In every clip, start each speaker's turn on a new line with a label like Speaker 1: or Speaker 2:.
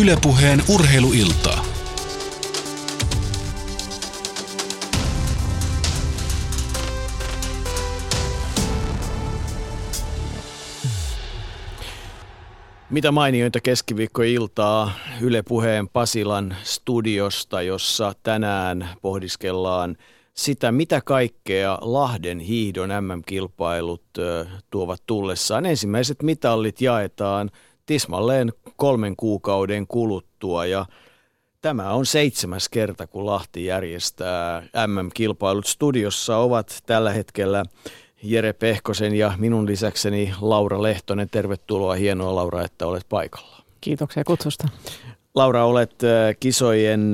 Speaker 1: Ylepuheen urheiluiltaa.
Speaker 2: Mitä mainiointa keskiviikkoiltaa Yle Puheen Pasilan studiosta, jossa tänään pohdiskellaan sitä, mitä kaikkea Lahden hiihdon MM-kilpailut tuovat tullessaan. Ensimmäiset mitallit jaetaan tismalleen kolmen kuukauden kuluttua ja Tämä on seitsemäs kerta, kun Lahti järjestää MM-kilpailut. Studiossa ovat tällä hetkellä Jere Pehkosen ja minun lisäkseni Laura Lehtonen. Tervetuloa, hienoa Laura, että olet paikalla.
Speaker 3: Kiitoksia kutsusta.
Speaker 2: Laura, olet kisojen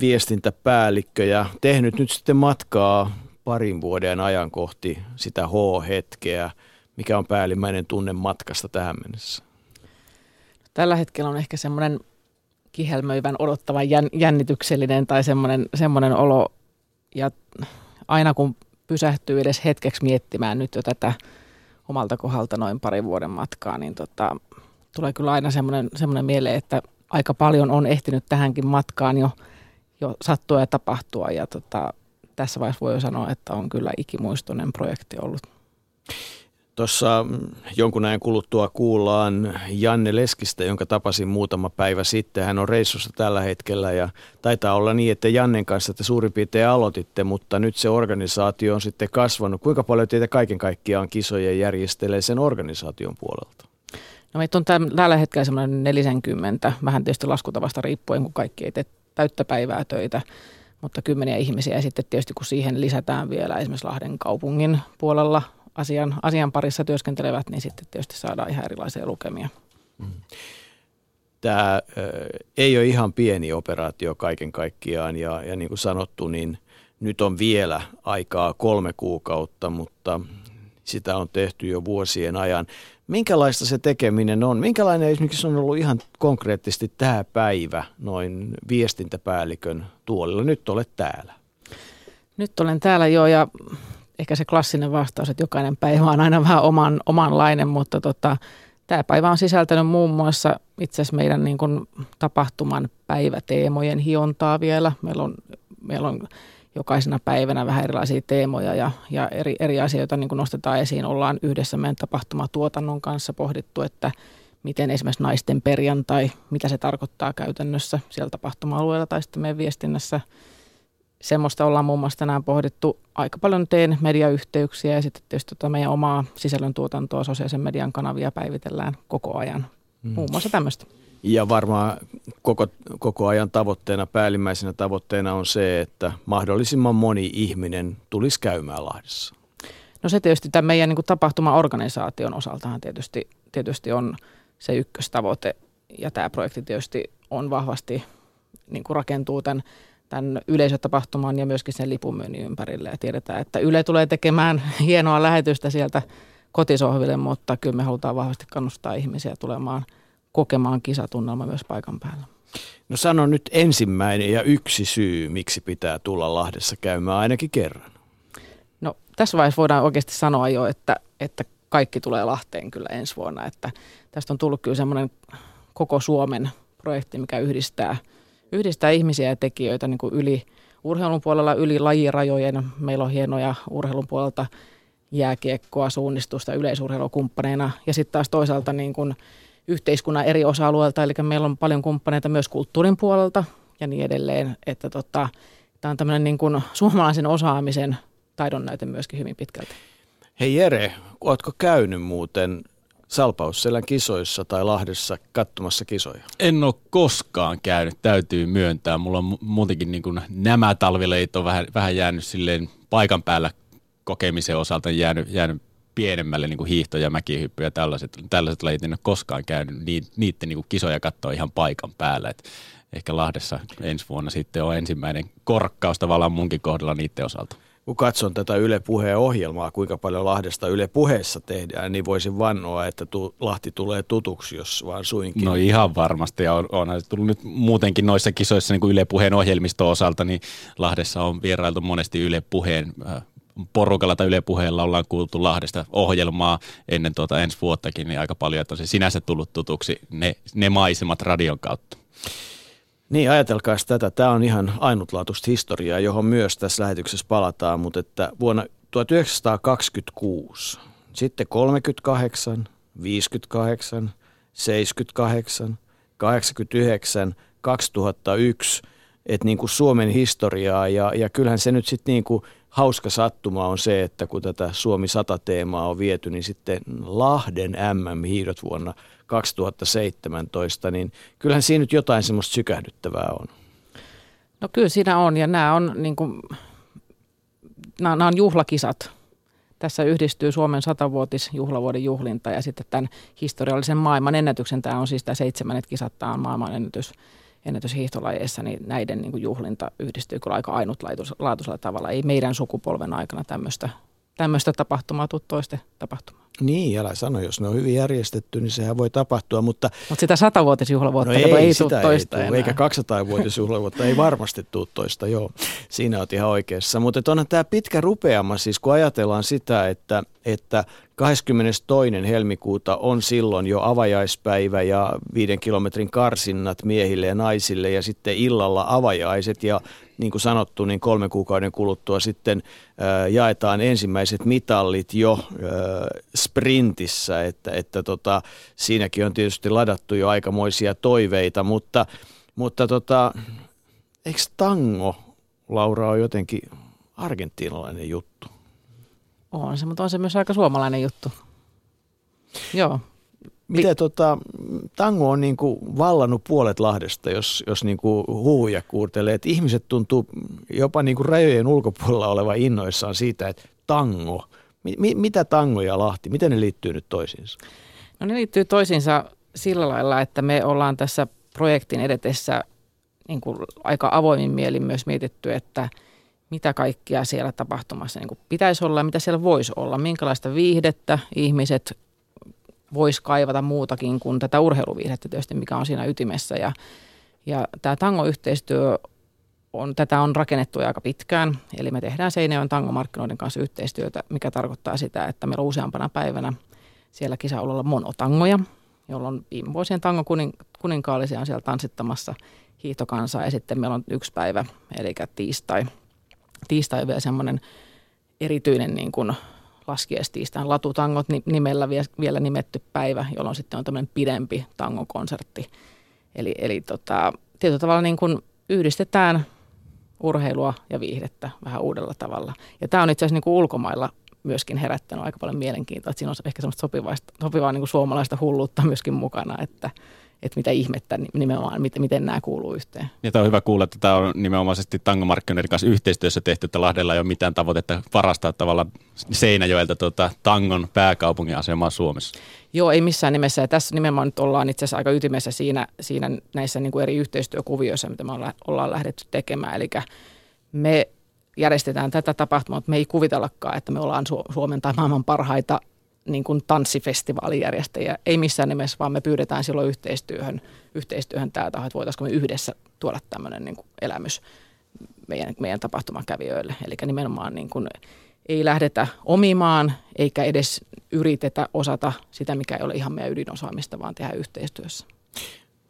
Speaker 2: viestintäpäällikkö ja tehnyt nyt sitten matkaa parin vuoden ajan kohti sitä H-hetkeä. Mikä on päällimmäinen tunne matkasta tähän mennessä?
Speaker 3: Tällä hetkellä on ehkä semmoinen kihelmöivän odottava jännityksellinen tai semmoinen, semmoinen olo. Ja aina kun pysähtyy edes hetkeksi miettimään nyt jo tätä omalta kohdalta noin parin vuoden matkaa, niin tota, tulee kyllä aina semmoinen, semmoinen mieleen, että aika paljon on ehtinyt tähänkin matkaan jo, jo sattua ja tapahtua. Ja tota, tässä vaiheessa voi jo sanoa, että on kyllä ikimuistoinen projekti ollut.
Speaker 2: Tuossa jonkun ajan kuluttua kuullaan Janne Leskistä, jonka tapasin muutama päivä sitten. Hän on reissussa tällä hetkellä ja taitaa olla niin, että Jannen kanssa te suurin piirtein aloititte, mutta nyt se organisaatio on sitten kasvanut. Kuinka paljon teitä kaiken kaikkiaan kisojen järjestelee sen organisaation puolelta?
Speaker 3: No meitä on tällä hetkellä semmoinen 40, vähän tietysti laskutavasta riippuen, kun kaikki ei tee täyttä päivää töitä, mutta kymmeniä ihmisiä. Ja sitten tietysti kun siihen lisätään vielä esimerkiksi Lahden kaupungin puolella asian, asian parissa työskentelevät, niin sitten tietysti saadaan ihan erilaisia lukemia. Mm.
Speaker 2: Tämä ei ole ihan pieni operaatio kaiken kaikkiaan ja, ja niin kuin sanottu, niin nyt on vielä aikaa kolme kuukautta, mutta sitä on tehty jo vuosien ajan. Minkälaista se tekeminen on? Minkälainen esimerkiksi on ollut ihan konkreettisesti tämä päivä noin viestintäpäällikön tuolilla? Nyt olet täällä.
Speaker 3: Nyt olen täällä jo ja ehkä se klassinen vastaus, että jokainen päivä on aina vähän oman, omanlainen, mutta tota, tämä päivä on sisältänyt muun muassa itse asiassa meidän niin kuin tapahtuman päiväteemojen hiontaa vielä. Meillä on, meillä on jokaisena päivänä vähän erilaisia teemoja ja, ja eri, eri asioita niin kuin nostetaan esiin. Ollaan yhdessä meidän tapahtumatuotannon kanssa pohdittu, että miten esimerkiksi naisten perjantai, mitä se tarkoittaa käytännössä siellä tapahtuma-alueella tai sitten meidän viestinnässä – semmoista ollaan muun muassa tänään pohdittu aika paljon teen mediayhteyksiä ja sitten tietysti tota meidän omaa sisällöntuotantoa, sosiaalisen median kanavia päivitellään koko ajan. Mm. Muun muassa tämmöistä.
Speaker 2: Ja varmaan koko, koko ajan tavoitteena, päällimmäisenä tavoitteena on se, että mahdollisimman moni ihminen tulisi käymään Lahdessa.
Speaker 3: No se tietysti tämän meidän niin tapahtuma-organisaation osaltahan tietysti, tietysti on se ykköstavoite ja tämä projekti tietysti on vahvasti niin kuin rakentuu tämän tämän yleisötapahtuman ja myöskin sen lipunmyynnin ympärille. Ja tiedetään, että Yle tulee tekemään hienoa lähetystä sieltä kotisohville, mutta kyllä me halutaan vahvasti kannustaa ihmisiä tulemaan kokemaan kisatunnelma myös paikan päällä.
Speaker 2: No sano nyt ensimmäinen ja yksi syy, miksi pitää tulla Lahdessa käymään ainakin kerran.
Speaker 3: No tässä vaiheessa voidaan oikeasti sanoa jo, että, että kaikki tulee Lahteen kyllä ensi vuonna. Että tästä on tullut kyllä semmoinen koko Suomen projekti, mikä yhdistää – yhdistää ihmisiä ja tekijöitä niin kuin yli urheilun puolella, yli lajirajojen. Meillä on hienoja urheilun puolelta jääkiekkoa, suunnistusta yleisurheilukumppaneina ja sitten taas toisaalta niin kuin yhteiskunnan eri osa-alueilta, eli meillä on paljon kumppaneita myös kulttuurin puolelta ja niin edelleen, että tota, tämä on tämmöinen niin kuin suomalaisen osaamisen taidon näyte myöskin hyvin pitkälti.
Speaker 2: Hei Jere, oletko käynyt muuten Salpausselän kisoissa tai Lahdessa katsomassa kisoja?
Speaker 4: En ole koskaan käynyt, täytyy myöntää. Mulla on muutenkin niin kuin nämä talvileit on vähän, vähän jäänyt silleen paikan päällä kokemisen osalta jäänyt, jäänyt pienemmälle niin kuin hiihto- ja mäkihyppy ja tällaiset, tällaiset lajit, en ole koskaan käynyt niiden niin kuin kisoja katsoa ihan paikan päällä. Et ehkä Lahdessa ensi vuonna sitten on ensimmäinen korkkaus tavallaan munkin kohdalla niiden osalta
Speaker 2: kun katson tätä Yle Puheen ohjelmaa, kuinka paljon Lahdesta Yle Puheessa tehdään, niin voisin vannoa, että tu, Lahti tulee tutuksi, jos vaan suinkin.
Speaker 4: No ihan varmasti, ja on, onhan se tullut nyt muutenkin noissa kisoissa niin kuin Yle Puheen ohjelmisto osalta, niin Lahdessa on vierailtu monesti Yle Puheen äh, porukalla tai Yle puheella ollaan kuultu Lahdesta ohjelmaa ennen tuota ensi vuottakin, niin aika paljon, että on se sinänsä tullut tutuksi ne, ne maisemat radion kautta.
Speaker 2: Niin, ajatelkaa tätä. Tämä on ihan ainutlaatuista historiaa, johon myös tässä lähetyksessä palataan, mutta että vuonna 1926, sitten 38, 58, 78, 89, 2001, että niin kuin Suomen historiaa ja, ja kyllähän se nyt sitten niin kuin hauska sattuma on se, että kun tätä Suomi 100 teemaa on viety, niin sitten Lahden MM-hiidot vuonna 2017, niin kyllähän siinä nyt jotain semmoista sykähdyttävää on.
Speaker 3: No kyllä siinä on ja nämä on, niin kuin, nämä, nämä on juhlakisat. Tässä yhdistyy Suomen satavuotis juhlavuoden juhlinta ja sitten tämän historiallisen maailman ennätyksen. Tämä on siis tämä seitsemännet kisat, tämä on maailman ennätys ennätyshiihtolajeissa, niin näiden niin kuin juhlinta yhdistyy kyllä aika ainutlaatuisella tavalla. Ei meidän sukupolven aikana tämmöistä, tämmöistä tapahtumaa tule toiste tapahtumaa.
Speaker 2: Niin, älä sano, jos ne on hyvin järjestetty, niin sehän voi tapahtua, mutta...
Speaker 3: Mutta sitä satavuotisjuhlavuotta no
Speaker 2: ei,
Speaker 3: ei
Speaker 2: tule
Speaker 3: toista
Speaker 2: ei
Speaker 3: enää.
Speaker 2: Eikä 200-vuotisjuhlavuotta ei varmasti tule toista, joo. Siinä olet ihan oikeassa. Mutta onhan tämä pitkä rupeama, siis kun ajatellaan sitä, että, että 22. helmikuuta on silloin jo avajaispäivä ja viiden kilometrin karsinnat miehille ja naisille ja sitten illalla avajaiset ja niin kuin sanottu, niin kolmen kuukauden kuluttua sitten jaetaan ensimmäiset mitallit jo sprintissä, että, että tota, siinäkin on tietysti ladattu jo aikamoisia toiveita, mutta, mutta tota, eikö tango, Laura, on jotenkin argentiinalainen juttu?
Speaker 3: On se, mutta on se myös aika suomalainen juttu. Joo.
Speaker 2: Miten tota, tango on niin kuin vallannut puolet Lahdesta, jos, jos niin kuin huhuja kuuntelee, että ihmiset tuntuu jopa niin kuin rajojen ulkopuolella olevan innoissaan siitä, että tango, mi, mitä tango ja Lahti, miten ne liittyy nyt toisiinsa?
Speaker 3: No ne liittyy toisiinsa sillä lailla, että me ollaan tässä projektin edetessä niin kuin aika avoimin mielin myös mietitty, että mitä kaikkia siellä tapahtumassa niin kuin pitäisi olla ja mitä siellä voisi olla, minkälaista viihdettä ihmiset voisi kaivata muutakin kuin tätä urheiluviihdettä tietysti, mikä on siinä ytimessä. Ja, ja tämä tango-yhteistyö on, tätä on rakennettu aika pitkään, eli me tehdään Seinäjoen tangomarkkinoiden kanssa yhteistyötä, mikä tarkoittaa sitä, että meillä on useampana päivänä siellä kisaululla monotangoja, jolloin viime vuosien tango kuninkaallisia on siellä tanssittamassa hiihtokansaa ja sitten meillä on yksi päivä, eli tiistai. Tiistai on vielä semmoinen erityinen niin kuin laskiestiistain latutangot nimellä vielä nimetty päivä, jolloin sitten on tämmöinen pidempi tangokonsertti. Eli, eli tota, tietyllä tavalla niin kuin yhdistetään urheilua ja viihdettä vähän uudella tavalla. Ja tämä on itse asiassa niin kuin ulkomailla myöskin herättänyt aika paljon mielenkiintoa, että siinä on ehkä semmoista sopivaa, sopivaa niin kuin suomalaista hulluutta myöskin mukana, että – että mitä ihmettä nimenomaan, miten, miten nämä kuuluu yhteen.
Speaker 4: Ja tämä on hyvä kuulla, että tämä on nimenomaisesti tangomarkkinoiden kanssa yhteistyössä tehty, että Lahdella ei ole mitään tavoitetta varastaa tavallaan Seinäjoelta tuota, tangon pääkaupungin asemaa Suomessa.
Speaker 3: Joo, ei missään nimessä. Ja tässä nimenomaan nyt ollaan itse asiassa aika ytimessä siinä, siinä näissä niin kuin eri yhteistyökuvioissa, mitä me ollaan lähdetty tekemään. Eli me järjestetään tätä tapahtumaa, mutta me ei kuvitellakaan, että me ollaan Suomen tai maailman parhaita niin kuin tanssifestivaalijärjestäjiä. Ei missään nimessä, vaan me pyydetään silloin yhteistyöhön, yhteistyöhön tämä taho, että voitaisiinko me yhdessä tuoda tämmöinen niin elämys meidän, meidän tapahtumakävijöille. Eli nimenomaan niin kuin ei lähdetä omimaan eikä edes yritetä osata sitä, mikä ei ole ihan meidän ydinosaamista, vaan tehdä yhteistyössä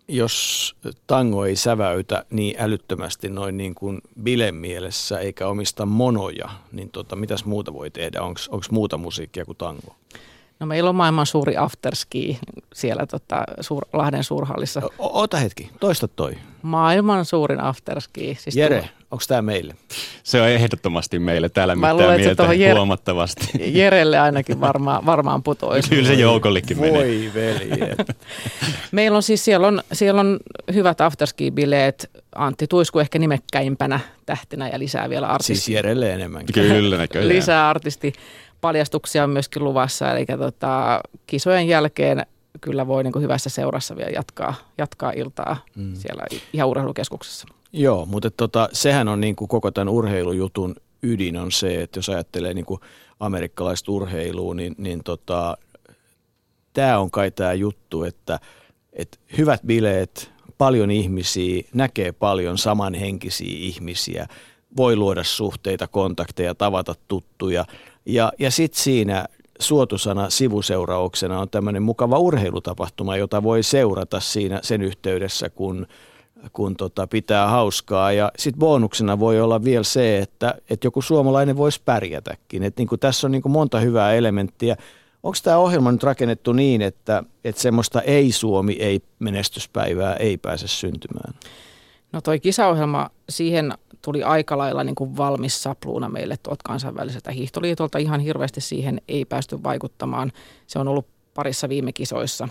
Speaker 2: jos tango ei säväytä niin älyttömästi noin niin kuin bilemielessä eikä omista monoja, niin tota, mitäs muuta voi tehdä? Onko muuta musiikkia kuin tango?
Speaker 3: No meillä on maailman suuri afterski siellä tota, suur, Lahden suurhallissa.
Speaker 2: O- ota hetki, toista toi.
Speaker 3: Maailman suurin afterski.
Speaker 2: Siis Jere, onko tämä meille?
Speaker 4: Se on ehdottomasti meille. Täällä Mä mitään mieltä Jere, huomattavasti.
Speaker 3: Jerelle ainakin varmaan, varmaan putoisi.
Speaker 4: Kyllä se joukollekin
Speaker 2: Voi
Speaker 4: menee.
Speaker 2: Voi veljet.
Speaker 3: Meillä on siis, siellä on, siellä on hyvät afterski-bileet. Antti Tuisku ehkä nimekkäimpänä tähtenä ja lisää vielä artisti.
Speaker 2: Siis Jerelle enemmänkin.
Speaker 4: Kyllä näköjään.
Speaker 3: lisää artisti paljastuksia on myöskin luvassa, eli tota, kisojen jälkeen kyllä voi niin kuin hyvässä seurassa vielä jatkaa, jatkaa iltaa mm. siellä ihan urheilukeskuksessa.
Speaker 2: Joo, mutta tota, sehän on niin kuin koko tämän urheilujutun ydin on se, että jos ajattelee niin kuin amerikkalaista urheilua, niin, niin tota, tämä on kai tämä juttu, että, että hyvät bileet, paljon ihmisiä, näkee paljon samanhenkisiä ihmisiä, voi luoda suhteita, kontakteja, tavata tuttuja. Ja, ja sitten siinä suotusana sivuseurauksena on tämmöinen mukava urheilutapahtuma, jota voi seurata siinä sen yhteydessä, kun, kun tota pitää hauskaa. Ja sitten bonuksena voi olla vielä se, että, että joku suomalainen voisi pärjätäkin. Et niin kuin tässä on niin kuin monta hyvää elementtiä. Onko tämä ohjelma nyt rakennettu niin, että, että semmoista ei-Suomi, ei-menestyspäivää ei pääse syntymään?
Speaker 3: No toi kisaohjelma, siihen tuli aika lailla niin kuin valmis sapluuna meille tuolta kansainväliseltä hiihtoliitolta. Ihan hirveästi siihen ei päästy vaikuttamaan. Se on ollut parissa viime kisoissa,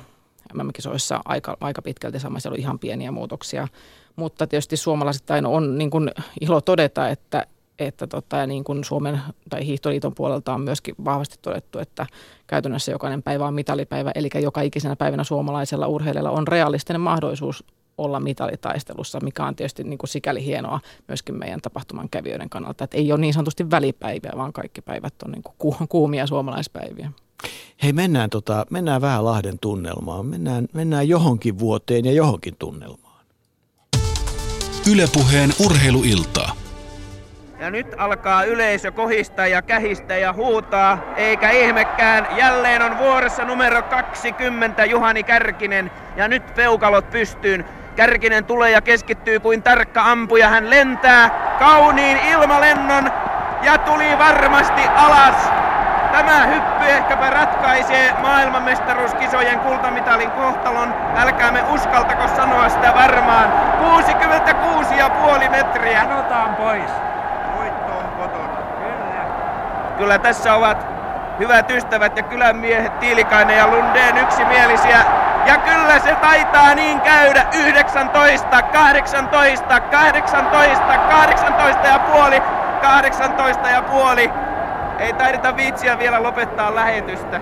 Speaker 3: MM-kisoissa aika, aika pitkälti sama. Siellä oli ihan pieniä muutoksia. Mutta tietysti suomalaisittain on niin kuin ilo todeta, että, että tota, ja niin kuin Suomen tai Hiihtoliiton puolelta on myöskin vahvasti todettu, että käytännössä jokainen päivä on mitalipäivä, eli joka ikisenä päivänä suomalaisella urheilijalla on realistinen mahdollisuus olla mitalitaistelussa, mikä on tietysti niin kuin sikäli hienoa myöskin meidän tapahtuman kävijöiden kannalta. Että ei ole niin sanotusti välipäiviä, vaan kaikki päivät on niin kuin kuumia suomalaispäiviä.
Speaker 2: Hei, mennään, tota, mennään vähän Lahden tunnelmaan. Mennään, mennään johonkin vuoteen ja johonkin tunnelmaan.
Speaker 1: Ylepuheen urheiluiltaa.
Speaker 5: Ja nyt alkaa yleisö kohista ja kähistä ja huutaa, eikä ihmekään. Jälleen on vuorossa numero 20 Juhani Kärkinen ja nyt peukalot pystyyn. Kärkinen tulee ja keskittyy kuin tarkka ampuja. Hän lentää kauniin ilmalennon ja tuli varmasti alas. Tämä hyppy ehkäpä ratkaisee maailmanmestaruuskisojen kultamitalin kohtalon. Älkäämme uskaltako sanoa sitä varmaan. 66,5 metriä.
Speaker 6: Sanotaan pois.
Speaker 5: Kyllä tässä ovat hyvät ystävät ja kylän miehet Tiilikainen ja Lundeen yksimielisiä. Ja kyllä se taitaa niin käydä. 19, 18, 18, 18 ja puoli, 18 ja puoli. Ei taideta viitsiä vielä lopettaa lähetystä.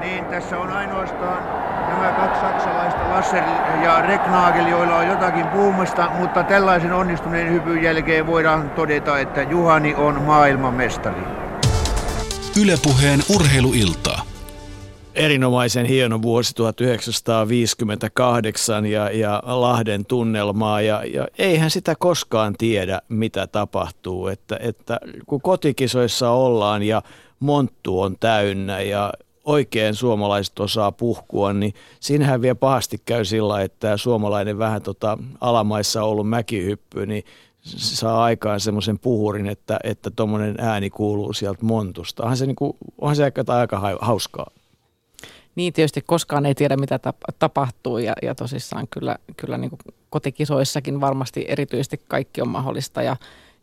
Speaker 6: Niin, tässä on ainoastaan nämä kaksi saksalaista, Lasser ja Reknagel, joilla on jotakin puumasta, mutta tällaisen onnistuneen hypyn jälkeen voidaan todeta, että Juhani on maailmanmestari.
Speaker 1: Ylepuheen urheiluiltaa.
Speaker 2: Erinomaisen hieno vuosi 1958 ja, ja Lahden tunnelmaa ja, ja eihän sitä koskaan tiedä, mitä tapahtuu. Että, että kun kotikisoissa ollaan ja monttu on täynnä ja oikein suomalaiset osaa puhkua, niin siinähän vielä pahasti käy sillä, että suomalainen vähän tota alamaissa ollut mäkihyppy, niin saa aikaan semmoisen puhurin, että että tuommoinen ääni kuuluu sieltä montusta. Onhan se, niinku, onhan se aika, aika hauskaa.
Speaker 3: Niin tietysti koskaan ei tiedä, mitä tapahtuu ja, ja tosissaan kyllä, kyllä niin kuin kotikisoissakin varmasti erityisesti kaikki on mahdollista ja,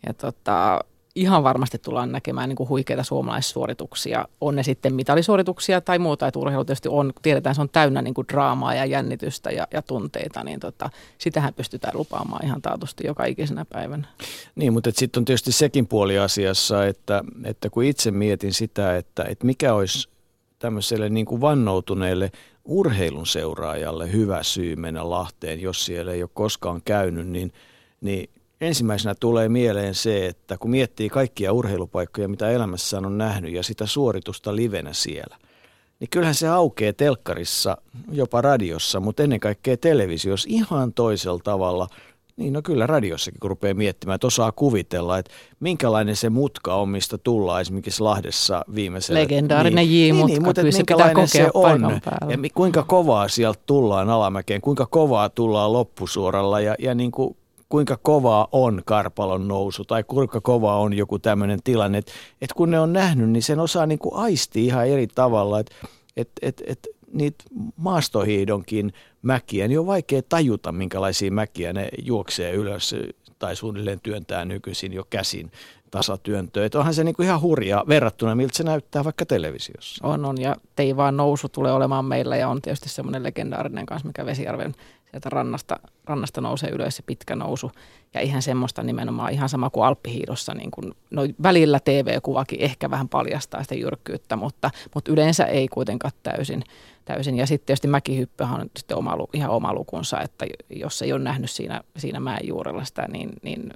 Speaker 3: ja tota, ihan varmasti tullaan näkemään niin kuin huikeita suomalaissuorituksia. On ne sitten mitalisuorituksia tai muuta, että urheilu tietysti on, tiedetään, se on täynnä niin kuin draamaa ja jännitystä ja, ja tunteita, niin tota, sitähän pystytään lupaamaan ihan taatusti joka ikisenä päivänä.
Speaker 2: Niin, mutta sitten on tietysti sekin puoli asiassa, että, että kun itse mietin sitä, että, että mikä olisi tämmöiselle niin kuin vannoutuneelle urheilun seuraajalle hyvä syy mennä Lahteen, jos siellä ei ole koskaan käynyt, niin, niin ensimmäisenä tulee mieleen se, että kun miettii kaikkia urheilupaikkoja, mitä elämässään on nähnyt ja sitä suoritusta livenä siellä, niin kyllähän se aukeaa telkkarissa, jopa radiossa, mutta ennen kaikkea televisiossa ihan toisella tavalla. Niin no kyllä radiossakin, kun rupeaa miettimään, että osaa kuvitella, että minkälainen se mutka on, mistä tullaan esimerkiksi Lahdessa viimeisellä.
Speaker 3: Legendaarinen niin, J-mutka, niin, mutta kyllä se pitää kokea se on
Speaker 2: ja kuinka kovaa sieltä tullaan alamäkeen, kuinka kovaa tullaan loppusuoralla ja, ja niin kuin kuinka kovaa on karpalon nousu tai kuinka kovaa on joku tämmöinen tilanne. Että et kun ne on nähnyt, niin sen osaa niin kuin aisti ihan eri tavalla. Että et, et, et niitä maastohiidonkin mäkiä, niin on vaikea tajuta, minkälaisia mäkiä ne juoksee ylös tai suunnilleen työntää nykyisin jo käsin tasatyöntöä. Että onhan se niinku ihan hurjaa verrattuna, miltä se näyttää vaikka televisiossa.
Speaker 3: On, on ja Teivaan nousu tulee olemaan meillä ja on tietysti semmoinen legendaarinen kanssa, mikä Vesijärven sieltä rannasta, rannasta nousee ylös se pitkä nousu. Ja ihan semmoista nimenomaan, ihan sama kuin Alppihiidossa, niin kuin, no välillä TV-kuvakin ehkä vähän paljastaa sitä jyrkkyyttä, mutta, mutta yleensä ei kuitenkaan täysin. täysin. Ja sitten tietysti mäkihyppyhän on sitten oma, ihan oma lukunsa, että jos ei ole nähnyt siinä, siinä mäen juurella sitä, niin, niin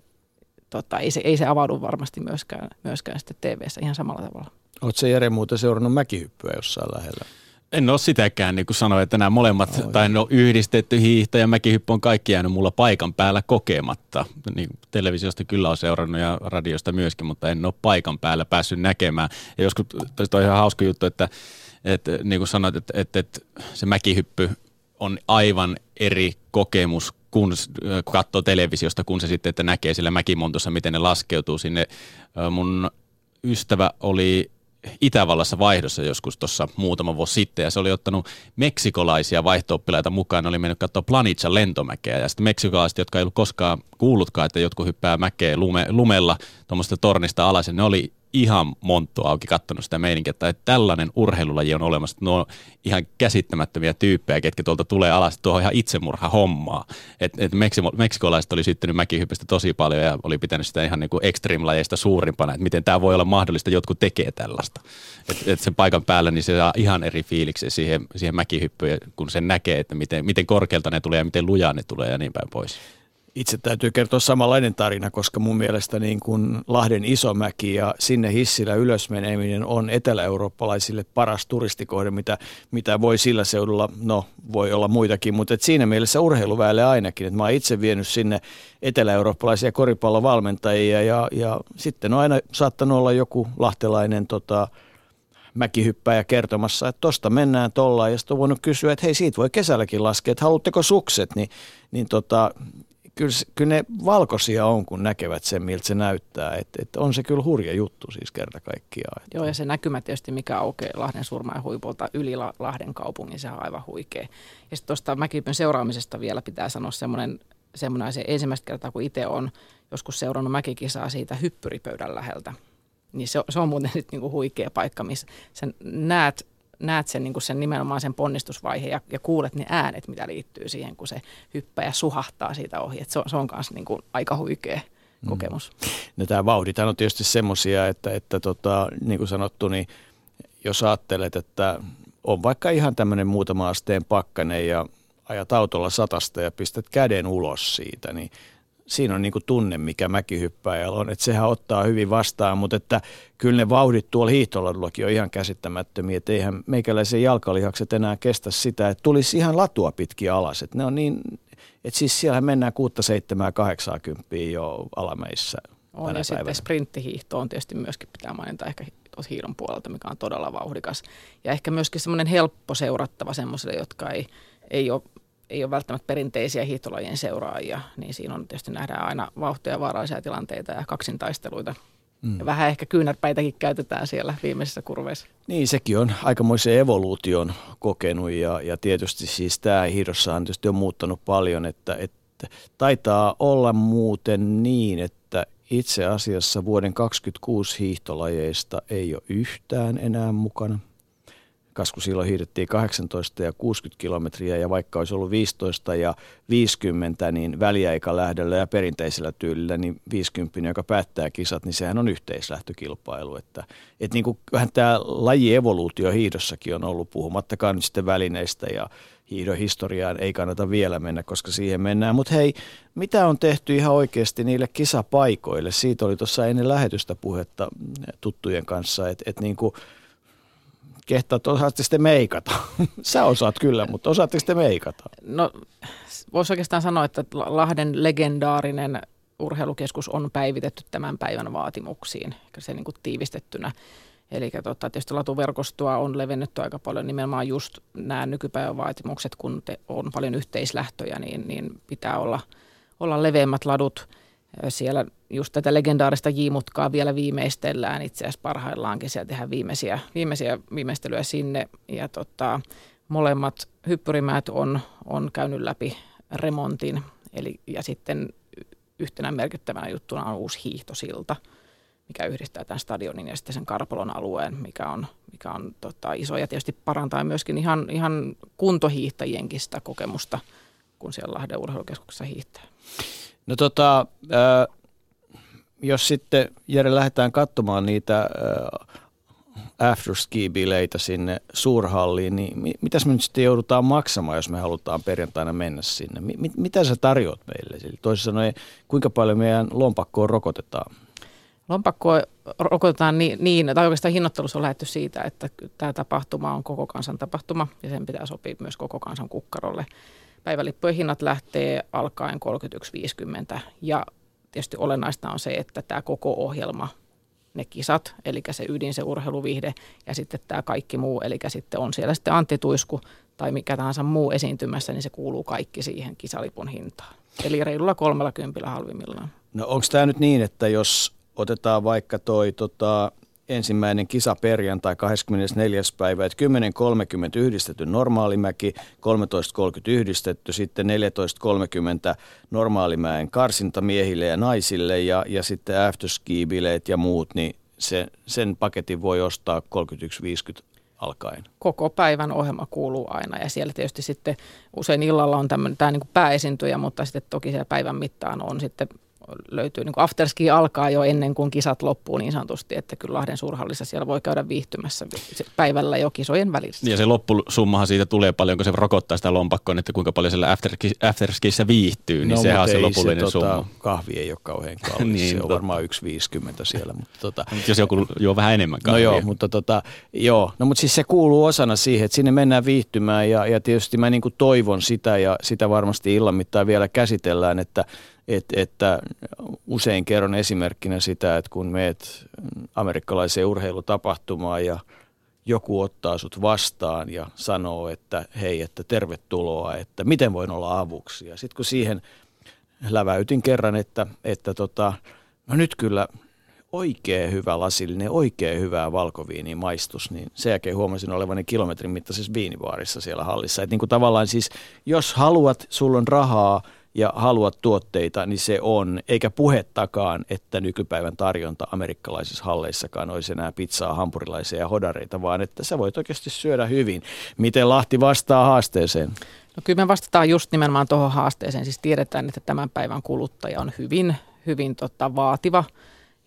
Speaker 3: tota, ei, se, ei se avaudu varmasti myöskään, myöskään sitten tv ihan samalla tavalla.
Speaker 2: Oletko Jere muuten seurannut mäkihyppyä jossain lähellä?
Speaker 4: En ole sitäkään, niin kuin sanoin, että nämä molemmat, oh, tai no yhdistetty hiihto ja mäkihyppy on kaikki jäänyt mulla paikan päällä kokematta. Niin, televisiosta kyllä on seurannut ja radiosta myöskin, mutta en ole paikan päällä päässyt näkemään. Ja joskus, tästä on ihan hauska juttu, että, että niin kuin sanoit, että, että, että se mäkihyppy on aivan eri kokemus kun katsoo televisiosta, kun se sitten, että näkee sillä mäkimontossa, miten ne laskeutuu sinne. Mun ystävä oli Itävallassa vaihdossa joskus tuossa muutama vuosi sitten, ja se oli ottanut meksikolaisia vaihto mukaan, ne oli mennyt katsoa Planitsa lentomäkeä, ja sitten meksikolaiset, jotka ei ollut koskaan kuullutkaan, että jotkut hyppää mäkeä lume, lumella tuommoista tornista alas, ja ne oli ihan monttu auki kattonut sitä meininkiä, että tällainen urheilulaji on olemassa. Ne on ihan käsittämättömiä tyyppejä, ketkä tuolta tulee alas tuohon ihan itsemurha hommaa. Et, et Meksiko, meksikolaiset oli syttynyt mäkihyppistä tosi paljon ja oli pitänyt sitä ihan niin kuin extreme-lajeista suurimpana, että miten tämä voi olla mahdollista, jotkut tekee tällaista. Että et sen paikan päällä niin se saa ihan eri fiiliksi siihen, siihen mäkihyppyyn, kun sen näkee, että miten, miten korkealta ne tulee ja miten lujaa ne tulee ja niin päin pois.
Speaker 2: Itse täytyy kertoa samanlainen tarina, koska mun mielestä niin kuin Lahden Isomäki ja sinne hissillä ylös meneminen on etelä-eurooppalaisille paras turistikohde, mitä, mitä voi sillä seudulla, no voi olla muitakin, mutta et siinä mielessä urheiluväelle ainakin. Et mä oon itse vienyt sinne etelä-eurooppalaisia koripallovalmentajia ja, ja sitten on aina saattanut olla joku lahtelainen tota, mäkihyppäjä kertomassa, että tosta mennään tollaan ja sitten on voinut kysyä, että hei siitä voi kesälläkin laskea, että haluatteko sukset, niin, niin tota, kyllä, kyllä ne valkoisia on, kun näkevät sen, miltä se näyttää. Et, et on se kyllä hurja juttu siis kerta kaikkiaan.
Speaker 3: Joo, ja se näkymä tietysti, mikä aukeaa Lahden surmaa huipulta yli Lahden kaupungin, se on aivan huikea. Ja sitten tuosta mäkihypyn seuraamisesta vielä pitää sanoa semmoinen, semmoinen se ensimmäistä kertaa, kun itse on joskus seurannut mäkikisaa siitä hyppyripöydän läheltä. Niin se, se on muuten sitten niinku huikea paikka, missä sen näet näet sen, niin kuin sen nimenomaan sen ponnistusvaiheen ja, ja kuulet ne äänet, mitä liittyy siihen, kun se hyppää ja suhahtaa siitä ohi. Et se, on, se on myös niin kuin aika huikea mm. kokemus. Mm.
Speaker 2: No tämä vauhdit on tietysti semmoisia, että, että tota, niin kuin sanottu, niin jos ajattelet, että on vaikka ihan tämmöinen muutama asteen pakkanen ja ajat autolla satasta ja pistät käden ulos siitä, niin siinä on niin kuin tunne, mikä mäkihyppäjällä on, että sehän ottaa hyvin vastaan, mutta että kyllä ne vauhdit tuolla hiihtoladullakin on ihan käsittämättömiä, että eihän meikäläisen jalkalihakset enää kestä sitä, että tulisi ihan latua pitkin alas, että ne on niin, että siis siellä mennään 6, 7, 80 jo alameissa.
Speaker 3: On ja päivänä. sitten sprinttihiihto on tietysti myöskin pitää mainita ehkä hiidon puolelta, mikä on todella vauhdikas. Ja ehkä myöskin semmoinen helppo seurattava semmoiselle, jotka ei, ei ole ei ole välttämättä perinteisiä hiihtolajien seuraajia, niin siinä on tietysti nähdään aina vauhtia, vaarallisia tilanteita ja kaksintaisteluita. Mm. Ja vähän ehkä kyynärpäitäkin käytetään siellä viimeisissä kurveissa.
Speaker 2: Niin, sekin on aikamoisen evoluution kokenut ja, ja tietysti siis tämä hiidossahan tietysti on muuttanut paljon, että, että taitaa olla muuten niin, että itse asiassa vuoden 2026 hiihtolajeista ei ole yhtään enää mukana – Kasku silloin hiidettiin 18 ja 60 kilometriä ja vaikka olisi ollut 15 ja 50, niin väliaikalähdöllä ja perinteisellä tyylillä, niin 50, joka päättää kisat, niin sehän on yhteislähtökilpailu. Että, että niin kuin vähän tämä lajievoluutio hiidossakin on ollut, puhumattakaan nyt sitten välineistä ja hiidon historiaan ei kannata vielä mennä, koska siihen mennään. Mutta hei, mitä on tehty ihan oikeasti niille kisapaikoille? Siitä oli tuossa ennen lähetystä puhetta tuttujen kanssa, että, että niin kuin – kehtaat, osaatte sitten meikata? Sä osaat kyllä, mutta osaatteko sitten meikata?
Speaker 3: No, voisi oikeastaan sanoa, että Lahden legendaarinen urheilukeskus on päivitetty tämän päivän vaatimuksiin, se niin kuin tiivistettynä. Eli tota, tietysti latuverkostoa on levennetty aika paljon nimenomaan just nämä nykypäivän vaatimukset, kun te, on paljon yhteislähtöjä, niin, niin pitää olla, olla leveämmät ladut – siellä just tätä legendaarista J-mutkaa vielä viimeistellään itse asiassa parhaillaankin. Siellä tehdään viimeisiä, viimeisiä viimeistelyjä sinne. Ja tota, molemmat hyppyrimäät on, on käynyt läpi remontin. Eli, ja sitten yhtenä merkittävänä juttuna on uusi hiihtosilta, mikä yhdistää tämän stadionin ja sitten sen Karpolon alueen, mikä on, mikä on tota, iso ja tietysti parantaa myöskin ihan, ihan kuntohiihtäjienkin sitä kokemusta, kun siellä Lahden urheilukeskuksessa hiihtää.
Speaker 2: No tota, äh, jos sitten Jere lähdetään katsomaan niitä äh, afterski-bileitä sinne suurhalliin, niin mi- mitäs me nyt sitten joudutaan maksamaan, jos me halutaan perjantaina mennä sinne? Mi- mitä sä tarjoat meille? Eli toisin sanoen, kuinka paljon meidän lompakkoon rokotetaan?
Speaker 3: Lompakko rokotetaan niin, niin, tai oikeastaan hinnoittelussa on lähdetty siitä, että tämä tapahtuma on koko kansan tapahtuma ja sen pitää sopia myös koko kansan kukkarolle. Päivälippujen hinnat lähtee alkaen 31,50 ja tietysti olennaista on se, että tämä koko ohjelma, ne kisat, eli se ydin, se urheiluvihde ja sitten tämä kaikki muu, eli sitten on siellä sitten antituisku tai mikä tahansa muu esiintymässä, niin se kuuluu kaikki siihen kisalipun hintaan. Eli reilulla 30 halvimmillaan.
Speaker 2: No onko tämä nyt niin, että jos otetaan vaikka toi tota, ensimmäinen kisa perjantai 24. päivä, että 10.30 yhdistetty normaalimäki, 13.30 yhdistetty, sitten 14.30 normaalimäen karsinta miehille ja naisille ja, ja sitten afterski-bileet ja muut, niin se, sen paketin voi ostaa 31.50 alkaen.
Speaker 3: Koko päivän ohjelma kuuluu aina ja siellä tietysti sitten usein illalla on tämmöinen, tämä niin pääesintyjä, mutta sitten toki siellä päivän mittaan on sitten löytyy, niin kuin afterski alkaa jo ennen kuin kisat loppuu niin sanotusti, että kyllä Lahden suurhallissa siellä voi käydä viihtymässä päivällä jo kisojen välissä.
Speaker 4: Ja se loppusummahan siitä tulee paljon, kun se rokottaa sitä lompakkoa, että kuinka paljon siellä afterskissä viihtyy, niin
Speaker 2: no,
Speaker 4: sehän on se lopullinen
Speaker 2: se,
Speaker 4: summa.
Speaker 2: Tota, kahvi ei ole kauhean kallis, niin, se on tota. varmaan 1,50 siellä. Mutta tota,
Speaker 4: jos joku juo vähän enemmän kahvia.
Speaker 2: No joo, mutta, tota, joo. No, mutta siis se kuuluu osana siihen, että sinne mennään viihtymään ja, ja tietysti mä niin kuin toivon sitä ja sitä varmasti illan mittaan vielä käsitellään, että et, että usein kerron esimerkkinä sitä, että kun meet amerikkalaiseen urheilutapahtumaan ja joku ottaa sut vastaan ja sanoo, että hei, että tervetuloa, että miten voin olla avuksi. Ja sitten kun siihen läväytin kerran, että, että tota, no nyt kyllä oikein hyvä lasillinen, oikein hyvää valkoviini maistus, niin sen jälkeen huomasin olevani kilometrin mittaisessa viinivaarissa siellä hallissa. Että niin kuin tavallaan siis, jos haluat, sulla on rahaa, ja haluat tuotteita, niin se on, eikä puhettakaan, että nykypäivän tarjonta amerikkalaisissa halleissakaan olisi enää pizzaa, hampurilaisia ja hodareita, vaan että sä voit oikeasti syödä hyvin. Miten Lahti vastaa haasteeseen?
Speaker 3: No kyllä me vastataan just nimenomaan tuohon haasteeseen. Siis tiedetään, että tämän päivän kuluttaja on hyvin, hyvin tota, vaativa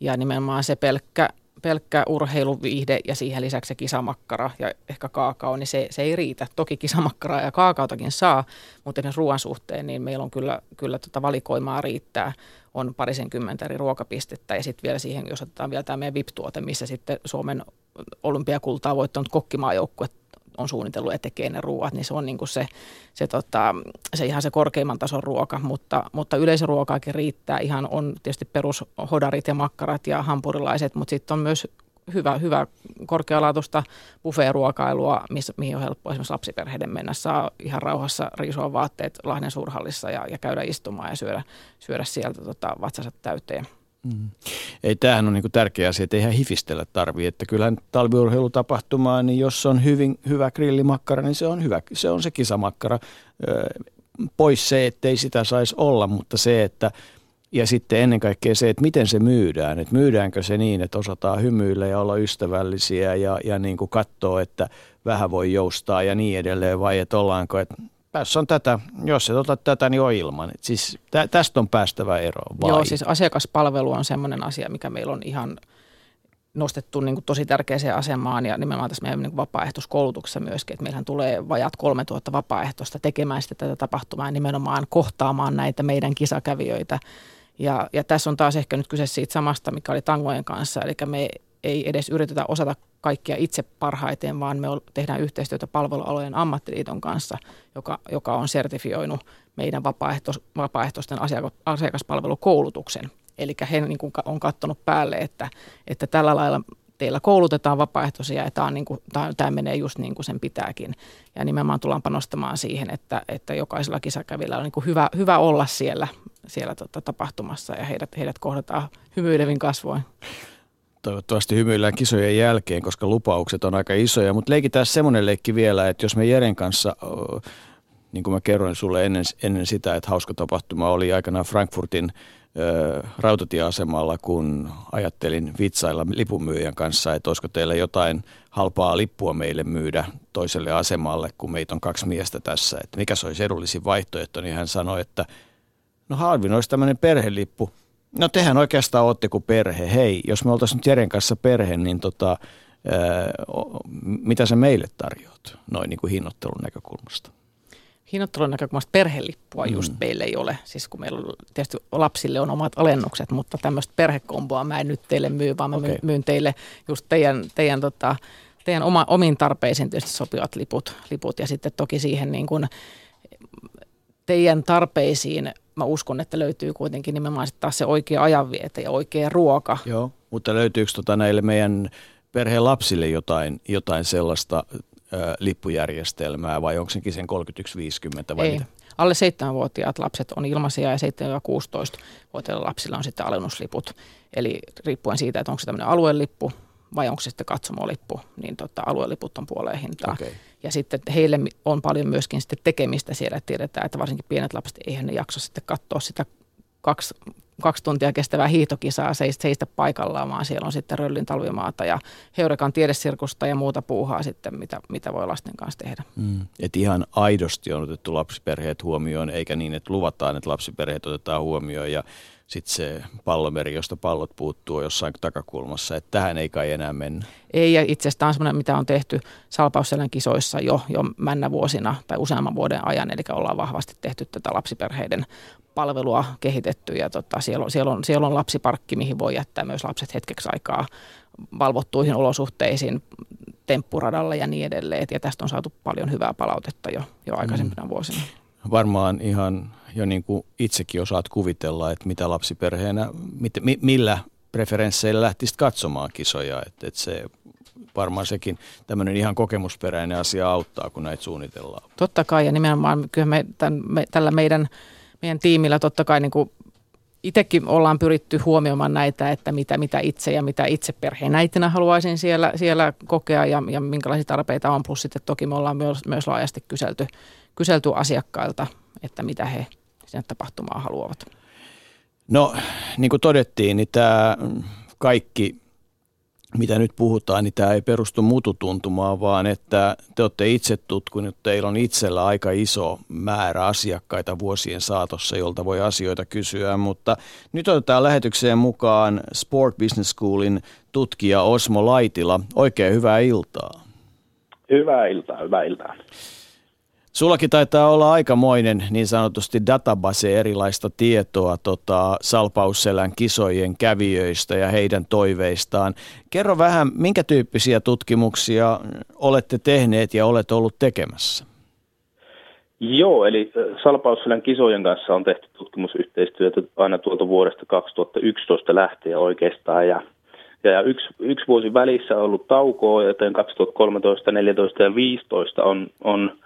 Speaker 3: ja nimenomaan se pelkkä pelkkä urheiluviihde ja siihen lisäksi se kisamakkara ja ehkä kaakao, niin se, se ei riitä. Toki kisamakkaraa ja kaakaotakin saa, mutta esimerkiksi ruoan suhteen, niin meillä on kyllä, kyllä tota valikoimaa riittää. On parisenkymmentä eri ruokapistettä ja sitten vielä siihen, jos otetaan vielä tämä meidän VIP-tuote, missä sitten Suomen olympiakultaa voittanut kokkimaajoukkue on suunnitellut ja tekee ne ruoat, niin se on niin kuin se, se, tota, se ihan se korkeimman tason ruoka, mutta, mutta yleisöruokaakin riittää. Ihan on tietysti perushodarit ja makkarat ja hampurilaiset, mutta sitten on myös hyvä, hyvä korkealaatuista buffeeruokailua, missä, mihin on helppo esimerkiksi lapsiperheiden mennä. Saa ihan rauhassa riisua vaatteet Lahden suurhallissa ja, ja käydä istumaan ja syödä, syödä sieltä tota, vatsansa täyteen.
Speaker 2: Mm. Ei, tämähän on niin tärkeä asia, että eihän hifistellä tarvii. Että kyllähän talviurheilutapahtumaa, niin jos on hyvin, hyvä grillimakkara, niin se on hyvä. Se on se kisamakkara. Pois se, että ei sitä saisi olla, mutta se, että ja sitten ennen kaikkea se, että miten se myydään. Että myydäänkö se niin, että osataan hymyillä ja olla ystävällisiä ja, ja niin kuin katsoa, että vähän voi joustaa ja niin edelleen. Vai että ollaanko, että tässä on tätä, jos et ota tätä, niin on ilman. Et siis tä, tästä on päästävä eroon. Vai?
Speaker 3: Joo, siis asiakaspalvelu on sellainen asia, mikä meillä on ihan nostettu niin kuin tosi tärkeäseen asemaan ja nimenomaan tässä meidän niin vapaaehtoiskoulutuksessa myöskin, että meillähän tulee vajat 3000 vapaaehtoista tekemään sitä tätä tapahtumaa nimenomaan kohtaamaan näitä meidän kisakävijöitä. Ja, ja tässä on taas ehkä nyt kyse siitä samasta, mikä oli tangojen kanssa, eli me ei edes yritetä osata kaikkia itse parhaiten, vaan me tehdään yhteistyötä palvelualojen ammattiliiton kanssa, joka, joka on sertifioinut meidän vapaaehtois, vapaaehtoisten asiakaspalvelukoulutuksen. Eli he niin kuin on katsonut päälle, että, että tällä lailla teillä koulutetaan vapaaehtoisia ja tämä, on niin kuin, tämä, tämä menee just niin kuin sen pitääkin. Ja nimenomaan tullaan panostamaan siihen, että, että jokaisella kisakävillä on niin kuin hyvä, hyvä olla siellä, siellä tota, tapahtumassa ja heidät, heidät kohdataan hymyilevin kasvoin
Speaker 2: toivottavasti hymyillään kisojen jälkeen, koska lupaukset on aika isoja. Mutta leikitään semmoinen leikki vielä, että jos me Jeren kanssa, niin kuin mä kerroin sulle ennen, ennen sitä, että hauska tapahtuma oli aikanaan Frankfurtin rautatieasemalla, kun ajattelin vitsailla lipunmyyjän kanssa, että olisiko teillä jotain halpaa lippua meille myydä toiselle asemalle, kun meitä on kaksi miestä tässä, että mikä se olisi edullisin vaihtoehto, niin hän sanoi, että no halvin olisi tämmöinen perhelippu, No tehän oikeastaan olette kuin perhe. Hei, jos me oltaisiin nyt Jeren kanssa perhe, niin tota, ää, mitä sä meille tarjoat noin niin kuin hinnoittelun näkökulmasta?
Speaker 3: hinnoittelun näkökulmasta perhelippua just mm. meille ei ole. Siis kun meillä on, tietysti lapsille on omat alennukset, mutta tämmöistä perhekomboa mä en nyt teille myy, vaan mä okay. myyn teille just teidän, teidän, tota, teidän oma, omiin tarpeisiin tietysti sopivat liput, liput ja sitten toki siihen niin kuin teidän tarpeisiin mä uskon, että löytyy kuitenkin nimenomaan sitten taas se oikea ajanviete ja oikea ruoka.
Speaker 2: Joo, mutta löytyykö tota näille meidän perheen lapsille jotain, jotain sellaista lippujärjestelmää vai onko senkin sen 3150 vai
Speaker 3: Ei.
Speaker 2: mitä?
Speaker 3: Alle 7-vuotiaat lapset on ilmaisia ja 7-16-vuotiailla lapsilla on sitten alennusliput. Eli riippuen siitä, että onko se tämmöinen aluelippu vai onko se sitten katsomolippu, niin tota, alueliput on puoleen hintaa. Okay. Ja sitten heille on paljon myöskin sitten tekemistä siellä, että tiedetään, että varsinkin pienet lapset, eihän ne jaksa sitten katsoa sitä kaksi kaksi tuntia kestävää hiihtokisaa seistä, seistä paikallaan, vaan siellä on sitten Röllin talvimaata ja Heurekan tiedesirkusta ja muuta puuhaa sitten, mitä, mitä voi lasten kanssa tehdä. Mm.
Speaker 2: Et ihan aidosti on otettu lapsiperheet huomioon, eikä niin, että luvataan, että lapsiperheet otetaan huomioon ja sitten se pallomeri, josta pallot puuttuu jossain takakulmassa, että tähän ei kai enää mennä.
Speaker 3: Ei, ja itse asiassa tämä on semmoinen, mitä on tehty Salpausselän kisoissa jo, jo männä vuosina tai useamman vuoden ajan, eli ollaan vahvasti tehty tätä lapsiperheiden palvelua kehitetty ja tota, siellä, on, siellä, on, siellä on lapsiparkki, mihin voi jättää myös lapset hetkeksi aikaa valvottuihin olosuhteisiin temppuradalla ja niin edelleen. Ja tästä on saatu paljon hyvää palautetta jo, jo aikaisempina mm. vuosina.
Speaker 2: Varmaan ihan jo niin kuin itsekin osaat kuvitella, että mitä lapsiperheenä, mit, mi, millä preferensseillä lähtisit katsomaan kisoja. Että, että se varmaan sekin tämmöinen ihan kokemusperäinen asia auttaa, kun näitä suunnitellaan.
Speaker 3: Totta kai, ja nimenomaan kyllä me, tämän, me tällä meidän meidän tiimillä totta kai niin kuin itsekin ollaan pyritty huomioimaan näitä, että mitä, mitä itse ja mitä itse perheenäitinä haluaisin siellä, siellä kokea ja, ja minkälaisia tarpeita on. Plus sitten toki me ollaan myös, myös laajasti kyselty, kyselty asiakkailta, että mitä he sinne tapahtumaan haluavat.
Speaker 2: No niin kuin todettiin, niin tämä kaikki mitä nyt puhutaan, niin tämä ei perustu mututuntumaan, vaan että te olette itse tutkunut, teillä on itsellä aika iso määrä asiakkaita vuosien saatossa, jolta voi asioita kysyä, mutta nyt otetaan lähetykseen mukaan Sport Business Schoolin tutkija Osmo Laitila. Oikein hyvää iltaa.
Speaker 7: Hyvää iltaa, hyvää iltaa.
Speaker 2: Sullakin taitaa olla aikamoinen niin sanotusti database erilaista tietoa tota, Salpausselän kisojen kävijöistä ja heidän toiveistaan. Kerro vähän, minkä tyyppisiä tutkimuksia olette tehneet ja olet ollut tekemässä?
Speaker 7: Joo, eli Salpausselän kisojen kanssa on tehty tutkimusyhteistyötä aina tuolta vuodesta 2011 lähtien oikeastaan. Ja, ja yksi, yksi vuosi välissä on ollut taukoa, joten 2013, 14 ja 15 on, on –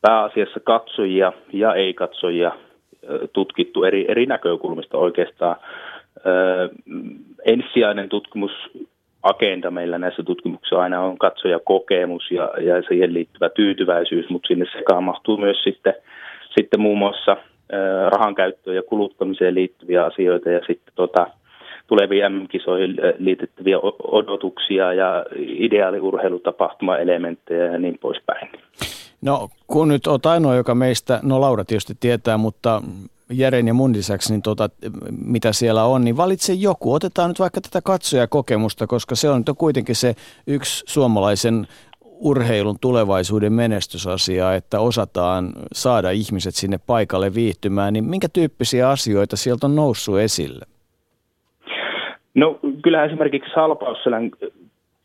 Speaker 7: pääasiassa katsojia ja ei-katsojia tutkittu eri, eri näkökulmista oikeastaan. Ensisijainen tutkimusagenda meillä näissä tutkimuksissa aina on katsojakokemus ja, ja siihen liittyvä tyytyväisyys, mutta sinne sekaan mahtuu myös sitten, sitten muun muassa rahan käyttöön ja kuluttamiseen liittyviä asioita ja sitten tota, tuleviin MM-kisoihin liitettäviä odotuksia ja ideaaliurheilutapahtumaelementtejä ja niin poispäin.
Speaker 2: No kun nyt olet ainoa, joka meistä, no Laura tietysti tietää, mutta Jären ja mun lisäksi, niin tota, mitä siellä on, niin valitse joku. Otetaan nyt vaikka tätä katsojakokemusta, koska se on kuitenkin se yksi suomalaisen urheilun tulevaisuuden menestysasia, että osataan saada ihmiset sinne paikalle viihtymään, niin minkä tyyppisiä asioita sieltä on noussut esille?
Speaker 7: No kyllä esimerkiksi Salpausselän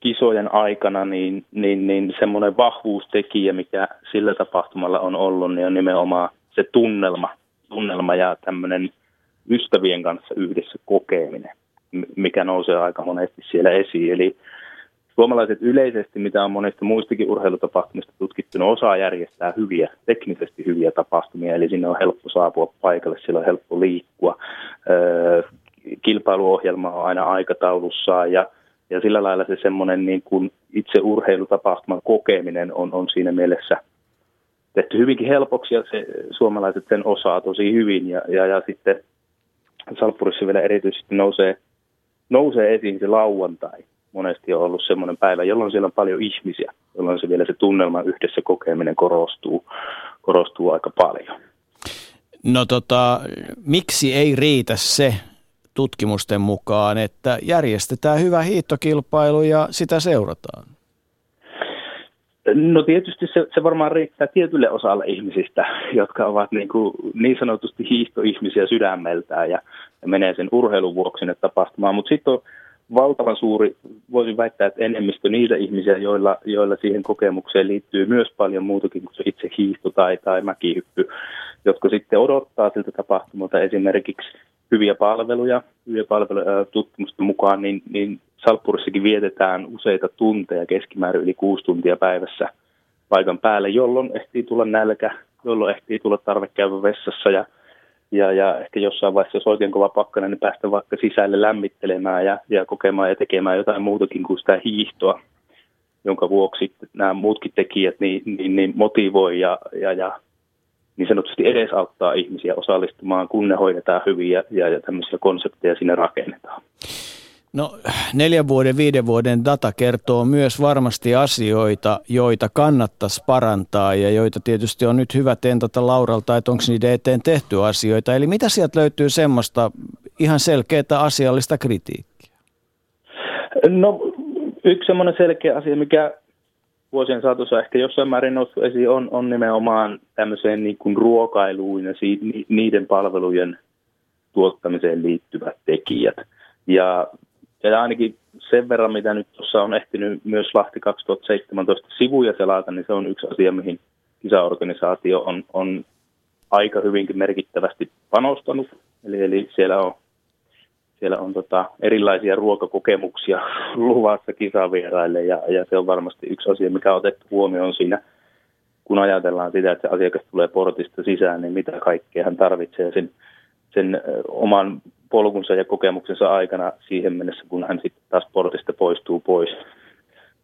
Speaker 7: kisojen aikana, niin, niin, niin semmoinen vahvuustekijä, mikä sillä tapahtumalla on ollut, niin on nimenomaan se tunnelma, tunnelma ja tämmöinen ystävien kanssa yhdessä kokeminen, mikä nousee aika monesti siellä esiin. Eli suomalaiset yleisesti, mitä on monesta muistakin urheilutapahtumista tutkittu, ne osaa järjestää hyviä, teknisesti hyviä tapahtumia, eli sinne on helppo saapua paikalle, siellä on helppo liikkua. Öö, kilpailuohjelma on aina aikataulussaan ja ja sillä lailla se semmoinen niin kuin itse urheilutapahtuman kokeminen on, on siinä mielessä tehty hyvinkin helpoksi ja se, suomalaiset sen osaa tosi hyvin. Ja, ja, ja sitten Salppurissa vielä erityisesti nousee, nousee esiin se lauantai. Monesti on ollut semmoinen päivä, jolloin siellä on paljon ihmisiä, jolloin se vielä se tunnelma yhdessä kokeminen korostuu, korostuu aika paljon.
Speaker 2: No tota, miksi ei riitä se, tutkimusten mukaan, että järjestetään hyvä hiihtokilpailu ja sitä seurataan?
Speaker 7: No tietysti se, se varmaan riittää tietylle osalle ihmisistä, jotka ovat niin, kuin niin sanotusti hiihtoihmisiä sydämeltään ja, ja menee sen urheilun vuoksi sinne tapahtumaan. Mutta sitten on valtavan suuri, voisin väittää, että enemmistö niitä ihmisiä, joilla, joilla siihen kokemukseen liittyy myös paljon muutakin kuin se itse hiihto tai, tai mäkihyppy, jotka sitten odottaa siltä tapahtumalta esimerkiksi hyviä palveluja, hyviä palveluja tutkimusten mukaan, niin, niin Salppurissakin vietetään useita tunteja, keskimäärin yli kuusi tuntia päivässä paikan päälle, jolloin ehtii tulla nälkä, jolloin ehtii tulla tarve käydä vessassa ja, ja, ja ehkä jossain vaiheessa, jos oikein kova pakkana, niin päästä vaikka sisälle lämmittelemään ja, ja kokemaan ja tekemään jotain muutakin kuin sitä hiihtoa, jonka vuoksi nämä muutkin tekijät niin, niin, niin motivoi ja, ja, ja niin sanotusti edesauttaa ihmisiä osallistumaan, kun ne hoidetaan hyvin ja, ja, ja tämmöisiä konsepteja sinne rakennetaan.
Speaker 2: No neljän vuoden, viiden vuoden data kertoo myös varmasti asioita, joita kannattaisi parantaa ja joita tietysti on nyt hyvä tentata Lauralta, että onko niiden eteen tehty asioita. Eli mitä sieltä löytyy semmoista ihan selkeää asiallista kritiikkiä?
Speaker 7: No yksi semmoinen selkeä asia, mikä vuosien saatossa ehkä jossain määrin noussut esiin, on, on nimenomaan tämmöiseen niin kuin ruokailuun ja si, niiden palvelujen tuottamiseen liittyvät tekijät. Ja ja ainakin sen verran, mitä nyt tuossa on ehtinyt myös Lahti 2017 sivuja selata, niin se on yksi asia, mihin kisaorganisaatio on, on aika hyvinkin merkittävästi panostanut. Eli, eli siellä on, siellä on tota erilaisia ruokakokemuksia luvassa kisavieraille ja, ja se on varmasti yksi asia, mikä on otettu huomioon siinä, kun ajatellaan sitä, että se asiakas tulee portista sisään, niin mitä kaikkea hän tarvitsee sen, sen oman polkunsa ja kokemuksensa aikana siihen mennessä, kun hän sitten taas portista poistuu pois,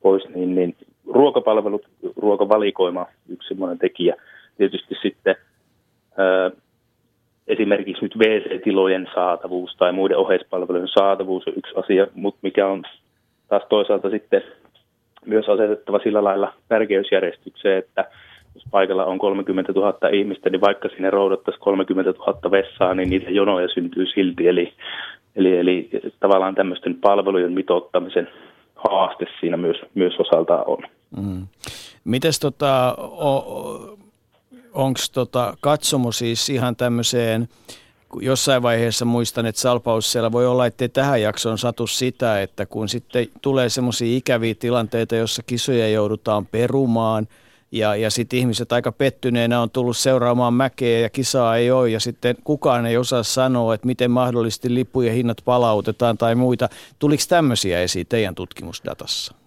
Speaker 7: pois niin, niin ruokapalvelut, ruokavalikoima yksi semmoinen tekijä. Tietysti sitten esimerkiksi nyt WC-tilojen saatavuus tai muiden oheispalvelujen saatavuus on yksi asia, mutta mikä on taas toisaalta sitten myös asetettava sillä lailla tärkeysjärjestykseen, että jos paikalla on 30 000 ihmistä, niin vaikka sinne roudattaisiin 30 000 vessaa, niin niitä jonoja syntyy silti. Eli, eli, eli tavallaan tämmöisten palvelujen mitottamisen haaste siinä myös, myös osaltaan on. Mm.
Speaker 2: Mites tota, onko tota katsomo siis ihan tämmöiseen, jossain vaiheessa muistan, että Salpaus siellä voi olla, että tähän jaksoon satu sitä, että kun sitten tulee semmoisia ikäviä tilanteita, jossa kisoja joudutaan perumaan – ja, ja sitten ihmiset aika pettyneenä on tullut seuraamaan mäkeä ja kisaa ei ole ja sitten kukaan ei osaa sanoa, että miten mahdollisesti lippujen hinnat palautetaan tai muita. Tuliko tämmöisiä esiin teidän tutkimusdatassa?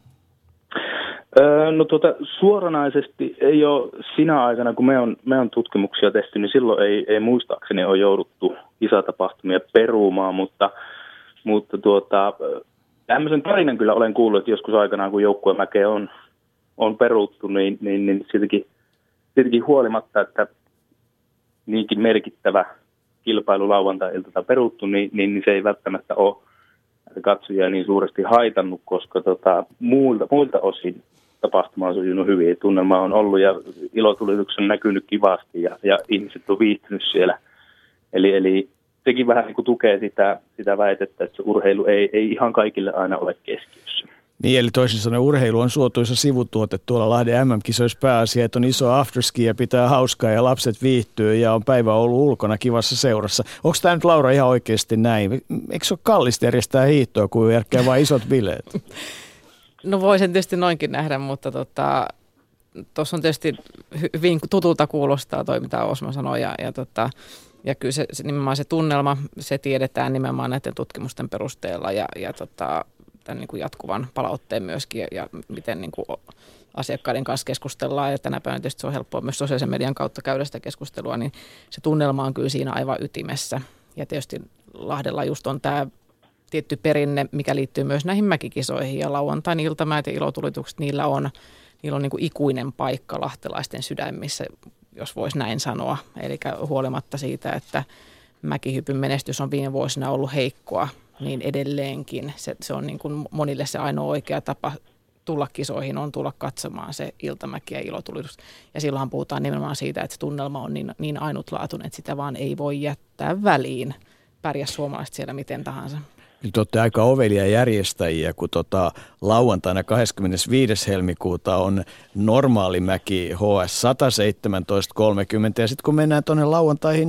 Speaker 7: No tuota, suoranaisesti ei ole sinä aikana, kun me on, me on tutkimuksia tehty, niin silloin ei, ei muistaakseni ole jouduttu kisatapahtumia peruumaan, mutta, mutta tuota, tämmöisen tarinan kyllä olen kuullut, että joskus aikanaan, kun joukkuemäkeä on, on peruttu, niin, niin, niin siltikin, siltikin huolimatta, että niinkin merkittävä kilpailu lauantai-ilta peruttu, niin, niin, niin se ei välttämättä ole katsojia niin suuresti haitannut, koska tota, muilta, muilta osin tapahtuma on sujunut hyvin. Tunnelma on ollut ja ilotulitus on näkynyt kivasti ja, ja ihmiset on viihtynyt siellä. Eli, eli sekin vähän niin kuin tukee sitä, sitä väitettä, että se urheilu ei, ei ihan kaikille aina ole keskiössä.
Speaker 2: Niin, eli toisin sanoen urheilu on suotuisa sivutuote tuolla Lahden MM-kisoissa pääasia, että on iso afterski ja pitää hauskaa ja lapset viihtyy ja on päivä ollut ulkona kivassa seurassa. Onko tämä nyt Laura ihan oikeasti näin? Eikö se ole kallista järjestää hiihtoa kuin järkkää vain isot bileet?
Speaker 3: No voisin tietysti noinkin nähdä, mutta tota, tuossa on tietysti hyvin tutulta kuulostaa toi, mitä Osma sanoi ja, ja tota, ja kyllä se, se, nimenomaan se tunnelma, se tiedetään nimenomaan näiden tutkimusten perusteella ja, ja tota, tämän niin kuin jatkuvan palautteen myöskin ja, ja miten niin kuin asiakkaiden kanssa keskustellaan ja tänä päivänä tietysti se on helppoa myös sosiaalisen median kautta käydä sitä keskustelua, niin se tunnelma on kyllä siinä aivan ytimessä. Ja tietysti Lahdella just on tämä tietty perinne, mikä liittyy myös näihin mäkikisoihin ja lauantain iltamäät ja ilotulitukset, niillä on, niillä on niin kuin ikuinen paikka lahtelaisten sydämissä, jos voisi näin sanoa. Eli huolimatta siitä, että mäkihypyn menestys on viime vuosina ollut heikkoa, niin edelleenkin se, se on niin kuin monille se ainoa oikea tapa tulla kisoihin on tulla katsomaan se iltamäki ja ilotulitus. Ja silloin puhutaan nimenomaan siitä, että se tunnelma on niin, niin ainutlaatuinen, että sitä vaan ei voi jättää väliin. Pärjää suomalaiset siellä miten tahansa.
Speaker 2: Nyt olette aika ovelia järjestäjiä, kun tota, lauantaina 25. helmikuuta on normaalimäki HS 117.30 ja sitten kun mennään tuonne lauantaihin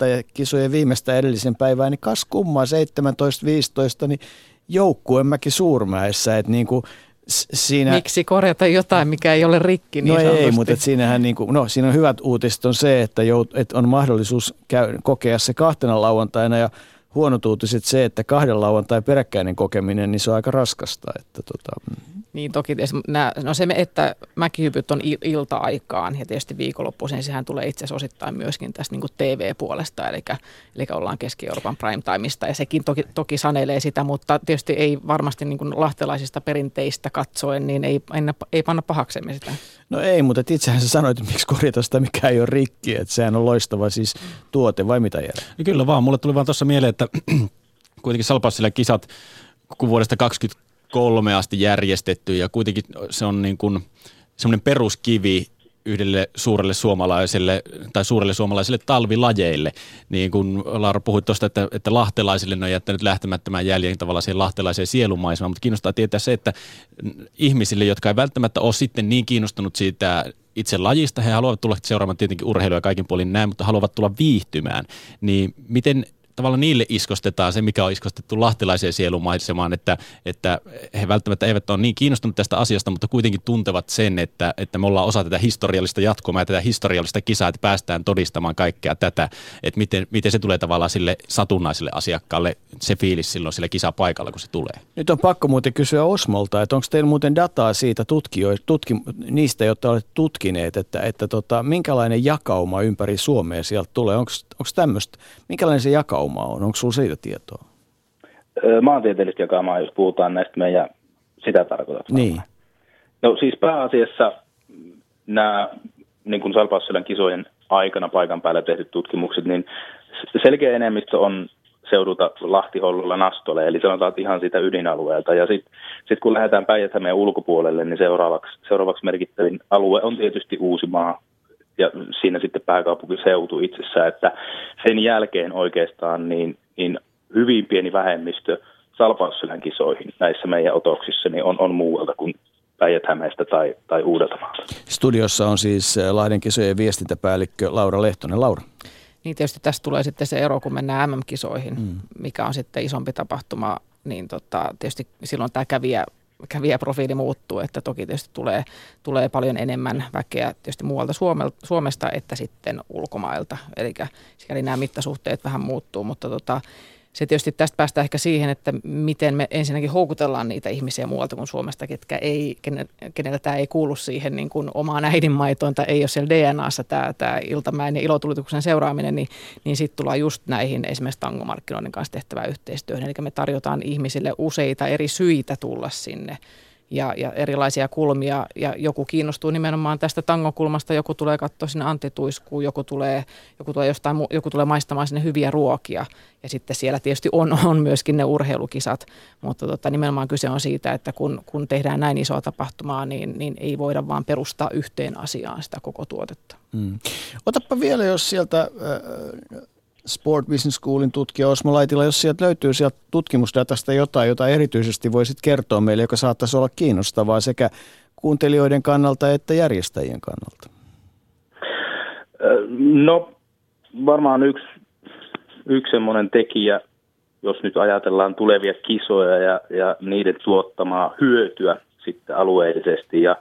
Speaker 2: 4.3. ja kisojen viimeistä edellisen päivää, niin kas kummaa 17.15, niin joukkuemäki Suurmäessä, että niin kuin siinä...
Speaker 3: Miksi korjata jotain, mikä ei ole rikki niin
Speaker 2: No
Speaker 3: sanotusti.
Speaker 2: ei, mutta siinähän niin kuin, no, siinä on hyvät uutiset on se, että, jout, että on mahdollisuus käy, kokea se kahtena lauantaina ja huonot uutiset se, että kahden lauantai peräkkäinen kokeminen, niin se on aika raskasta. Että tota,
Speaker 3: Niin toki, nää, no se, että mäkihypyt on il- ilta-aikaan ja tietysti viikonloppuisin, niin sehän tulee itse asiassa osittain myöskin tästä niin TV-puolesta, eli, eli ollaan Keski-Euroopan primetimeista ja sekin toki, toki sanelee sitä, mutta tietysti ei varmasti niin lahtelaisista perinteistä katsoen, niin ei, ei, ei panna pahaksemme sitä.
Speaker 2: No ei, mutta itsehän sä sanoit, että miksi korjata sitä, mikä ei ole rikki, että sehän on loistava siis tuote, vai mitä Jere?
Speaker 4: No kyllä vaan, mulle tuli vaan tuossa mieleen, että kuitenkin Salpassilla kisat kun vuodesta 2023 asti järjestetty ja kuitenkin se on niin kuin semmoinen peruskivi yhdelle suurelle suomalaiselle tai suurelle suomalaiselle talvilajeille. Niin kuin Laura puhui tuosta, että, että lahtelaisille ne on jättänyt lähtemättömän jäljen tavallaan siihen lahtelaiseen sielumaisemaan, mutta kiinnostaa tietää se, että ihmisille, jotka ei välttämättä ole sitten niin kiinnostunut siitä itse lajista, he haluavat tulla seuraamaan tietenkin urheilua kaikin puolin näin, mutta haluavat tulla viihtymään, niin miten tavallaan niille iskostetaan se, mikä on iskostettu lahtelaiseen sielumaisemaan, että, että he välttämättä eivät ole niin kiinnostuneet tästä asiasta, mutta kuitenkin tuntevat sen, että, että me ollaan osa tätä historiallista jatkomaa ja tätä historiallista kisaa, että päästään todistamaan kaikkea tätä, että miten, miten se tulee tavallaan sille satunnaiselle asiakkaalle se fiilis silloin sille kisapaikalla, kun se tulee.
Speaker 2: Nyt on pakko muuten kysyä Osmolta, että onko teillä muuten dataa siitä tutkijoista, tutki, niistä, jotka olette tutkineet, että, että tota, minkälainen jakauma ympäri Suomea sieltä tulee? Onko tämmöistä, minkälainen se jakauma on? Onko sinulla siitä tietoa?
Speaker 7: Maantieteellistä jakaamaa, jos puhutaan näistä meidän, sitä tarkoitat.
Speaker 2: Niin.
Speaker 7: No siis pääasiassa nämä niin kuin Salpausselän kisojen aikana paikan päällä tehdyt tutkimukset, niin selkeä enemmistö on seudulta Lahti-Hollolla Nastolle, eli sanotaan ihan siitä ydinalueelta. Ja sitten sit kun lähdetään päijät ulkopuolelle, niin seuraavaksi, seuraavaksi merkittävin alue on tietysti Uusimaa, ja siinä sitten pääkaupunkiseutu itsessään, että sen jälkeen oikeastaan niin, niin hyvin pieni vähemmistö Salpausselän kisoihin näissä meidän otoksissa niin on, on muualta kuin päijät tai, tai Uudeltamaalta.
Speaker 2: Studiossa on siis Lahden kisojen viestintäpäällikkö Laura Lehtonen. Laura.
Speaker 3: Niin tietysti tästä tulee sitten se ero, kun mennään MM-kisoihin, mm. mikä on sitten isompi tapahtuma, niin tota, tietysti silloin tämä kävijä kävijäprofiili muuttuu, että toki tietysti tulee, tulee paljon enemmän väkeä tietysti muualta Suomesta että sitten ulkomailta. Eli sikäli nämä mittasuhteet vähän muuttuu, mutta tota, se tietysti tästä päästään ehkä siihen, että miten me ensinnäkin houkutellaan niitä ihmisiä muualta kuin Suomesta, ketkä ei, kenellä tämä ei kuulu siihen niin kuin omaan äidinmaitoon tai ei ole siellä DNAssa tämä, tämä iltamäen ja ilotulituksen seuraaminen, niin, niin sitten tullaan just näihin esimerkiksi tangomarkkinoiden kanssa tehtävään yhteistyöhön. Eli me tarjotaan ihmisille useita eri syitä tulla sinne ja, ja erilaisia kulmia. Ja joku kiinnostuu nimenomaan tästä tangokulmasta, joku tulee katsoa sinne antituiskuun, joku tulee, joku tulee, jostain, joku tulee maistamaan sinne hyviä ruokia. Ja sitten siellä tietysti on, on myöskin ne urheilukisat, mutta tota, nimenomaan kyse on siitä, että kun, kun tehdään näin isoa tapahtumaa, niin, niin ei voida vaan perustaa yhteen asiaan sitä koko tuotetta.
Speaker 2: Hmm. Otapa vielä, jos sieltä äh, Sport Business Schoolin tutkija Osmo Laitila, jos sieltä löytyy sieltä tutkimusdatasta jotain, jota erityisesti voisit kertoa meille, joka saattaisi olla kiinnostavaa sekä kuuntelijoiden kannalta että järjestäjien kannalta?
Speaker 7: No varmaan yksi, yksi semmoinen tekijä, jos nyt ajatellaan tulevia kisoja ja, ja niiden tuottamaa hyötyä sitten alueellisesti ja,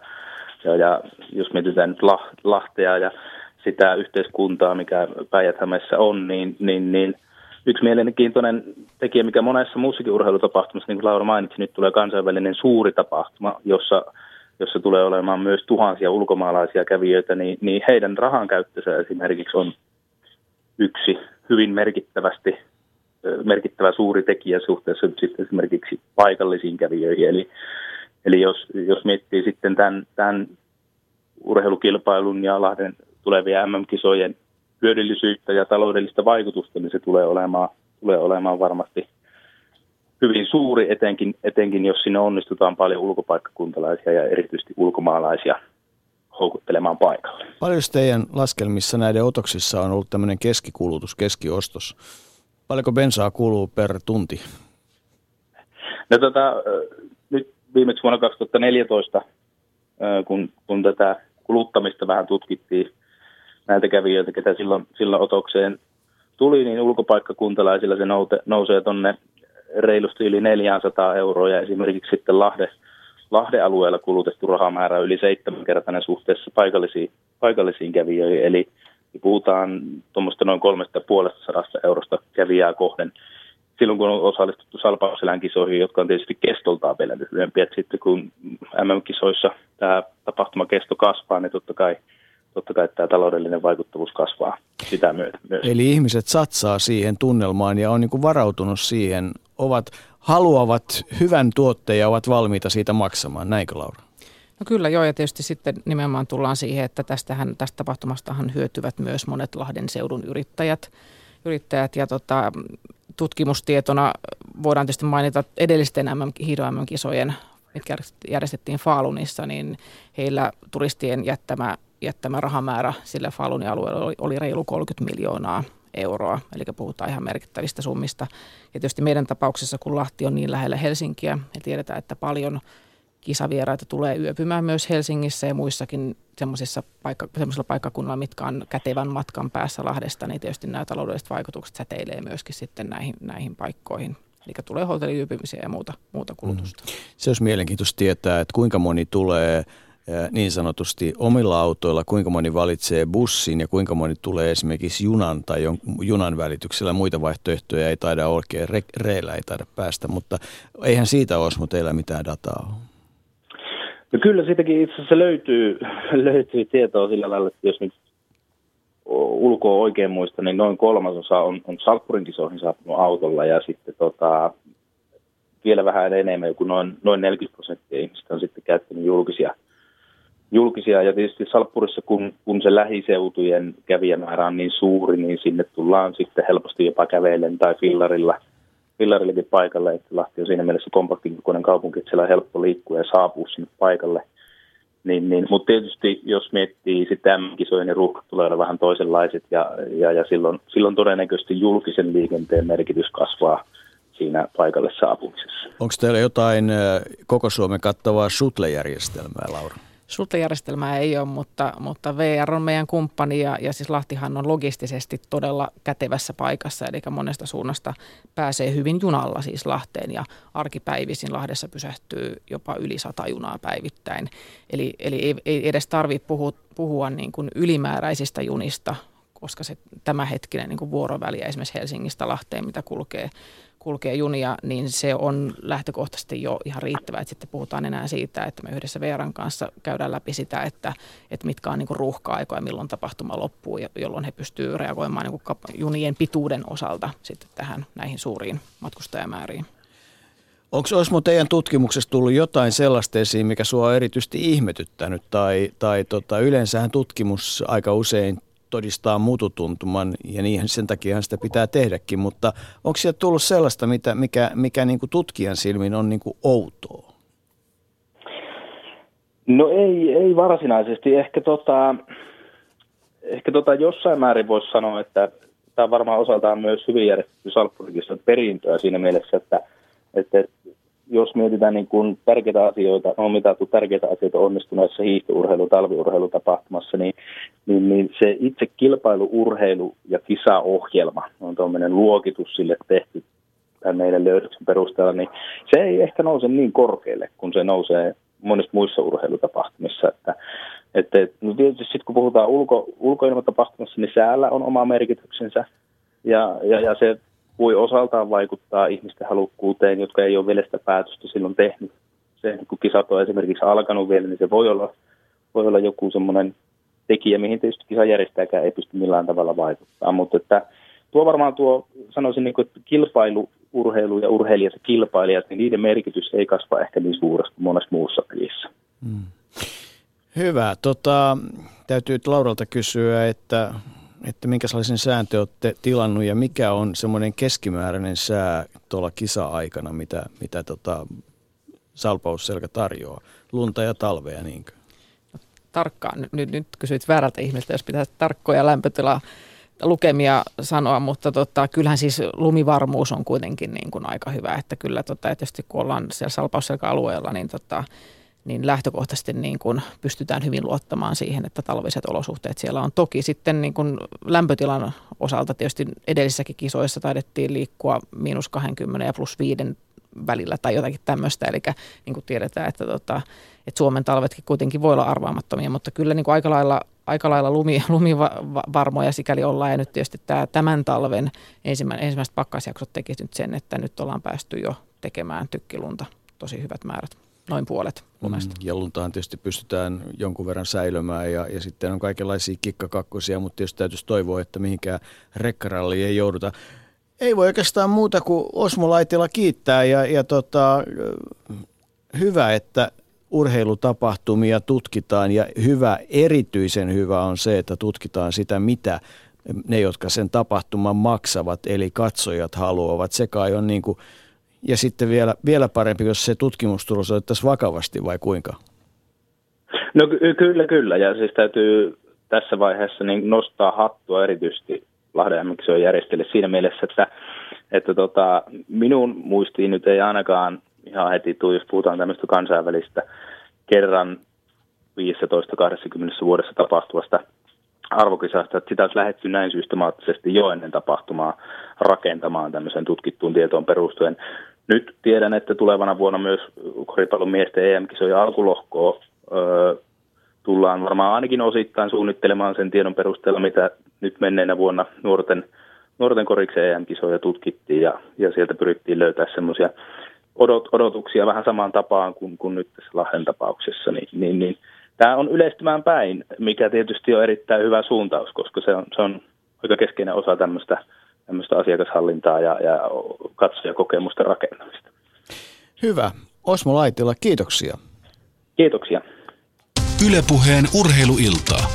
Speaker 7: ja, ja jos mietitään nyt Lahtea ja sitä yhteiskuntaa, mikä päijät on, niin, niin, niin yksi mielenkiintoinen tekijä, mikä monessa muussakin urheilutapahtumassa, niin kuin Laura mainitsi, nyt tulee kansainvälinen suuri tapahtuma, jossa, jossa tulee olemaan myös tuhansia ulkomaalaisia kävijöitä, niin, niin heidän rahan käyttönsä esimerkiksi on yksi hyvin merkittävästi merkittävä suuri tekijä suhteessa sitten esimerkiksi paikallisiin kävijöihin. Eli, eli jos, jos miettii sitten tämän, tämän urheilukilpailun ja Lahden tulevia MM-kisojen hyödyllisyyttä ja taloudellista vaikutusta, niin se tulee olemaan, tulee olemaan varmasti hyvin suuri, etenkin, etenkin jos sinne onnistutaan paljon ulkopaikkakuntalaisia ja erityisesti ulkomaalaisia houkuttelemaan paikalle.
Speaker 2: Paljon teidän laskelmissa näiden otoksissa on ollut tämmöinen keskikulutus, keskiostos? Paljonko bensaa kuluu per tunti
Speaker 7: No tota, nyt viimeksi vuonna 2014, kun, kun tätä kuluttamista vähän tutkittiin näitä kävijöitä, ketä silloin, silloin otokseen tuli, niin ulkopaikkakuntalaisilla se noute, nousee tuonne reilusti yli 400 euroa ja esimerkiksi sitten Lahde, Lahden alueella kulutettu rahamäärä yli seitsemänkertainen suhteessa paikallisiin, paikallisiin kävijöihin, eli puhutaan tuommoista noin 350 eurosta kävijää kohden silloin kun on osallistuttu salpauselän kisoihin, jotka on tietysti kestoltaan vielä lyhyempiä. Sitten kun MM-kisoissa tämä tapahtuma kesto kasvaa, niin totta kai, totta kai tämä taloudellinen vaikuttavuus kasvaa sitä myötä myös.
Speaker 2: Eli ihmiset satsaa siihen tunnelmaan ja on niin kuin varautunut siihen, ovat, haluavat hyvän tuotteen ja ovat valmiita siitä maksamaan. Näinkö Laura?
Speaker 3: No kyllä joo, ja tietysti sitten nimenomaan tullaan siihen, että tästähän, tästä tapahtumastahan hyötyvät myös monet Lahden seudun yrittäjät, yrittäjät ja tota, tutkimustietona voidaan tietysti mainita edellisten MM, hiidon-MM-kisojen, mitkä järjestettiin Falunissa, niin heillä turistien jättämä, jättämä rahamäärä sillä Falunin alueella oli, oli reilu 30 miljoonaa euroa, eli puhutaan ihan merkittävistä summista. Ja tietysti meidän tapauksessa, kun Lahti on niin lähellä Helsinkiä, ja tiedetään, että paljon kisavieraita tulee yöpymään myös Helsingissä ja muissakin semmoisissa paikka, paikkakunnilla, mitkä on kätevän matkan päässä Lahdesta, niin tietysti nämä taloudelliset vaikutukset säteilee myöskin sitten näihin, näihin paikkoihin. Eli tulee hotelliypymisiä ja muuta, muuta kulutusta. Mm.
Speaker 2: Se olisi mielenkiintoista tietää, että kuinka moni tulee niin sanotusti omilla autoilla, kuinka moni valitsee bussin ja kuinka moni tulee esimerkiksi junan tai junan välityksellä. Muita vaihtoehtoja ei taida oikein, reillä ei taida päästä, mutta eihän siitä mutta teillä mitään dataa
Speaker 7: No kyllä siitäkin itse asiassa löytyy, löytyy tietoa sillä lailla, että jos nyt ulkoa oikein muista, niin noin kolmasosa on, on Salkkurin kisoihin saapunut autolla ja sitten tota, vielä vähän enemmän, joku noin, noin 40 prosenttia ihmistä on sitten käyttänyt julkisia, julkisia. Ja tietysti Salppurissa, kun, kun se lähiseutujen kävijämäärä on niin suuri, niin sinne tullaan sitten helposti jopa kävellen tai fillarilla – Villarillekin paikalle, että Lahti on siinä mielessä kompaktin kaupunki, että siellä on helppo liikkua ja saapua sinne paikalle. Niin, niin, mutta tietysti jos miettii sitten M-kisoja, niin ruuhkat tulee olla vähän toisenlaiset ja, ja, ja silloin, silloin todennäköisesti julkisen liikenteen merkitys kasvaa siinä paikalle saapumisessa.
Speaker 2: Onko teillä jotain koko Suomen kattavaa shuttle-järjestelmää, Laura?
Speaker 3: Sultajärjestelmää ei ole, mutta, mutta VR on meidän kumppani ja, ja siis Lahtihan on logistisesti todella kätevässä paikassa, eli monesta suunnasta pääsee hyvin junalla siis Lahteen ja arkipäivisin Lahdessa pysähtyy jopa yli sata junaa päivittäin. Eli, eli ei, ei edes tarvitse puhua, puhua niin kuin ylimääräisistä junista, koska se tämänhetkinen niin kuin vuoroväli esimerkiksi Helsingistä Lahteen, mitä kulkee kulkee junia, niin se on lähtökohtaisesti jo ihan riittävää, että sitten puhutaan enää siitä, että me yhdessä VRn kanssa käydään läpi sitä, että, että mitkä on niin ruuhka-aikoja, milloin tapahtuma loppuu, ja jolloin he pystyvät reagoimaan niin junien pituuden osalta sitten tähän näihin suuriin matkustajamääriin.
Speaker 2: Onko Osmo teidän tutkimuksessa tullut jotain sellaista esiin, mikä sua on erityisesti ihmetyttänyt, tai, tai tota, yleensähän tutkimus aika usein todistaa mututuntuman ja niin sen takia sitä pitää tehdäkin, mutta onko sieltä tullut sellaista, mitä, mikä, mikä niin kuin tutkijan silmin on niin kuin outoa?
Speaker 7: No ei, ei varsinaisesti. Ehkä, tota, ehkä tota jossain määrin voisi sanoa, että tämä varmaan osaltaan myös hyvin järjestetty perintöä siinä mielessä, että, että jos mietitään niin kuin tärkeitä asioita, on mitattu tärkeitä asioita onnistuneessa hiihtourheilu, talviurheilutapahtumassa, niin, niin, niin se itse kilpailuurheilu ja kisaohjelma on tuommoinen luokitus sille tehty tämän meidän löydöksen perusteella, niin se ei ehkä nouse niin korkealle, kun se nousee monissa muissa urheilutapahtumissa. Että, että, no tietysti sitten kun puhutaan ulko, ulkoilmatapahtumassa, niin säällä on oma merkityksensä ja, ja, ja se voi osaltaan vaikuttaa ihmisten halukkuuteen, jotka ei ole vielä sitä päätöstä silloin tehnyt. Se, kun kisat on esimerkiksi alkanut vielä, niin se voi olla, voi olla joku semmoinen tekijä, mihin tietysti kisajärjestäjäkään ei pysty millään tavalla vaikuttaa. Mutta että tuo varmaan tuo, sanoisin, niin kuin, että kilpailu, urheilu ja urheilijat ja kilpailijat, niin niiden merkitys ei kasva ehkä niin suuresti kuin monessa muussa pelissä. Hmm.
Speaker 2: Hyvä. Tota, täytyy Lauralta kysyä, että että minkälaisen sään te olette tilannut ja mikä on semmoinen keskimääräinen sää tuolla kisa-aikana, mitä, mitä tota salpausselkä tarjoaa? Lunta ja talvea, niinkö?
Speaker 3: Tarkkaan. Nyt, nyt kysyit väärältä ihmiseltä, jos pitää tarkkoja lämpötilaa lukemia sanoa, mutta tota, kyllähän siis lumivarmuus on kuitenkin niin kuin aika hyvä, että kyllä tota, tietysti kun ollaan siellä salpausselkä-alueella, niin tota, niin lähtökohtaisesti niin kuin pystytään hyvin luottamaan siihen, että talviset olosuhteet siellä on. Toki sitten niin kuin lämpötilan osalta tietysti edellisissäkin kisoissa taidettiin liikkua miinus 20 ja plus 5 välillä tai jotakin tämmöistä. Eli niin kuin tiedetään, että, tota, että Suomen talvetkin kuitenkin voi olla arvaamattomia, mutta kyllä niin kuin aika lailla, aika lailla lumi, lumivarmoja sikäli ollaan. Ja nyt tietysti tämä, tämän talven ensimmäinen, ensimmäiset pakkasjaksot teki nyt sen, että nyt ollaan päästy jo tekemään tykkilunta tosi hyvät määrät noin puolet lumesta.
Speaker 2: Mm, ja luntahan tietysti pystytään jonkun verran säilymään ja, ja sitten on kaikenlaisia kikkakakkosia, mutta tietysti täytyisi toivoa, että mihinkään rekkaralliin ei jouduta. Ei voi oikeastaan muuta kuin Osmo Laitila kiittää ja, ja tota, hyvä, että urheilutapahtumia tutkitaan ja hyvä, erityisen hyvä on se, että tutkitaan sitä, mitä ne, jotka sen tapahtuman maksavat, eli katsojat haluavat. Se kai on niin kuin ja sitten vielä, vielä parempi, jos se tutkimustulos otettaisiin vakavasti vai kuinka?
Speaker 7: No ky- kyllä, kyllä. Ja siis täytyy tässä vaiheessa niin nostaa hattua erityisesti Lahden on järjestelle siinä mielessä, että, että tota, minun muistiin nyt ei ainakaan ihan heti tule, jos puhutaan tämmöistä kansainvälistä kerran 15-20 vuodessa tapahtuvasta arvokisasta, että sitä olisi lähetty näin systemaattisesti jo ennen tapahtumaa rakentamaan tämmöisen tutkittuun tietoon perustuen. Nyt tiedän, että tulevana vuonna myös koripallon miesten EM-kisojen alkulohkoa öö, tullaan varmaan ainakin osittain suunnittelemaan sen tiedon perusteella, mitä nyt menneenä vuonna nuorten, nuorten koriksen EM-kisoja tutkittiin ja, ja sieltä pyrittiin löytää semmoisia odot, odotuksia vähän samaan tapaan kuin, kuin nyt tässä Lahden tapauksessa, niin, niin, niin tämä on yleistymään päin, mikä tietysti on erittäin hyvä suuntaus, koska se on, se on aika keskeinen osa tämmöistä tämmöistä asiakashallintaa ja, ja katsojakokemusten rakentamista.
Speaker 2: Hyvä. Osmo Laitila, kiitoksia.
Speaker 7: Kiitoksia.
Speaker 1: Ylepuheen urheiluiltaa.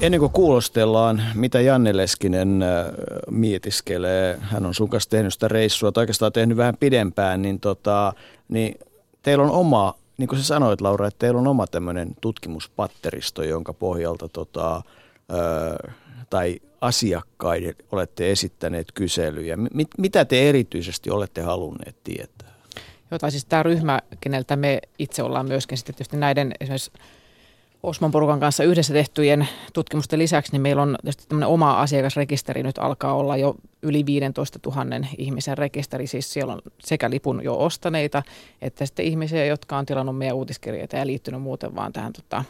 Speaker 2: Ennen kuin kuulostellaan, mitä Janne Leskinen äh, mietiskelee, hän on sun kanssa tehnyt sitä reissua, tai oikeastaan tehnyt vähän pidempään, niin, tota, niin teillä on oma, niin kuin sä sanoit Laura, että teillä on oma tämmöinen tutkimuspatteristo, jonka pohjalta tota, tai asiakkaiden olette esittäneet kyselyjä. Mit, mitä te erityisesti olette halunneet tietää?
Speaker 3: Joo, tai siis tämä ryhmä, keneltä me itse ollaan myöskin sitten tietysti näiden esimerkiksi Osmon porukan kanssa yhdessä tehtyjen tutkimusten lisäksi, niin meillä on tietysti tämmöinen oma asiakasrekisteri nyt alkaa olla jo yli 15 000 ihmisen rekisteri. Siis siellä on sekä lipun jo ostaneita, että sitten ihmisiä, jotka on tilannut meidän uutiskirjeitä ja liittynyt muuten vaan tähän tota,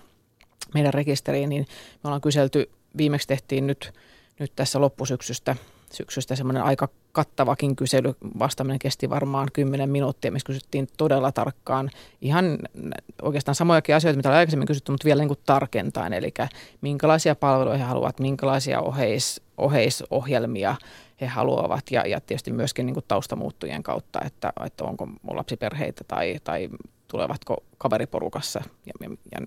Speaker 3: meidän rekisteriin, niin me ollaan kyselty, viimeksi tehtiin nyt, nyt tässä loppusyksystä syksystä semmoinen aika kattavakin kysely. Vastaaminen kesti varmaan 10 minuuttia, missä kysyttiin todella tarkkaan ihan oikeastaan samojakin asioita, mitä oli aikaisemmin kysytty, mutta vielä niin kuin tarkentaen. Eli minkälaisia palveluja he haluavat, minkälaisia oheis, oheisohjelmia he haluavat ja, ja tietysti myöskin niin kuin taustamuuttujen kautta, että, että onko lapsiperheitä tai, tai tulevatko kaveriporukassa ja, ja, ja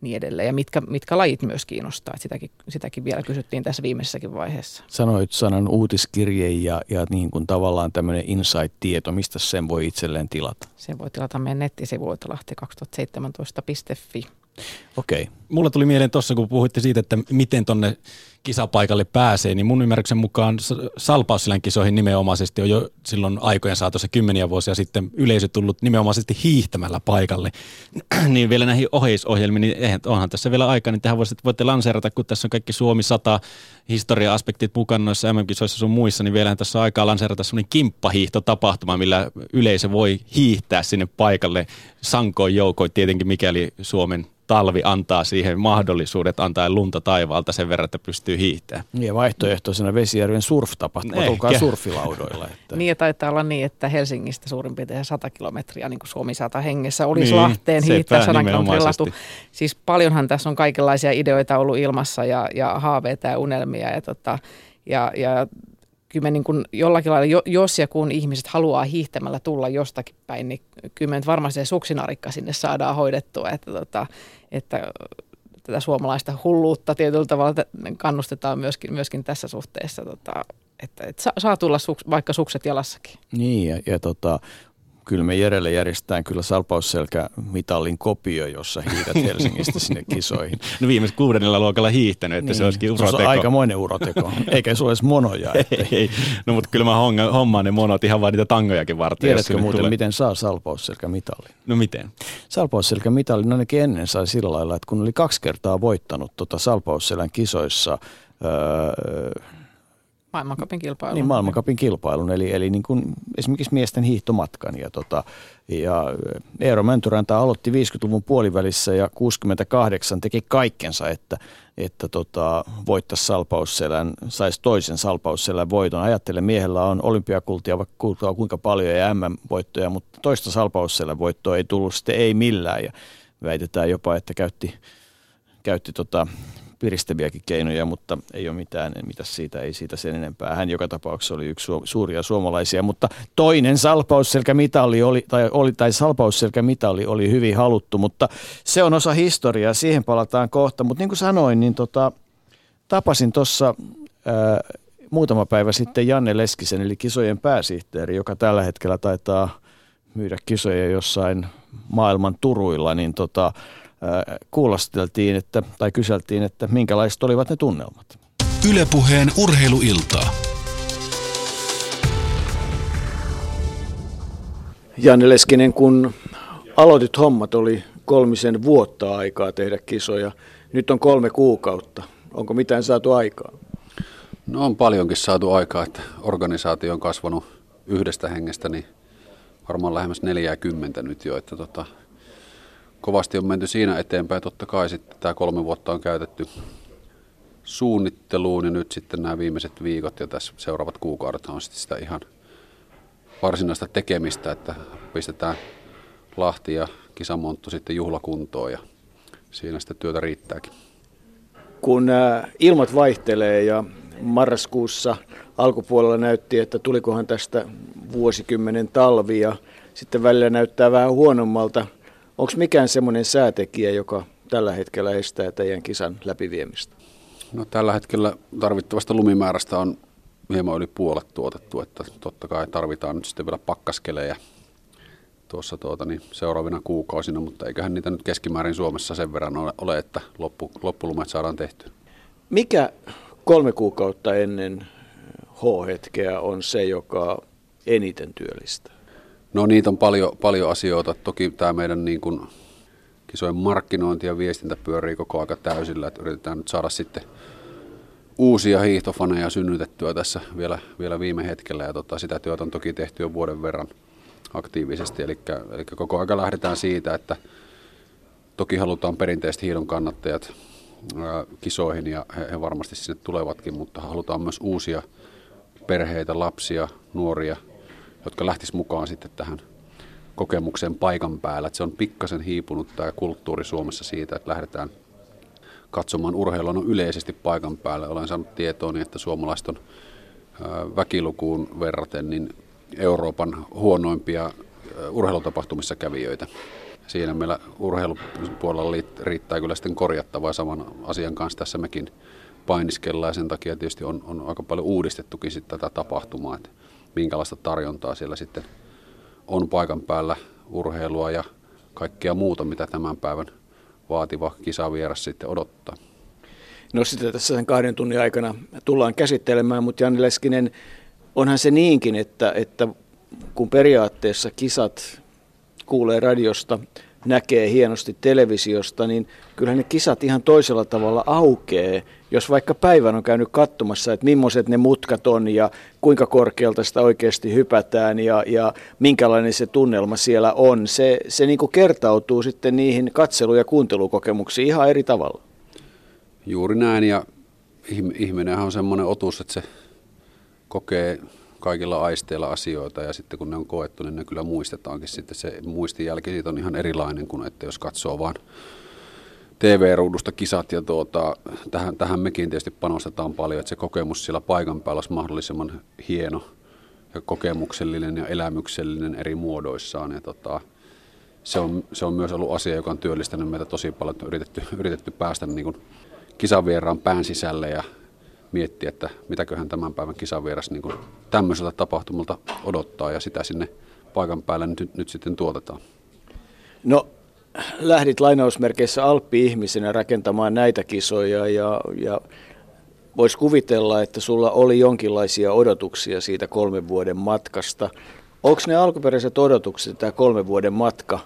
Speaker 3: niin edelleen. Ja mitkä, mitkä lajit myös kiinnostaa. sitäkin, sitäkin vielä kysyttiin tässä viimeisessäkin vaiheessa.
Speaker 2: Sanoit sanan uutiskirje ja, ja niin kuin tavallaan tämmöinen insight-tieto. Mistä sen voi itselleen tilata?
Speaker 3: Sen voi tilata meidän nettisivuilta lahti2017.fi.
Speaker 2: Okei. Okay.
Speaker 4: Mulla tuli mieleen tuossa, kun puhuitte siitä, että miten tonne kisapaikalle pääsee, niin mun ymmärryksen mukaan Salpaussilän kisoihin nimenomaisesti on jo silloin aikojen saatossa kymmeniä vuosia sitten yleisö tullut nimenomaisesti hiihtämällä paikalle. niin vielä näihin oheisohjelmiin, niin eihän, onhan tässä vielä aikaa, niin tehän voisitte, voitte lanseerata, kun tässä on kaikki Suomi 100 historia-aspektit mukana noissa MM-kisoissa sun muissa, niin vielä tässä on aikaa lanseerata semmoinen kimppahiihtotapahtuma, millä yleisö voi hiihtää sinne paikalle sankoin joukoin tietenkin, mikäli Suomen talvi antaa siihen mahdollisuudet antaa lunta taivaalta sen verran, että pystyy hiihtämään.
Speaker 2: Ja vaihtoehtoisena Vesijärven surf-tapahtuma, tulkaa surfilaudoilla. Että.
Speaker 3: niin ja taitaa olla niin, että Helsingistä suurin piirtein 100 kilometriä, niin kuin Suomi 100 hengessä, olisi niin, Lahteen hiihtää 100 kilometrin Siis paljonhan tässä on kaikenlaisia ideoita ollut ilmassa ja, ja haaveita ja unelmia ja, tota, ja, ja kyllä me niin kuin jollakin lailla, jos ja kun ihmiset haluaa hiihtämällä tulla jostakin päin, niin kyllä me varmasti se suksinarikka sinne saadaan hoidettua, että, tota, että tätä suomalaista hulluutta tietyllä tavalla kannustetaan myöskin, myöskin tässä suhteessa, tota, että, että saa tulla suks, vaikka sukset jalassakin.
Speaker 2: Niin, ja, ja tota, kyllä me Jerelle järjestetään kyllä salpausselkämitallin kopio, jossa hiidät Helsingistä sinne kisoihin.
Speaker 4: No viimeis kuudennella luokalla hiihtänyt, että niin. se olisikin uroteko. Se on
Speaker 2: aikamoinen uroteko, eikä se edes monoja.
Speaker 4: Että... ei, no mutta kyllä mä hommaan ne monot ihan vaan niitä tangojakin varten.
Speaker 2: Tiedätkö muuten, tulee... miten saa salpausselkämitallin?
Speaker 4: No miten?
Speaker 2: Salpausselkämitallin ainakin ennen sai sillä lailla, että kun oli kaksi kertaa voittanut tota salpausselän kisoissa, öö,
Speaker 3: Maailmankapin kilpailun.
Speaker 2: Niin, maailmankapin kilpailun, eli, eli niin kuin esimerkiksi miesten hiihtomatkan. Ja, tota, ja Eero Mäntyräntä aloitti 50-luvun puolivälissä ja 68 teki kaikkensa, että, että tota, voittaisi salpausselän, saisi toisen salpausselän voiton. Ajattele, miehellä on olympiakultia vaikka kultaa kuinka paljon ja MM-voittoja, mutta toista salpausselän voittoa ei tullut sitten ei millään. Ja väitetään jopa, että käytti, käytti tota, piristäviäkin keinoja, mutta ei ole mitään, mitä siitä, ei siitä sen enempää. Hän joka tapauksessa oli yksi suuria suomalaisia, mutta toinen salpausselkämitali oli, tai, oli, tai salpausselkämitali oli hyvin haluttu, mutta se on osa historiaa, siihen palataan kohta. Mutta niin kuin sanoin, niin tota, tapasin tuossa muutama päivä sitten Janne Leskisen, eli kisojen pääsihteeri, joka tällä hetkellä taitaa myydä kisoja jossain maailman turuilla, niin tota, kuulosteltiin, että, tai kyseltiin, että minkälaiset olivat ne tunnelmat.
Speaker 1: Ylepuheen urheiluiltaa.
Speaker 2: Janne Leskinen, kun aloitit hommat, oli kolmisen vuotta aikaa tehdä kisoja. Nyt on kolme kuukautta. Onko mitään saatu aikaa?
Speaker 8: No on paljonkin saatu aikaa, että organisaatio on kasvanut yhdestä hengestä, niin varmaan lähemmäs 40 nyt jo, että tota, kovasti on menty siinä eteenpäin. Totta kai sitten tämä kolme vuotta on käytetty suunnitteluun ja nyt sitten nämä viimeiset viikot ja tässä seuraavat kuukaudet on sitten sitä ihan varsinaista tekemistä, että pistetään Lahti ja kisamonttu sitten juhlakuntoon ja siinä sitten työtä riittääkin.
Speaker 2: Kun ilmat vaihtelee ja marraskuussa alkupuolella näytti, että tulikohan tästä vuosikymmenen talvi ja sitten välillä näyttää vähän huonommalta – Onko mikään semmoinen säätekijä, joka tällä hetkellä estää teidän kisan läpiviemistä?
Speaker 8: No, tällä hetkellä tarvittavasta lumimäärästä on hieman yli puolet tuotettu, että totta kai tarvitaan nyt sitten vielä pakkaskeleja tuossa tuota, niin seuraavina kuukausina, mutta eiköhän niitä nyt keskimäärin Suomessa sen verran ole, että loppu, loppulumet saadaan tehty.
Speaker 2: Mikä kolme kuukautta ennen H-hetkeä on se, joka eniten työllistää?
Speaker 8: No niitä on paljon, paljon asioita. Toki tämä meidän niin kuin kisojen markkinointi ja viestintä pyörii koko aika täysillä, että yritetään nyt saada sitten uusia hiihtofaneja synnytettyä tässä vielä, vielä viime hetkellä ja tota, sitä työtä on toki tehty jo vuoden verran aktiivisesti, eli, eli koko aika lähdetään siitä, että toki halutaan perinteisesti hiidon kannattajat ää, kisoihin ja he, he varmasti sinne tulevatkin, mutta halutaan myös uusia perheitä, lapsia, nuoria – jotka lähtis mukaan sitten tähän kokemukseen paikan päällä. Että se on pikkasen hiipunut tämä kulttuuri Suomessa siitä, että lähdetään katsomaan urheilua no yleisesti paikan päällä. Olen saanut tietoa, että suomalaiset on väkilukuun verraten niin Euroopan huonoimpia urheilutapahtumissa kävijöitä. Siinä meillä urheilupuolella riittää kyllä sitten korjattavaa saman asian kanssa tässä mekin painiskellaan ja sen takia tietysti on, on aika paljon uudistettukin sitten tätä tapahtumaa. Että minkälaista tarjontaa siellä sitten on paikan päällä, urheilua ja kaikkea muuta, mitä tämän päivän vaativa kisavieras sitten odottaa.
Speaker 2: No sitä tässä sen kahden tunnin aikana tullaan käsittelemään, mutta Janne Leskinen, onhan se niinkin, että, että kun periaatteessa kisat kuulee radiosta, näkee hienosti televisiosta, niin kyllähän ne kisat ihan toisella tavalla aukeaa jos vaikka päivän on käynyt katsomassa, että millaiset ne mutkat on ja kuinka korkealta sitä oikeasti hypätään ja, ja minkälainen se tunnelma siellä on, se, se niin kuin kertautuu sitten niihin katselu- ja kuuntelukokemuksiin ihan eri tavalla.
Speaker 8: Juuri näin ja ihminenhän on semmoinen otus, että se kokee kaikilla aisteilla asioita ja sitten kun ne on koettu, niin ne kyllä muistetaankin. Sitten se muistijälki siitä on ihan erilainen kuin että jos katsoo vaan TV-ruudusta kisat ja tuota, tähän, tähän mekin tietysti panostetaan paljon, että se kokemus siellä paikan päällä olisi mahdollisimman hieno ja kokemuksellinen ja elämyksellinen eri muodoissaan. Ja tota, se, on, se on myös ollut asia, joka on työllistänyt meitä tosi paljon, että on yritetty, yritetty päästä niin kuin kisavieraan pään sisälle ja miettiä, että mitäköhän tämän päivän kisavieras niin kuin tämmöiseltä tapahtumalta odottaa ja sitä sinne paikan päällä nyt, nyt sitten tuotetaan.
Speaker 2: No lähdit lainausmerkeissä Alppi-ihmisenä rakentamaan näitä kisoja ja, ja voisi kuvitella, että sulla oli jonkinlaisia odotuksia siitä kolmen vuoden matkasta. Onko ne alkuperäiset odotukset, tämä kolmen vuoden matka,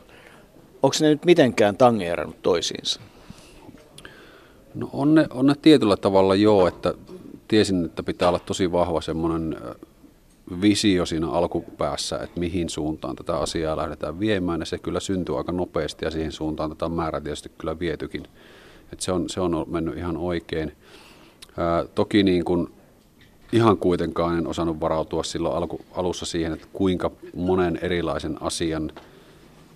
Speaker 2: onko ne nyt mitenkään tangeerannut toisiinsa?
Speaker 8: No on ne, on ne tietyllä tavalla joo, että tiesin, että pitää olla tosi vahva semmoinen visio siinä alkupäässä, että mihin suuntaan tätä asiaa lähdetään viemään, ja se kyllä syntyy aika nopeasti, ja siihen suuntaan tätä määrä tietysti kyllä vietykin. että se, on, se on mennyt ihan oikein. Ää, toki niin kuin ihan kuitenkaan en osannut varautua silloin alku, alussa siihen, että kuinka monen erilaisen asian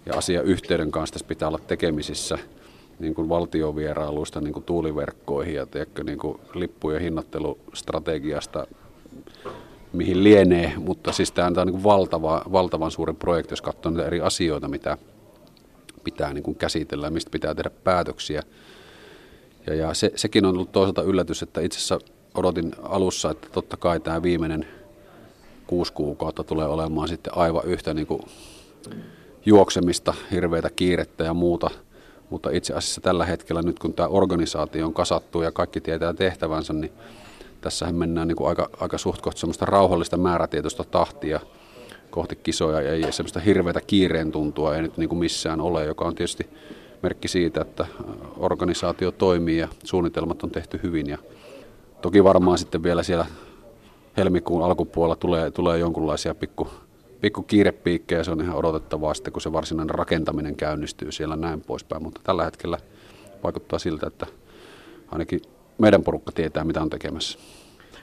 Speaker 8: ja asiayhteyden kanssa tässä pitää olla tekemisissä, niin kuin valtiovierailuista niin kuin tuuliverkkoihin ja niin kuin lippujen hinnoittelustrategiasta mihin lienee, mutta siis tämä on niin valtava, valtavan suuri projekti, jos katsoo niitä eri asioita, mitä pitää niin kuin käsitellä ja mistä pitää tehdä päätöksiä. Ja, ja se, sekin on ollut toisaalta yllätys, että itse asiassa odotin alussa, että totta kai tämä viimeinen kuusi kuukautta tulee olemaan sitten aivan yhtä niin kuin juoksemista, hirveitä kiirettä ja muuta. Mutta itse asiassa tällä hetkellä nyt kun tämä organisaatio on kasattu ja kaikki tietää tehtävänsä, niin tässähän mennään niin kuin aika, aika suht kohta semmoista rauhallista määrätietoista tahtia kohti kisoja ja ei semmoista hirveätä kiireen tuntua ei nyt niin kuin missään ole, joka on tietysti merkki siitä, että organisaatio toimii ja suunnitelmat on tehty hyvin ja toki varmaan sitten vielä siellä helmikuun alkupuolella tulee, tulee jonkunlaisia pikku, pikku kiirepiikkejä, se on ihan odotettavaa sitten, kun se varsinainen rakentaminen käynnistyy siellä näin poispäin, mutta tällä hetkellä vaikuttaa siltä, että ainakin meidän porukka tietää, mitä on tekemässä.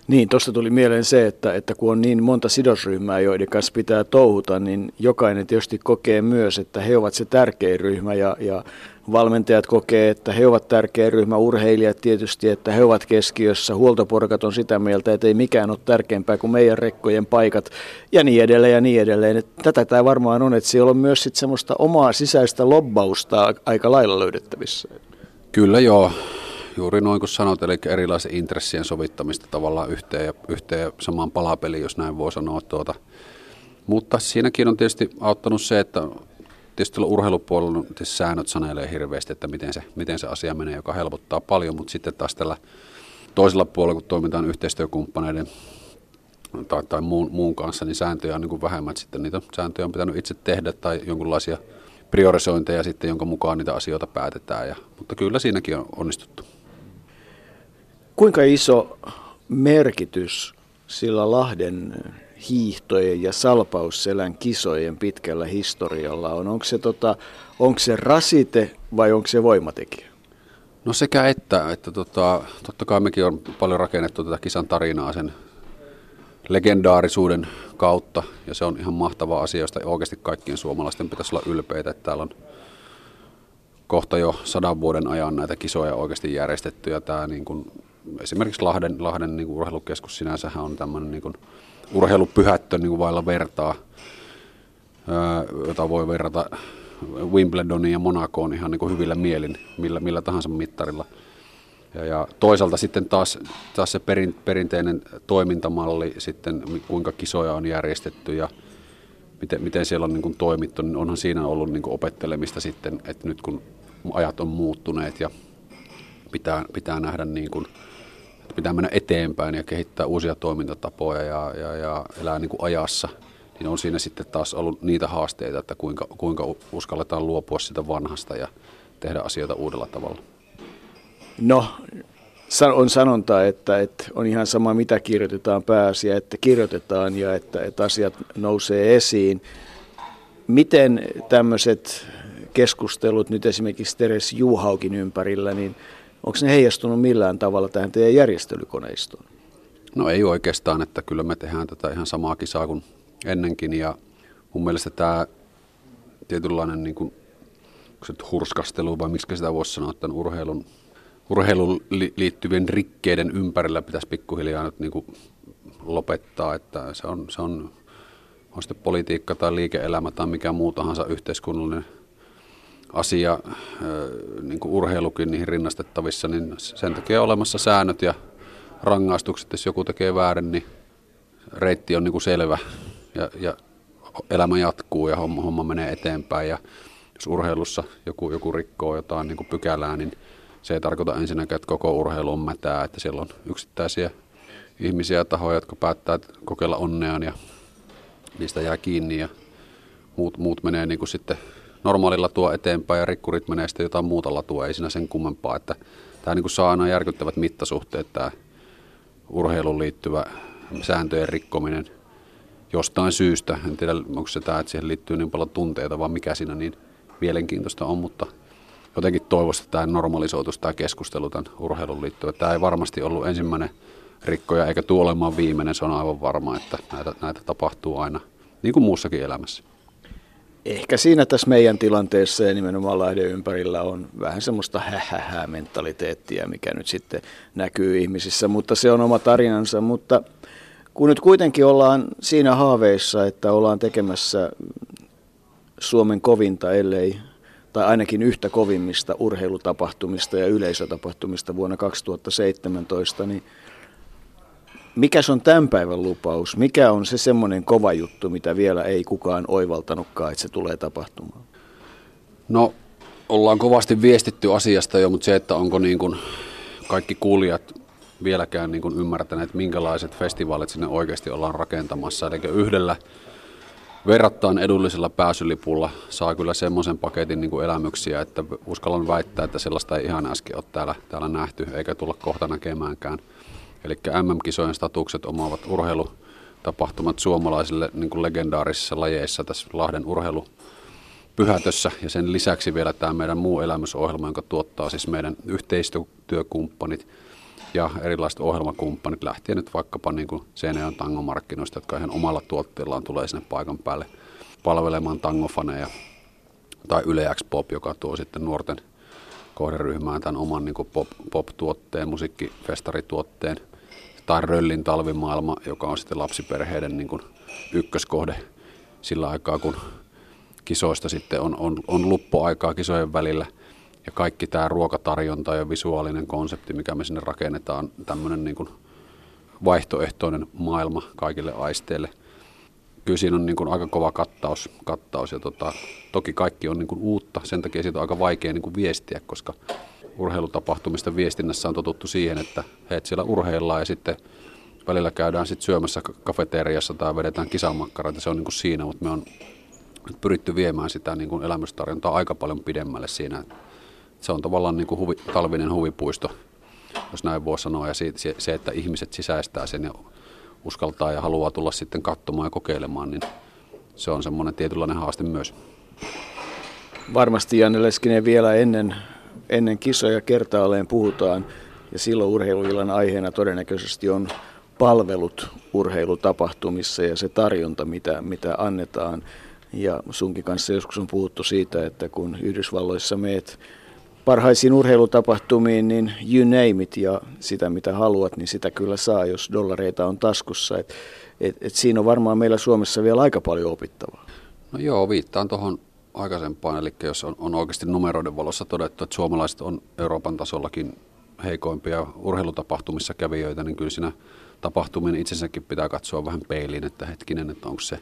Speaker 2: Niin, tuosta tuli mieleen se, että, että kun on niin monta sidosryhmää, joiden kanssa pitää touhuta, niin jokainen tietysti kokee myös, että he ovat se tärkein ryhmä ja, ja valmentajat kokee, että he ovat tärkeä ryhmä, urheilijat tietysti, että he ovat keskiössä, huoltoporkat on sitä mieltä, että ei mikään ole tärkeämpää kuin meidän rekkojen paikat ja niin edelleen ja niin edelleen. Että tätä tämä varmaan on, että siellä on myös sit semmoista omaa sisäistä lobbausta aika lailla löydettävissä.
Speaker 8: Kyllä joo juuri noin kuin sanot, eli erilaisen intressien sovittamista tavallaan yhteen ja, yhteen ja samaan palapeliin, jos näin voi sanoa. Tuota. Mutta siinäkin on tietysti auttanut se, että tietysti urheilupuolella tietysti säännöt sanelee hirveästi, että miten se, miten se asia menee, joka helpottaa paljon, mutta sitten taas tällä toisella puolella, kun toimitaan yhteistyökumppaneiden tai, tai muun, muun kanssa, niin sääntöjä on niin kuin vähemmän, sitten niitä sääntöjä on pitänyt itse tehdä tai jonkinlaisia priorisointeja sitten, jonka mukaan niitä asioita päätetään. Ja, mutta kyllä siinäkin on onnistuttu.
Speaker 2: Kuinka iso merkitys sillä Lahden hiihtojen ja salpausselän kisojen pitkällä historialla on? Onko se, tota, onko se rasite vai onko se voimatekijä?
Speaker 8: No sekä että, että tota, totta kai mekin on paljon rakennettu tätä kisan tarinaa sen legendaarisuuden kautta, ja se on ihan mahtava asia, josta oikeasti kaikkien suomalaisten pitäisi olla ylpeitä, että täällä on kohta jo sadan vuoden ajan näitä kisoja oikeasti järjestetty, ja tämä niin kuin esimerkiksi Lahden, Lahden niin kuin urheilukeskus sinänsä on tämmöinen niin kuin urheilupyhättö niin kuin vailla vertaa, jota voi verrata Wimbledonin ja Monacoon ihan niin kuin hyvillä mielin, millä, millä tahansa mittarilla. Ja, ja toisaalta sitten taas, taas se perin, perinteinen toimintamalli, sitten kuinka kisoja on järjestetty ja miten, miten siellä on niin kuin toimittu, niin onhan siinä ollut niin kuin opettelemista sitten, että nyt kun ajat on muuttuneet ja pitää, pitää nähdä niin kuin, pitää mennä eteenpäin ja kehittää uusia toimintatapoja ja, ja, ja elää niin kuin ajassa, niin on siinä sitten taas ollut niitä haasteita, että kuinka, kuinka uskalletaan luopua sitä vanhasta ja tehdä asioita uudella tavalla.
Speaker 2: No, on sanonta, että, että on ihan sama mitä kirjoitetaan pääasia, että kirjoitetaan ja että, että asiat nousee esiin. Miten tämmöiset keskustelut nyt esimerkiksi Teres Juhaukin ympärillä, niin Onko ne heijastunut millään tavalla tähän teidän järjestelykoneistoon?
Speaker 8: No ei oikeastaan, että kyllä me tehdään tätä ihan samaa kisaa kuin ennenkin ja mun mielestä tämä tietynlainen niin kuin, hurskastelu vai miksi sitä voisi sanoa, että urheilun, urheilun liittyvien rikkeiden ympärillä pitäisi pikkuhiljaa nyt niin kuin lopettaa, että se on, se on, on sitten politiikka tai liike-elämä tai mikä muu tahansa yhteiskunnallinen asia, niin kuin urheilukin niihin rinnastettavissa, niin sen takia olemassa säännöt ja rangaistukset, jos joku tekee väärin, niin reitti on niin kuin selvä ja, ja elämä jatkuu ja homma, homma menee eteenpäin. Ja jos urheilussa joku, joku rikkoo jotain niin kuin pykälää, niin se ei tarkoita ensinnäkään, että koko urheilu on mätää, että siellä on yksittäisiä ihmisiä ja tahoja, jotka päättää kokeilla onneaan ja niistä jää kiinni ja muut, muut menee niin kuin sitten normaalilla tuo eteenpäin ja rikkurit menee sitten jotain muuta latua, ei siinä sen kummempaa, että tämä niin kuin saa aina järkyttävät mittasuhteet, tämä urheiluun liittyvä sääntöjen rikkominen jostain syystä. En tiedä, onko se tämä, että siihen liittyy niin paljon tunteita, vaan mikä siinä niin mielenkiintoista on, mutta jotenkin toivoisi, että tämä normalisoitus, tämä keskustelu tämän urheilun liittyy. Tämä ei varmasti ollut ensimmäinen rikkoja, eikä tule olemaan viimeinen, se on aivan varma, että näitä, näitä tapahtuu aina, niin kuin muussakin elämässä.
Speaker 2: Ehkä siinä tässä meidän tilanteessa ja nimenomaan Lahden ympärillä on vähän semmoista hähähää mentaliteettia, mikä nyt sitten näkyy ihmisissä, mutta se on oma tarinansa. Mutta kun nyt kuitenkin ollaan siinä haaveissa, että ollaan tekemässä Suomen kovinta, ellei tai ainakin yhtä kovimmista urheilutapahtumista ja yleisötapahtumista vuonna 2017, niin mikä on tämän päivän lupaus? Mikä on se semmoinen kova juttu, mitä vielä ei kukaan oivaltanutkaan, että se tulee tapahtumaan?
Speaker 8: No, ollaan kovasti viestitty asiasta jo, mutta se, että onko niin kuin kaikki kuulijat vieläkään niin kuin ymmärtäneet, minkälaiset festivaalit sinne oikeasti ollaan rakentamassa. Eli yhdellä verrattain edullisella pääsylipulla saa kyllä semmoisen paketin niin kuin elämyksiä, että uskallan väittää, että sellaista ei ihan äsken ole täällä, täällä nähty, eikä tulla kohta näkemäänkään. Eli MM-kisojen statukset omaavat urheilutapahtumat suomalaisille niin kuin legendaarisissa lajeissa tässä Lahden urheilu pyhätössä ja sen lisäksi vielä tämä meidän muu elämysohjelma, jonka tuottaa siis meidän yhteistyökumppanit ja erilaiset ohjelmakumppanit lähtien nyt vaikkapa niin kuin Seinäjoen tangomarkkinoista, jotka ihan omalla tuotteellaan tulee sinne paikan päälle palvelemaan tangofaneja. Tai Yle Pop, joka tuo sitten nuorten kohderyhmään tämän oman niin pop, pop-tuotteen, musiikkifestarituotteen tai Röllin talvimaailma, joka on sitten lapsiperheiden niin kuin ykköskohde sillä aikaa, kun kisoista sitten on, on, on luppoaikaa kisojen välillä. Ja kaikki tämä ruokatarjonta ja visuaalinen konsepti, mikä me sinne rakennetaan, tämmöinen niin kuin vaihtoehtoinen maailma kaikille aisteille. Kyllä siinä on niin kuin aika kova kattaus, kattaus ja tota, toki kaikki on niin kuin uutta, sen takia siitä on aika vaikea niin kuin viestiä, koska urheilutapahtumista viestinnässä on totuttu siihen, että he siellä urheillaan ja sitten välillä käydään sitten syömässä kafeteriassa tai vedetään kisamakkarat ja se on niin kuin siinä, mutta me on pyritty viemään sitä niin kuin elämystarjontaa aika paljon pidemmälle siinä. Se on tavallaan niin kuin huvi, talvinen huvipuisto, jos näin voi sanoa, ja se, se, että ihmiset sisäistää sen ja uskaltaa ja haluaa tulla sitten katsomaan ja kokeilemaan, niin se on semmoinen tietynlainen haaste myös.
Speaker 2: Varmasti Janne Leskinen vielä ennen ennen kisoja kertaalleen puhutaan ja silloin urheiluillan aiheena todennäköisesti on palvelut urheilutapahtumissa ja se tarjonta, mitä, mitä annetaan. Ja sunkin kanssa joskus on puhuttu siitä, että kun Yhdysvalloissa meet parhaisiin urheilutapahtumiin, niin you name it ja sitä mitä haluat, niin sitä kyllä saa, jos dollareita on taskussa. Et, et, et siinä on varmaan meillä Suomessa vielä aika paljon opittavaa.
Speaker 8: No joo, viittaan tuohon aikaisempaan, eli jos on, on oikeasti numeroiden valossa todettu, että suomalaiset on Euroopan tasollakin heikoimpia urheilutapahtumissa kävijöitä, niin kyllä siinä tapahtuminen itsensäkin pitää katsoa vähän peiliin, että hetkinen, että onko se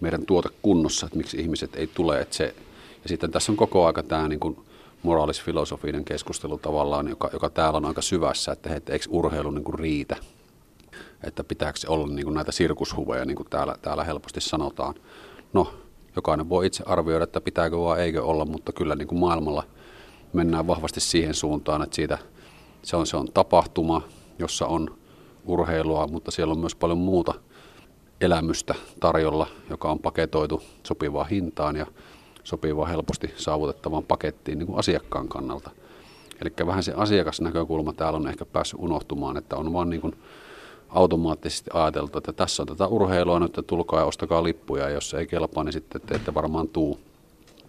Speaker 8: meidän tuote kunnossa, että miksi ihmiset ei tule. Että se, ja sitten tässä on koko aika tämä niin kuin moraalisfilosofinen keskustelu tavallaan, joka, joka täällä on aika syvässä, että, että eikö urheilu niin kuin riitä, että pitääkö olla niin kuin näitä sirkushuveja, niin kuin täällä, täällä helposti sanotaan. No, jokainen voi itse arvioida, että pitääkö vai eikö olla, mutta kyllä niin kuin maailmalla mennään vahvasti siihen suuntaan, että siitä se on, se on tapahtuma, jossa on urheilua, mutta siellä on myös paljon muuta elämystä tarjolla, joka on paketoitu sopivaan hintaan ja sopivaan helposti saavutettavaan pakettiin niin kuin asiakkaan kannalta. Eli vähän se asiakasnäkökulma täällä on ehkä päässyt unohtumaan, että on vaan niin kuin automaattisesti ajateltu, että tässä on tätä urheilua nyt, tulkaa ja ostakaa lippuja, ja jos ei kelpaa, niin sitten te ette varmaan tuu.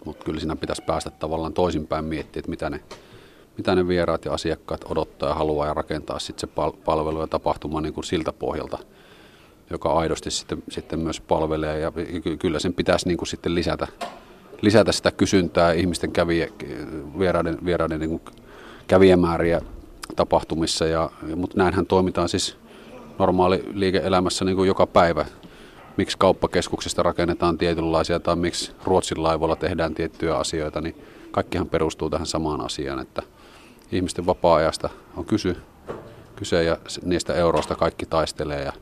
Speaker 8: Mutta kyllä siinä pitäisi päästä tavallaan toisinpäin miettiä, että mitä ne, mitä ne vieraat ja asiakkaat odottaa ja haluaa ja rakentaa sitten se palvelu ja tapahtuma niin kuin siltä pohjalta, joka aidosti sitten, sitten myös palvelee. Ja kyllä sen pitäisi niin kuin sitten lisätä, lisätä sitä kysyntää ihmisten kävijä, vieraiden, vieraiden niin kuin kävijämääriä tapahtumissa. Ja, mutta näinhän toimitaan siis normaali liike-elämässä niin kuin joka päivä. miksi kauppakeskuksista rakennetaan tietynlaisia tai miksi Ruotsin laivoilla tehdään tiettyjä asioita, niin kaikkihan perustuu tähän samaan asiaan, että ihmisten vapaa-ajasta on kysy, kyse ja niistä euroista kaikki taistelee ja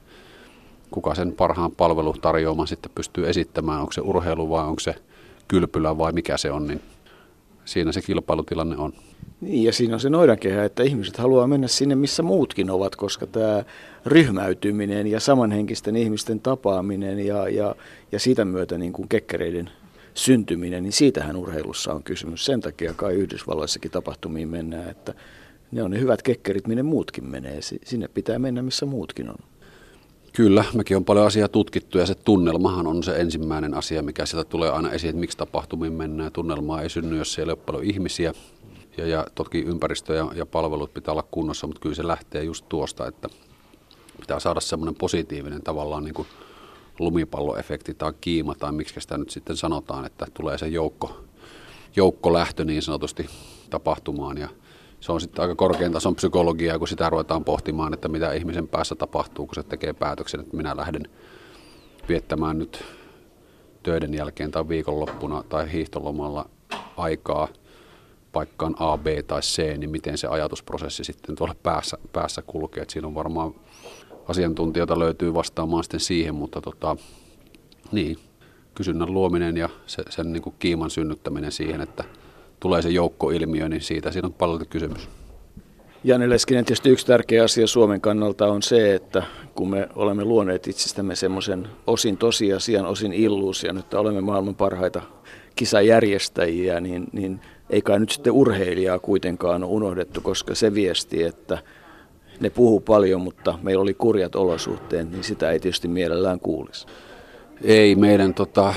Speaker 8: kuka sen parhaan palvelutarjoaman sitten pystyy esittämään, onko se urheilu vai onko se kylpylä vai mikä se on, niin siinä se kilpailutilanne on.
Speaker 2: Niin, ja siinä on se noidankehä, että ihmiset haluaa mennä sinne, missä muutkin ovat, koska tämä ryhmäytyminen ja samanhenkisten ihmisten tapaaminen ja, ja, ja siitä myötä niin kuin kekkereiden syntyminen, niin siitähän urheilussa on kysymys. Sen takia kai Yhdysvalloissakin tapahtumiin mennään, että ne on ne hyvät kekkerit, minne muutkin menee. Sinne pitää mennä, missä muutkin on.
Speaker 8: Kyllä, mekin on paljon asiaa tutkittu ja se tunnelmahan on se ensimmäinen asia, mikä sieltä tulee aina esiin, että miksi tapahtumiin mennään. Tunnelmaa ei synny, jos siellä ei ole paljon ihmisiä ja, ja toki ympäristö ja, ja palvelut pitää olla kunnossa, mutta kyllä se lähtee just tuosta, että pitää saada semmoinen positiivinen tavallaan niin kuin lumipalloefekti tai kiima tai miksi sitä nyt sitten sanotaan, että tulee se joukko, joukkolähtö niin sanotusti tapahtumaan. Ja se on sitten aika korkean tason psykologiaa, kun sitä ruvetaan pohtimaan, että mitä ihmisen päässä tapahtuu, kun se tekee päätöksen, että minä lähden viettämään nyt töiden jälkeen tai viikonloppuna tai hiihtolomalla aikaa paikkaan A, B tai C, niin miten se ajatusprosessi sitten tuolla päässä, päässä kulkee. Et siinä on varmaan asiantuntijoita löytyy vastaamaan sitten siihen, mutta tota, niin, kysynnän luominen ja se, sen niin kuin kiiman synnyttäminen siihen, että tulee se joukkoilmiö, niin siitä siinä on paljon kysymys.
Speaker 2: Janne Leskinen, tietysti yksi tärkeä asia Suomen kannalta on se, että kun me olemme luoneet itsestämme semmoisen osin tosiasian, osin illuusion, että olemme maailman parhaita kisajärjestäjiä, niin, niin ei kai nyt sitten urheilijaa kuitenkaan ole unohdettu, koska se viesti, että ne puhuu paljon, mutta meillä oli kurjat olosuhteet, niin sitä ei tietysti mielellään kuulisi.
Speaker 8: Ei, meidän tota,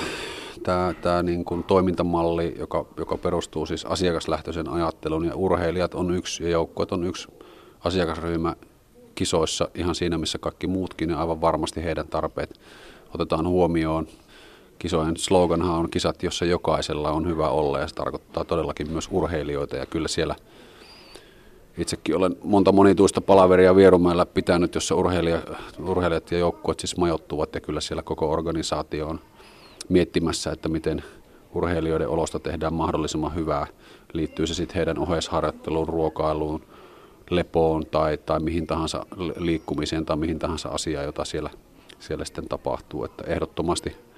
Speaker 8: tämä, niin toimintamalli, joka, joka perustuu siis asiakaslähtöisen ajattelun ja urheilijat on yksi ja joukkueet on yksi asiakasryhmä kisoissa ihan siinä, missä kaikki muutkin ja aivan varmasti heidän tarpeet otetaan huomioon. Kisojen sloganhan on kisat, jossa jokaisella on hyvä olla ja se tarkoittaa todellakin myös urheilijoita ja kyllä siellä Itsekin olen monta monituista palaveria Vierumäellä pitänyt, jossa urheilija, urheilijat ja joukkueet siis majoittuvat ja kyllä siellä koko organisaatio on miettimässä, että miten urheilijoiden olosta tehdään mahdollisimman hyvää. Liittyy se sitten heidän oheisharjoitteluun, ruokailuun, lepoon tai, tai mihin tahansa liikkumiseen tai mihin tahansa asiaan, jota siellä, siellä sitten tapahtuu. Että ehdottomasti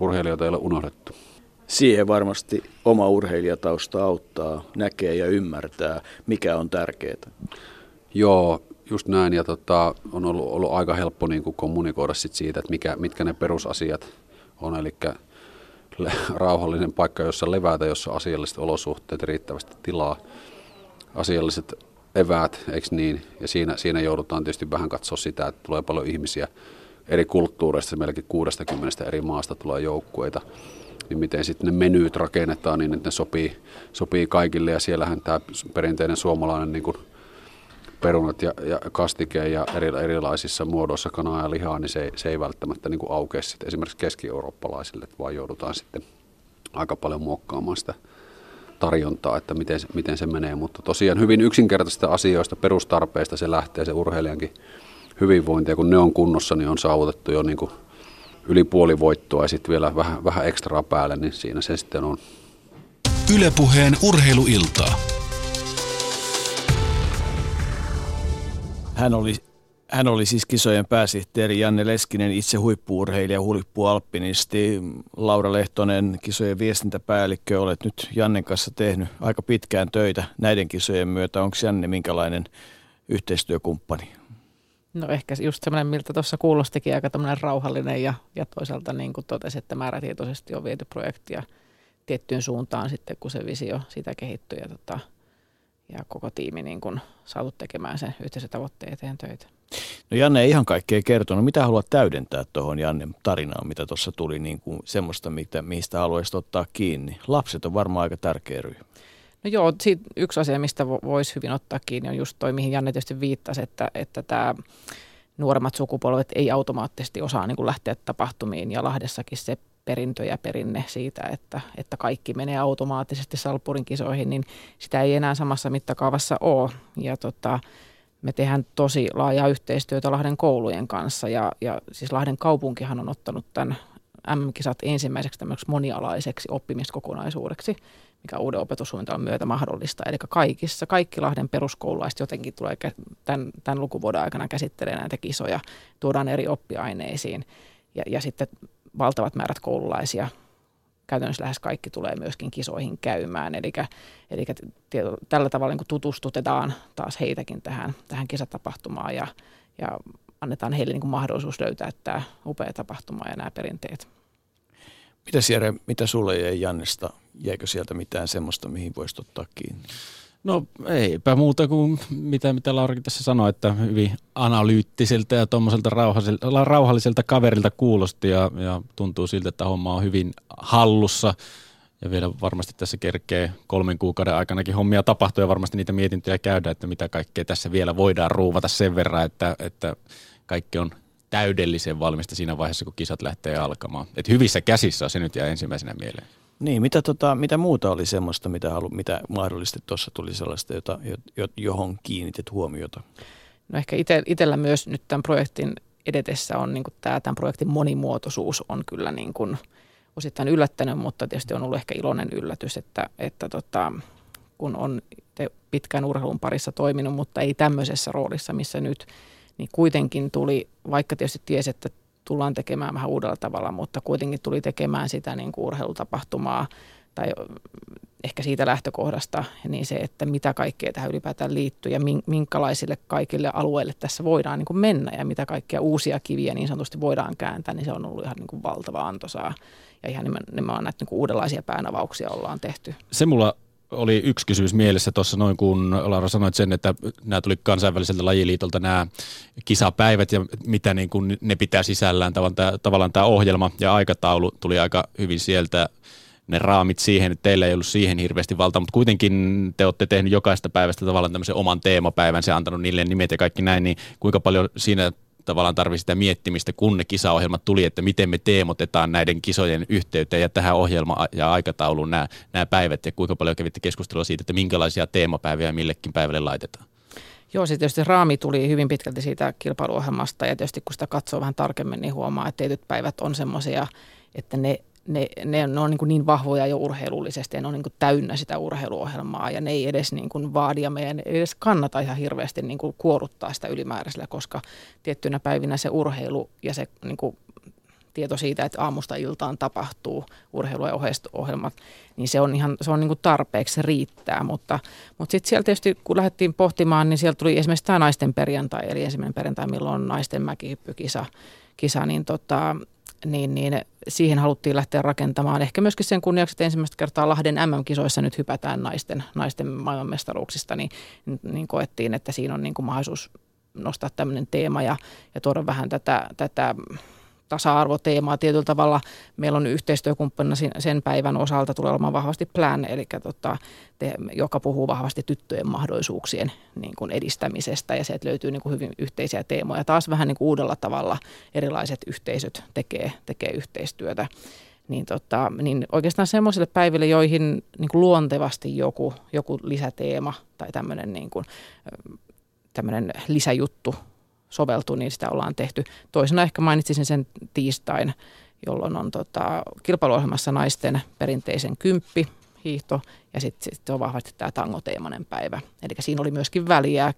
Speaker 8: urheilijoita ei ole unohdettu.
Speaker 2: Siihen varmasti oma urheilijatausta auttaa, näkee ja ymmärtää, mikä on tärkeää.
Speaker 8: Joo, just näin. Ja tota, on ollut, ollut aika helppo niin kuin kommunikoida sit siitä, että mikä, mitkä ne perusasiat on, eli rauhallinen paikka, jossa levätä, jossa on asialliset olosuhteet, riittävästi tilaa, asialliset eväät, eikö niin? Ja siinä, siinä joudutaan tietysti vähän katsoa sitä, että tulee paljon ihmisiä eri kulttuureista, melkein 60 eri maasta tulee joukkueita, niin miten sitten ne menyyt rakennetaan niin, että ne sopii, sopii kaikille, ja siellähän tämä perinteinen suomalainen niin kuin perunat ja, ja kastike ja eri, erilaisissa muodoissa kanaa ja lihaa, niin se, se ei välttämättä niin aukea sitten esimerkiksi keski-eurooppalaisille, vaan joudutaan sitten aika paljon muokkaamaan sitä tarjontaa, että miten, miten se menee. Mutta tosiaan hyvin yksinkertaisista asioista, perustarpeista se lähtee se urheilijankin hyvinvointi, ja kun ne on kunnossa, niin on saavutettu jo niin kuin yli puoli voittoa ja sitten vielä vähän, vähän ekstraa päälle, niin siinä se sitten on.
Speaker 1: Ylepuheen urheiluiltaa.
Speaker 2: Hän oli, hän oli siis kisojen pääsihteeri Janne Leskinen, itse huippuurheilija, huippualpinisti. Laura Lehtonen, kisojen viestintäpäällikkö. Olet nyt Jannen kanssa tehnyt aika pitkään töitä näiden kisojen myötä. Onko Janne minkälainen yhteistyökumppani?
Speaker 3: No ehkä just semmoinen, miltä tuossa kuulostikin, aika tämmöinen rauhallinen ja, ja toisaalta niin kuin totesi, että määrätietoisesti on viety projektia tiettyyn suuntaan sitten, kun se visio sitä kehittyy. Ja tota, ja koko tiimi niin kuin saatu tekemään sen yhteisen tavoitteen eteen töitä.
Speaker 2: No Janne ei ihan kaikkea kertonut. Mitä haluat täydentää tuohon Janne tarinaan, mitä tuossa tuli niin kuin semmoista, mitä, mistä haluaisit ottaa kiinni? Lapset on varmaan aika tärkeä ryhmä.
Speaker 3: No joo, yksi asia, mistä voisi hyvin ottaa kiinni, on just toi, mihin Janne tietysti viittasi, että, että tämä nuoremmat sukupolvet ei automaattisesti osaa niin kuin lähteä tapahtumiin. Ja Lahdessakin se perintö ja perinne siitä, että, että kaikki menee automaattisesti Salpurin kisoihin, niin sitä ei enää samassa mittakaavassa ole. Ja tota, me tehdään tosi laajaa yhteistyötä Lahden koulujen kanssa ja, ja siis Lahden kaupunkihan on ottanut tämän MM-kisat ensimmäiseksi tämmöiseksi monialaiseksi oppimiskokonaisuudeksi, mikä uuden opetussuunnitelman myötä mahdollista. Eli kaikissa, kaikki Lahden peruskoululaiset jotenkin tulee tämän, tämän lukuvuoden aikana käsittelee näitä kisoja, tuodaan eri oppiaineisiin ja, ja sitten valtavat määrät koululaisia käytännössä lähes kaikki tulee myöskin kisoihin käymään. Eli, eli tällä tavalla niin tutustutetaan taas heitäkin tähän, tähän kisatapahtumaan ja, ja annetaan heille niin mahdollisuus löytää tämä upea tapahtuma ja nämä perinteet.
Speaker 2: Mitä Jere, mitä sulle jäi Jannesta? Jäikö sieltä mitään semmoista, mihin voisi ottaa kiinni?
Speaker 4: No eipä muuta kuin mitä, mitä Laurakin tässä sanoi, että hyvin analyyttiseltä ja tuommoiselta rauhalliselta, rauhalliselta kaverilta kuulosti ja, ja tuntuu siltä, että homma on hyvin hallussa. Ja vielä varmasti tässä kerkee kolmen kuukauden aikanakin hommia tapahtuu ja varmasti niitä mietintöjä käydään, että mitä kaikkea tässä vielä voidaan ruuvata sen verran, että, että kaikki on täydellisen valmista siinä vaiheessa, kun kisat lähtee alkamaan. Et hyvissä käsissä se nyt jää ensimmäisenä mieleen.
Speaker 2: Niin, mitä, tota, mitä muuta oli semmoista, mitä, halu, mitä mahdollisesti tuossa tuli sellaista, jota, johon kiinnitit huomiota?
Speaker 3: No ehkä itsellä myös nyt tämän projektin edetessä on niin tämä tämän projektin monimuotoisuus on kyllä niin kuin osittain yllättänyt, mutta tietysti on ollut ehkä iloinen yllätys, että, että tota, kun on pitkään urheilun parissa toiminut, mutta ei tämmöisessä roolissa, missä nyt, niin kuitenkin tuli, vaikka tietysti tiesi, että tullaan tekemään vähän uudella tavalla, mutta kuitenkin tuli tekemään sitä niin kuin urheilutapahtumaa tai ehkä siitä lähtökohdasta, niin se, että mitä kaikkea tähän ylipäätään liittyy ja minkälaisille kaikille alueille tässä voidaan niin kuin mennä ja mitä kaikkia uusia kiviä niin sanotusti voidaan kääntää, niin se on ollut ihan niin kuin valtava antoisaa. Ja ihan nimenomaan näitä niin kuin uudenlaisia päänavauksia ollaan tehty.
Speaker 4: Se mulla oli yksi kysymys mielessä tuossa noin, kun Laura sanoit sen, että nämä tuli kansainväliseltä lajiliitolta nämä kisapäivät ja mitä niin kuin ne pitää sisällään. Tavallaan tämä, tavallaan tämä ohjelma ja aikataulu tuli aika hyvin sieltä. Ne raamit siihen, että teillä ei ollut siihen hirveästi valtaa, mutta kuitenkin te olette tehnyt jokaista päivästä tavallaan tämmöisen oman teemapäivän, se antanut niille nimet ja kaikki näin, niin kuinka paljon siinä tavallaan tarvii sitä miettimistä, kun ne kisaohjelmat tuli, että miten me teemotetaan näiden kisojen yhteyteen ja tähän ohjelma- ja aikatauluun nämä, nämä päivät ja kuinka paljon kävitte keskustelua siitä, että minkälaisia teemapäiviä millekin päivälle laitetaan?
Speaker 3: Joo, sitten tietysti raami tuli hyvin pitkälti siitä kilpailuohjelmasta ja tietysti kun sitä katsoo vähän tarkemmin, niin huomaa, että tietyt päivät on semmoisia, että ne ne, ne, ne on niin, kuin niin vahvoja jo urheilullisesti ja ne on niin kuin täynnä sitä urheiluohjelmaa ja ne ei edes niin kuin vaadi ja meidän ei edes kannata ihan hirveästi niin kuin kuoruttaa sitä ylimääräisellä, koska tiettynä päivinä se urheilu ja se niin kuin tieto siitä, että aamusta iltaan tapahtuu urheilu- ja ohjelmat, niin se on ihan se on niin kuin tarpeeksi, se riittää. Mutta, mutta sitten siellä tietysti, kun lähdettiin pohtimaan, niin sieltä tuli esimerkiksi tämä naisten perjantai, eli ensimmäinen perjantai, milloin on naisten mäkihyppykisa, kisa, niin tota, niin, niin siihen haluttiin lähteä rakentamaan. Ehkä myöskin sen kunniaksi, että ensimmäistä kertaa Lahden MM-kisoissa nyt hypätään naisten, naisten maailmanmestaruuksista, niin, niin koettiin, että siinä on niin kuin mahdollisuus nostaa tämmöinen teema ja, ja tuoda vähän tätä, tätä tasa-arvoteemaa tietyllä tavalla. Meillä on yhteistyökumppanina sen päivän osalta tulee olemaan vahvasti plan, eli tota, te, joka puhuu vahvasti tyttöjen mahdollisuuksien niin kuin edistämisestä ja se, että löytyy niin kuin hyvin yhteisiä teemoja. Taas vähän niin kuin uudella tavalla erilaiset yhteisöt tekee, tekee yhteistyötä. Niin, tota, niin oikeastaan semmoisille päiville, joihin niin kuin luontevasti joku, joku lisäteema tai tämmöinen niin tämmöinen lisäjuttu soveltuu, niin sitä ollaan tehty. Toisena ehkä mainitsisin sen tiistain, jolloin on tota, kilpailuohjelmassa naisten perinteisen kymppi hiihto ja sitten sit on vahvasti tämä tangoteemainen päivä. Eli siinä oli myöskin väliä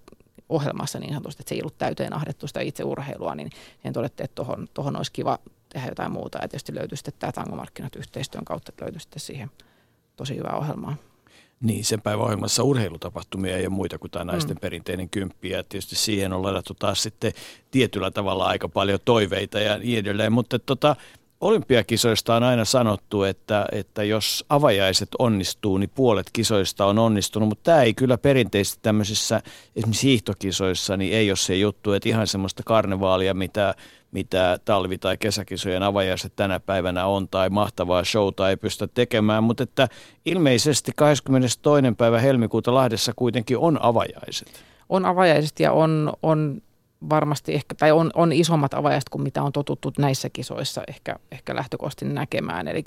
Speaker 3: ohjelmassa niin sanotusti, että se ei ollut täyteen ahdettu sitä itse urheilua, niin siihen todettiin, että tuohon, tuohon olisi kiva tehdä jotain muuta. Ja tietysti löytyy sitten tämä tangomarkkinat yhteistyön kautta, että löytyy sitten siihen tosi hyvää ohjelmaa.
Speaker 2: Niin, sen päivän ohjelmassa urheilutapahtumia ja muita kuin tämä naisten mm. perinteinen kymppi. Ja tietysti siihen on ladattu taas sitten tietyllä tavalla aika paljon toiveita ja niin edelleen. Mutta tota, olympiakisoista on aina sanottu, että, että jos avajaiset onnistuu, niin puolet kisoista on onnistunut, mutta tämä ei kyllä perinteisesti tämmöisissä esimerkiksi hiihtokisoissa, niin ei ole se juttu, että ihan semmoista karnevaalia, mitä, mitä talvi- tai kesäkisojen avajaiset tänä päivänä on, tai mahtavaa showta ei pystytä tekemään, mutta että ilmeisesti 22. päivä helmikuuta Lahdessa kuitenkin on avajaiset.
Speaker 3: On avajaiset ja on, on varmasti ehkä, tai on, on isommat avajaiset kuin mitä on totuttu näissä kisoissa ehkä, ehkä lähtökohtaisesti näkemään. Eli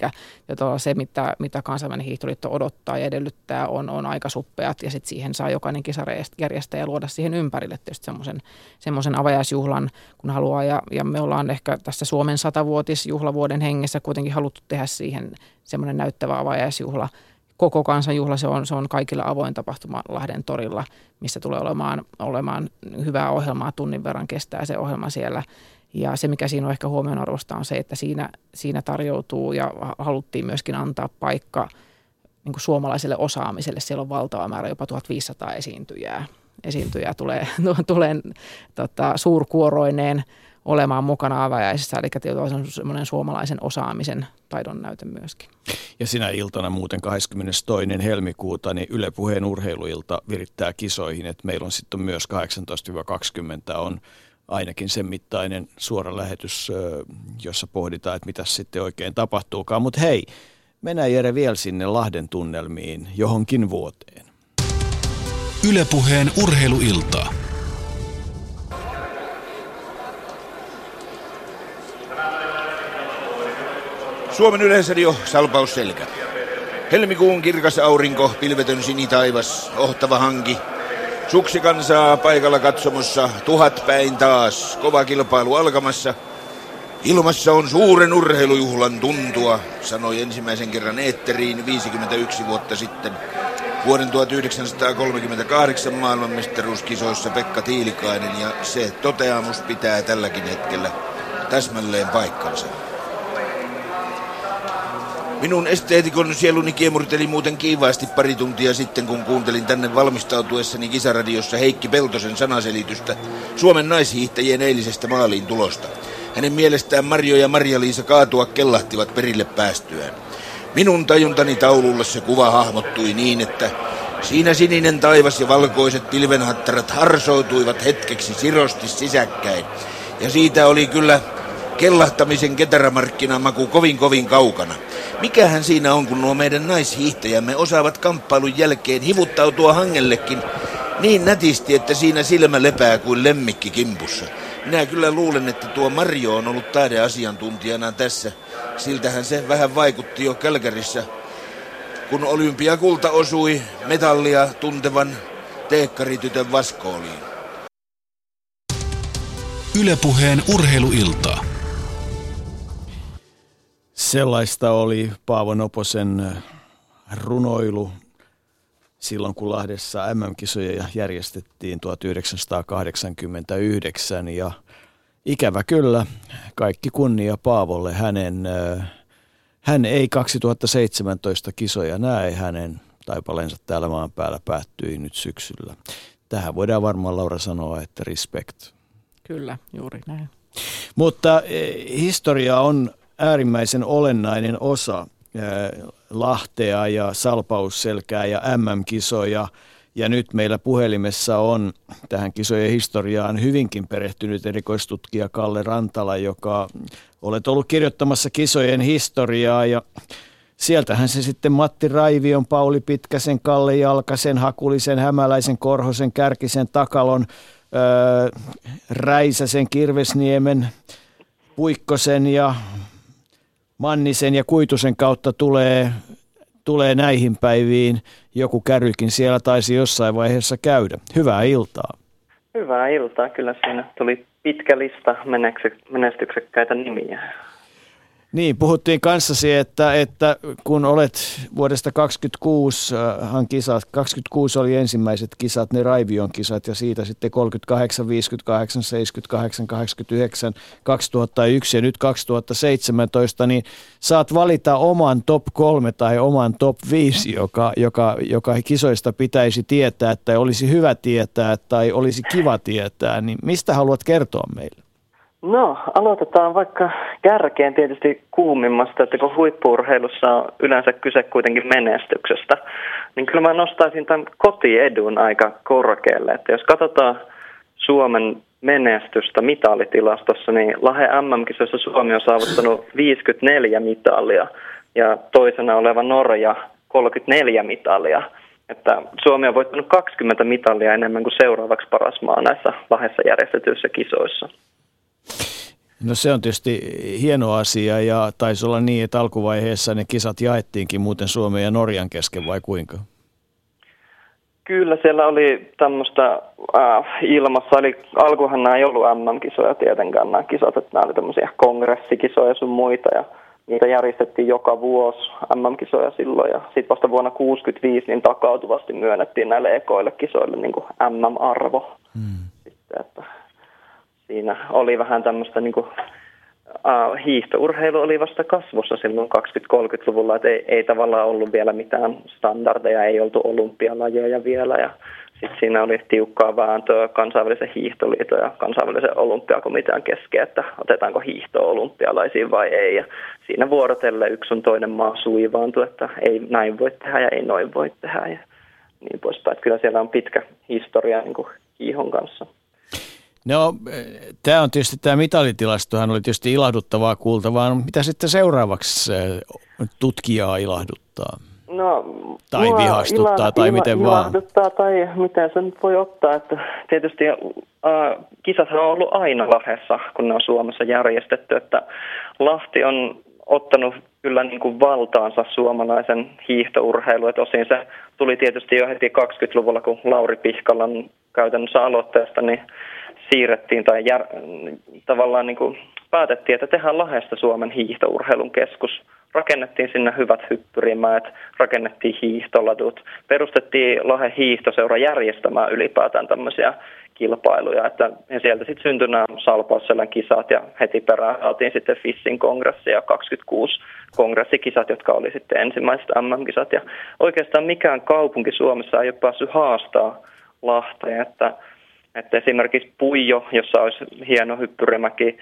Speaker 3: se, mitä, mitä kansainvälinen hiihtoliitto odottaa ja edellyttää, on, on aika suppeat ja sitten siihen saa jokainen kisarejärjestäjä luoda siihen ympärille tietysti semmoisen avajaisjuhlan, kun haluaa. Ja, ja me ollaan ehkä tässä Suomen satavuotisjuhlavuoden hengessä kuitenkin haluttu tehdä siihen semmoinen näyttävä avajaisjuhla – koko kansanjuhla, se on, se on kaikilla avoin tapahtuma Lahden torilla, missä tulee olemaan, olemaan hyvää ohjelmaa, tunnin verran kestää se ohjelma siellä. Ja se, mikä siinä on ehkä huomionarvosta, on se, että siinä, siinä tarjoutuu ja haluttiin myöskin antaa paikka niin kuin suomalaiselle osaamiselle. Siellä on valtava määrä, jopa 1500 esiintyjää. Esiintyjää tulee, tulee tota, suurkuoroineen olemaan mukana avajaisissa, eli on semmoinen suomalaisen osaamisen taidon näyte myöskin.
Speaker 2: Ja sinä iltana muuten 22. helmikuuta niin Yle Puheen urheiluilta virittää kisoihin, että meillä on sitten myös 18-20 on ainakin sen mittainen suora lähetys, jossa pohditaan, että mitä sitten oikein tapahtuukaan. Mutta hei, mennään Jere vielä sinne Lahden tunnelmiin johonkin vuoteen.
Speaker 1: Ylepuheen urheiluiltaa.
Speaker 6: Suomen yleisradio Salpaus Selkä. Helmikuun kirkas aurinko, pilvetön sinitaivas, ohtava hanki. Suksikansaa paikalla katsomossa, tuhat päin taas, kova kilpailu alkamassa. Ilmassa on suuren urheilujuhlan tuntua, sanoi ensimmäisen kerran eetteriin 51 vuotta sitten. Vuoden 1938 maailmanmestaruuskisoissa Pekka Tiilikainen ja se toteamus pitää tälläkin hetkellä täsmälleen paikkansa. Minun esteetikon sieluni kiemurteli muuten kiivaasti pari tuntia sitten, kun kuuntelin tänne valmistautuessani kisaradiossa Heikki Peltosen sanaselitystä Suomen naishiihtäjien eilisestä maaliin tulosta. Hänen mielestään Marjo ja Marja-Liisa kaatua kellahtivat perille päästyään. Minun tajuntani taululla se kuva hahmottui niin, että siinä sininen taivas ja valkoiset pilvenhattarat harsoutuivat hetkeksi sirosti sisäkkäin. Ja siitä oli kyllä kellahtamisen ketärämarkkinamaku kovin kovin kaukana. Mikähän siinä on, kun nuo meidän naishiihtäjämme osaavat kamppailun jälkeen hivuttautua hangellekin niin nätisti, että siinä silmä lepää kuin lemmikki kimpussa. Minä kyllä luulen, että tuo Marjo on ollut taideasiantuntijana tässä. Siltähän se vähän vaikutti jo Kälkärissä, kun olympiakulta osui metallia tuntevan teekkaritytön vaskooliin.
Speaker 1: Ylepuheen urheiluiltaa.
Speaker 2: Sellaista oli Paavo Noposen äh, runoilu silloin, kun Lahdessa MM-kisoja järjestettiin 1989. Ja ikävä kyllä, kaikki kunnia Paavolle. Hänen, äh, hän ei 2017 kisoja näe, hänen taipaleensa täällä maan päällä päättyi nyt syksyllä. Tähän voidaan varmaan Laura sanoa, että respect.
Speaker 3: Kyllä, juuri näin.
Speaker 2: Mutta eh, historia on äärimmäisen olennainen osa Lahtea ja Salpausselkää ja MM-kisoja. Ja nyt meillä puhelimessa on tähän kisojen historiaan hyvinkin perehtynyt erikoistutkija Kalle Rantala, joka olet ollut kirjoittamassa kisojen historiaa ja sieltähän se sitten Matti Raivion, Pauli Pitkäsen, Kalle Jalkasen, Hakulisen, Hämäläisen, Korhosen, Kärkisen, Takalon, öö, Räisäsen, Kirvesniemen, Puikkosen ja Mannisen ja Kuitusen kautta tulee, tulee näihin päiviin. Joku kärykin siellä taisi jossain vaiheessa käydä. Hyvää iltaa.
Speaker 9: Hyvää iltaa. Kyllä siinä tuli pitkä lista menestyksekkäitä nimiä.
Speaker 2: Niin, puhuttiin kanssasi, että, että kun olet vuodesta 26 äh, kisat, 26 oli ensimmäiset kisat, ne Raivion kisat ja siitä sitten 38, 58, 78, 89, 2001 ja nyt 2017, niin saat valita oman top 3 tai oman top 5, joka, joka, joka kisoista pitäisi tietää tai olisi hyvä tietää tai olisi kiva tietää, niin mistä haluat kertoa meille?
Speaker 9: No, aloitetaan vaikka kärkeen tietysti kuumimmasta, että kun huippurheilussa on yleensä kyse kuitenkin menestyksestä, niin kyllä mä nostaisin tämän kotiedun aika korkealle. Että jos katsotaan Suomen menestystä mitalitilastossa, niin Lahe MM-kisoissa Suomi on saavuttanut 54 mitalia ja toisena oleva Norja 34 mitalia. Että Suomi on voittanut 20 mitalia enemmän kuin seuraavaksi paras maa näissä lahdessa järjestetyissä kisoissa.
Speaker 2: No se on tietysti hieno asia ja taisi olla niin, että alkuvaiheessa ne kisat jaettiinkin muuten Suomen ja Norjan kesken vai kuinka?
Speaker 9: Kyllä siellä oli tämmöistä äh, ilmassa, eli alkuhan nämä ei ollut MM-kisoja tietenkään nämä kisat, että nämä oli tämmöisiä kongressikisoja sun muita ja niitä järjestettiin joka vuosi MM-kisoja silloin ja sitten vasta vuonna 1965 niin takautuvasti myönnettiin näille ekoille kisoille niin kuin MM-arvo. Hmm. Sitten, että siinä oli vähän tämmöistä niin kuin, uh, hiihtourheilu oli vasta kasvussa silloin 20-30-luvulla, että ei, ei tavallaan ollut vielä mitään standardeja, ei oltu olympialajeja vielä ja sitten siinä oli tiukkaa vääntöä kansainvälisen hiihtoliiton ja kansainvälisen olympiakomitean kesken, että otetaanko hiihtoa olympialaisiin vai ei. Ja siinä vuorotelle yksi on toinen maa suivaantui, että ei näin voi tehdä ja ei noin voi tehdä ja niin poispäin. Että kyllä siellä on pitkä historia niin kuin hiihon kanssa.
Speaker 2: No, tämä on tietysti tämä mitalitilastohan oli tietysti ilahduttavaa kuultavaa. Mitä sitten seuraavaksi tutkijaa ilahduttaa?
Speaker 9: No,
Speaker 2: tai vihastuttaa ila, tai ila, miten
Speaker 9: ilahduttaa, vaan? tai miten se nyt voi ottaa. Että tietysti äh, kisathan on ollut aina Lahdessa, kun ne on Suomessa järjestetty. Että Lahti on ottanut kyllä niin kuin valtaansa suomalaisen hiihtourheilu. Että osin se tuli tietysti jo heti 20-luvulla, kun Lauri Pihkalan käytännössä aloitteesta, niin siirrettiin tai jär, tavallaan niin kuin päätettiin, että tehdään Lahdesta Suomen hiihtourheilun keskus. Rakennettiin sinne hyvät hyppyrimäät, rakennettiin hiihtoladut, perustettiin Lahden hiihtoseura järjestämään ylipäätään tämmöisiä kilpailuja. Että, ja sieltä sitten syntyi nämä Salpausselän kisat ja heti perään saatiin sitten Fissin kongressi ja 26 kongressikisat, jotka oli sitten ensimmäiset MM-kisat. Ja oikeastaan mikään kaupunki Suomessa ei ole päässyt haastaa Lahteen, että että esimerkiksi Puijo, jossa olisi hieno hyppyrimäki,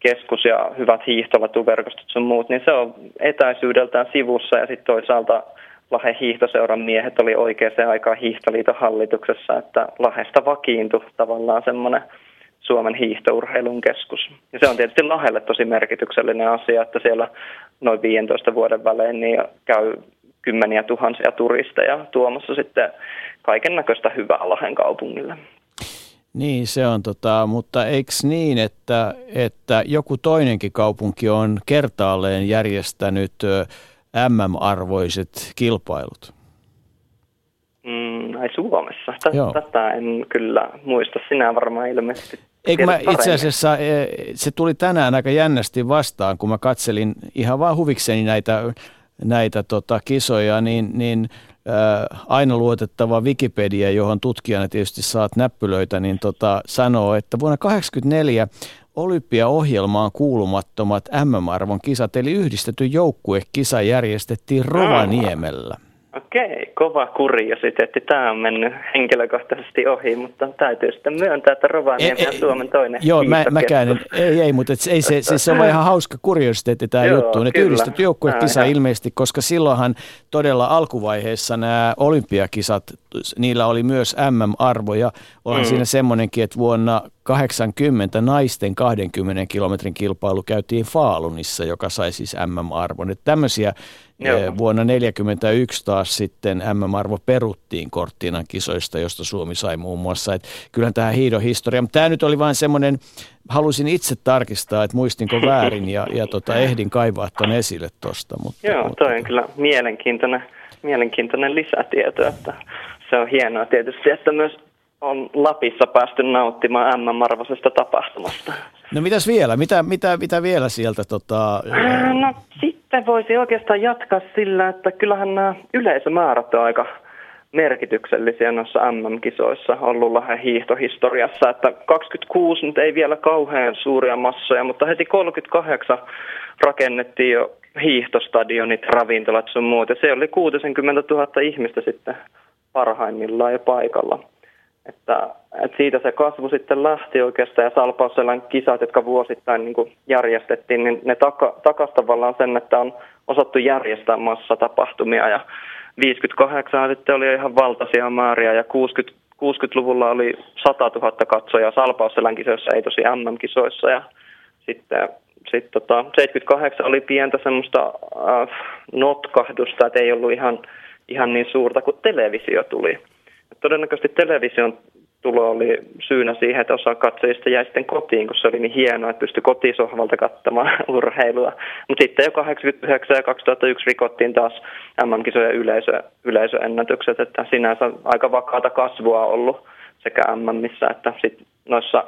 Speaker 9: keskus ja hyvät hiihtolatuverkostot sun muut, niin se on etäisyydeltään sivussa ja sitten toisaalta Lahen hiihtoseuran miehet oli oikeaan aikaan hiihtoliiton hallituksessa, että Lahesta vakiintui tavallaan semmoinen Suomen hiihtourheilun keskus. Ja se on tietysti Lahelle tosi merkityksellinen asia, että siellä noin 15 vuoden välein niin käy kymmeniä tuhansia turisteja tuomassa sitten kaiken näköistä hyvää Lahen kaupungille.
Speaker 2: Niin, se on tota, mutta eikö niin, että, että joku toinenkin kaupunki on kertaalleen järjestänyt MM-arvoiset kilpailut?
Speaker 9: Mm, ai Suomessa? Tätä en kyllä muista. Sinä varmaan ilmeisesti
Speaker 2: Eikö mä itse asiassa, e, se tuli tänään aika jännästi vastaan, kun mä katselin ihan vaan huvikseni näitä, näitä tota, kisoja, niin, niin aina luotettava Wikipedia, johon tutkijana tietysti saat näppylöitä, niin tota, sanoo, että vuonna 1984 olympiaohjelmaan kuulumattomat MM-arvon kisat, eli yhdistetty joukkuekisa järjestettiin Rovaniemellä.
Speaker 9: Okei, kova kuriositeetti. Tämä on mennyt henkilökohtaisesti ohi, mutta täytyy sitten myöntää, että Rovaniemi on Suomen toinen
Speaker 2: Joo, mä, mäkään, en, ei, ei, mutta et, ei se, siis se on ihan hauska kuriositeetti tämä Joo, juttu. Ne yhdistetty joukkuekisa ilmeisesti, koska silloinhan todella alkuvaiheessa nämä olympiakisat, niillä oli myös MM-arvoja. Onhan mm. siinä semmoinenkin, että vuonna 80 naisten 20 kilometrin kilpailu käytiin Faalunissa, joka sai siis MM-arvon. Että tämmöisiä Joo. Eh, vuonna 1941 taas sitten MM-arvo peruttiin Korttinan kisoista, josta Suomi sai muun muassa. Et kyllähän tähän hiidon historia, mutta tämä nyt oli vain semmoinen, halusin itse tarkistaa, että muistinko väärin ja, ja tota, ehdin kaivaa tuon esille tuosta. Mutta,
Speaker 9: Joo,
Speaker 2: mutta,
Speaker 9: toi on kyllä mielenkiintoinen, mielenkiintoinen lisätieto, että se on hienoa tietysti, että myös on Lapissa päästy nauttimaan MM-arvoisesta tapahtumasta.
Speaker 2: No mitäs vielä? Mitä, mitä, mitä vielä sieltä? Tota...
Speaker 9: No sitten voisi oikeastaan jatkaa sillä, että kyllähän nämä yleisömäärät on aika merkityksellisiä noissa MM-kisoissa ollut lähden hiihtohistoriassa, että 26 nyt ei vielä kauhean suuria massoja, mutta heti 38 rakennettiin jo hiihtostadionit, ravintolat sun muut, ja se oli 60 000 ihmistä sitten parhaimmillaan jo paikalla. Että, että siitä se kasvu sitten lähti oikeastaan ja Salpausselän kisat, jotka vuosittain niin järjestettiin, niin ne taka, takas tavallaan sen, että on osattu järjestää massatapahtumia ja 58 sitten oli ihan valtaisia määriä ja 60, 60-luvulla oli 100 000 katsojaa Salpausselän kisoissa, ei tosi MM-kisoissa ja sitten sitten tota, 78 oli pientä semmoista äh, notkahdusta, että ei ollut ihan ihan niin suurta kuin televisio tuli. Todennäköisesti television tulo oli syynä siihen, että osa katsojista jäi sitten kotiin, kun se oli niin hienoa, että pystyi kotisohvalta katsomaan urheilua. Mutta sitten jo 89 ja 2001 rikottiin taas MM-kisojen yleisö, yleisöennätykset, että sinänsä aika vakaata kasvua ollut sekä MMissä että sitten noissa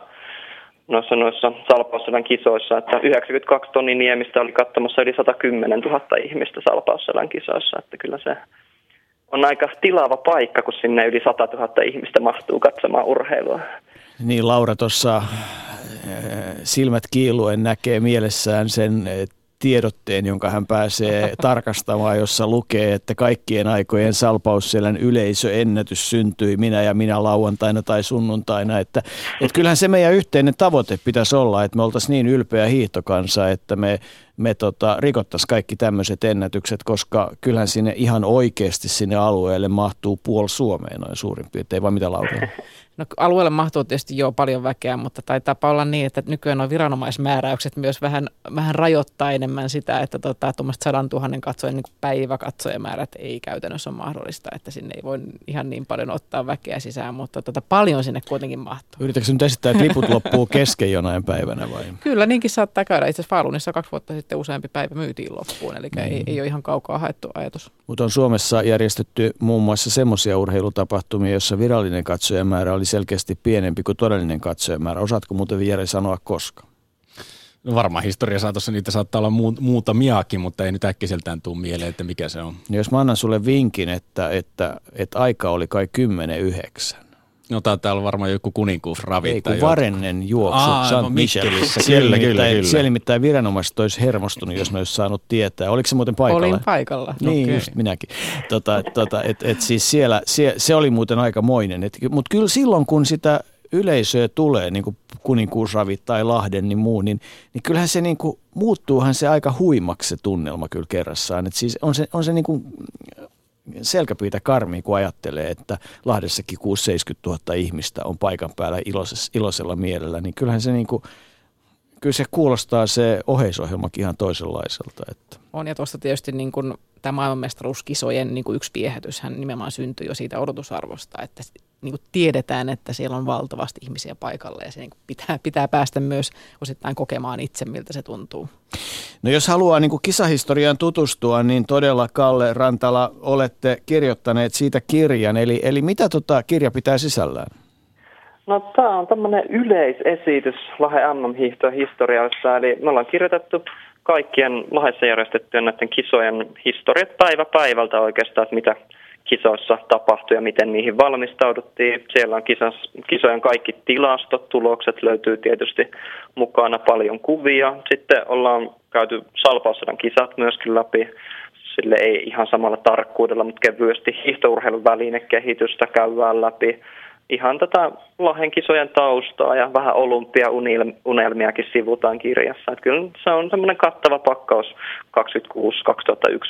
Speaker 9: noissa, noissa salpausselän kisoissa, että 92 tonnin niemistä oli katsomassa yli 110 000 ihmistä salpausselän kisoissa, että kyllä se on aika tilaava paikka, kun sinne yli 100 000 ihmistä mahtuu katsomaan urheilua.
Speaker 2: Niin Laura tuossa äh, silmät kiiluen näkee mielessään sen tiedotteen, jonka hän pääsee tarkastamaan, jossa lukee, että kaikkien aikojen salpausselän yleisöennätys syntyi minä ja minä lauantaina tai sunnuntaina. Että, että kyllähän se meidän yhteinen tavoite pitäisi olla, että me oltaisiin niin ylpeä hiihtokansa, että me, me tota, rikottaisiin kaikki tämmöiset ennätykset, koska kyllähän sinne ihan oikeasti sinne alueelle mahtuu puoli Suomeen noin suurin piirtein, vai mitä Laura?
Speaker 3: No alueelle mahtuu tietysti jo paljon väkeä, mutta taitaa olla niin, että nykyään nuo viranomaismääräykset myös vähän, vähän rajoittaa enemmän sitä, että tota, tuommoiset sadan tuhannen katsojen niin päiväkatsojamäärät ei käytännössä ole mahdollista, että sinne ei voi ihan niin paljon ottaa väkeä sisään, mutta tota, paljon sinne kuitenkin mahtuu.
Speaker 2: Yritätkö nyt esittää, että liput loppuu kesken jonain päivänä vai?
Speaker 3: Kyllä, niinkin saattaa käydä. Itse asiassa Falunissa kaksi vuotta sitten useampi päivä myytiin loppuun, eli niin. ei, ei ole ihan kaukaa haettu ajatus.
Speaker 2: Mutta on Suomessa järjestetty muun muassa semmoisia urheilutapahtumia, joissa virallinen katsojamäärä oli selkeästi pienempi kuin todellinen katsojamäärä. Osaatko muuten Jere sanoa koska?
Speaker 4: No varmaan historia saatossa niitä saattaa olla muutamiakin, mutta ei nyt äkkiseltään tule mieleen, että mikä se on.
Speaker 2: No jos mä annan sulle vinkin, että, että, että aika oli kai 10-9.
Speaker 4: No täällä on varmaan joku kuninkuusravi.
Speaker 2: Ei kun Varennen juoksu
Speaker 4: Aa,
Speaker 2: St. Michelissä.
Speaker 4: Kyllä, kyllä, kyllä.
Speaker 2: Siellä nimittäin viranomaiset olisi hermostunut, jos ne olisi saanut tietää. Oliko se muuten paikalla?
Speaker 3: Olin paikalla.
Speaker 2: Niin, okay. just minäkin. Tota, tota, et, et siis siellä, sie, se oli muuten aikamoinen. Mutta kyllä silloin, kun sitä yleisöä tulee, niin kuin kuninkuusravit tai Lahden niin muu, niin, niin kyllähän se niin kuin, muuttuuhan se aika huimaksi se tunnelma kyllä kerrassaan. Et siis on se, on se niin kuin selkäpiitä karmi, kun ajattelee, että Lahdessakin 6-70 000 ihmistä on paikan päällä iloisella, iloisella mielellä, niin kyllähän se niin kuin, kyllä se kuulostaa se oheisohjelmakin ihan toisenlaiselta. Että.
Speaker 3: On ja tuosta tietysti niin kuin tämä maailmanmestaruuskisojen niin kuin yksi viehätyshän nimenomaan syntyi jo siitä odotusarvosta, että niin kuin tiedetään, että siellä on valtavasti ihmisiä paikalla ja se niin kuin pitää, pitää päästä myös osittain kokemaan itse, miltä se tuntuu.
Speaker 2: No jos haluaa niin kuin kisahistoriaan tutustua, niin todella Kalle Rantala olette kirjoittaneet siitä kirjan. Eli, eli mitä tota kirja pitää sisällään?
Speaker 9: No tämä on tämmöinen yleisesitys Lahe MM-hiihtojen historiassa. Eli me ollaan kirjoitettu kaikkien Lahessa järjestettyjen näiden kisojen historiat päivä päivältä oikeastaan, että mitä kisoissa tapahtui ja miten niihin valmistauduttiin. Siellä on kisas, kisojen kaikki tilastot, tulokset löytyy tietysti mukana paljon kuvia. Sitten ollaan käyty salpaussodan kisat myöskin läpi. Sille ei ihan samalla tarkkuudella, mutta kevyesti hiihtourheilun välinekehitystä käydään läpi. Ihan tätä Lahen kisojen taustaa ja vähän olympiaunelmiakin sivutaan kirjassa. Että kyllä se on semmoinen kattava pakkaus 2006-2001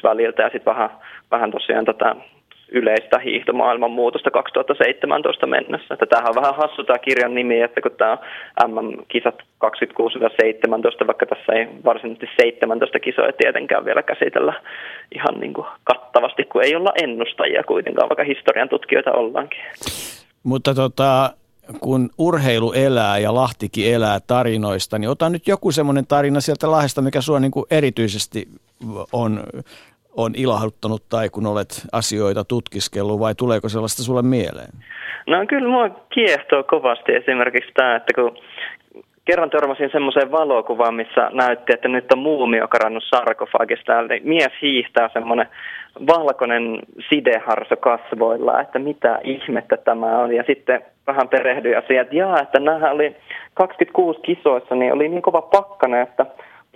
Speaker 9: väliltä ja sitten vähän, vähän tosiaan tätä yleistä hiihtomaailman muutosta 2017 mennessä. Että tämähän on vähän hassu tämä kirjan nimi, että kun tämä MM-kisat 26-17, vaikka tässä ei varsinaisesti 17 kisoja tietenkään vielä käsitellä ihan niin kuin kattavasti, kun ei olla ennustajia kuitenkaan, vaikka historian tutkijoita ollaankin.
Speaker 2: Mutta tota, kun urheilu elää ja Lahtikin elää tarinoista, niin ota nyt joku semmoinen tarina sieltä Lahdesta, mikä sua niin kuin erityisesti on on ilahduttanut tai kun olet asioita tutkiskellut vai tuleeko sellaista sulle mieleen?
Speaker 9: No kyllä mua kiehtoo kovasti esimerkiksi tämä, että kun kerran törmäsin semmoiseen valokuvaan, missä näytti, että nyt on muumio karannut sarkofagista. Eli mies hiihtää semmoinen valkoinen sideharso kasvoilla, että mitä ihmettä tämä on. Ja sitten vähän perehdyin asiaan, että jaa, että nämä oli 26 kisoissa, niin oli niin kova pakkana, että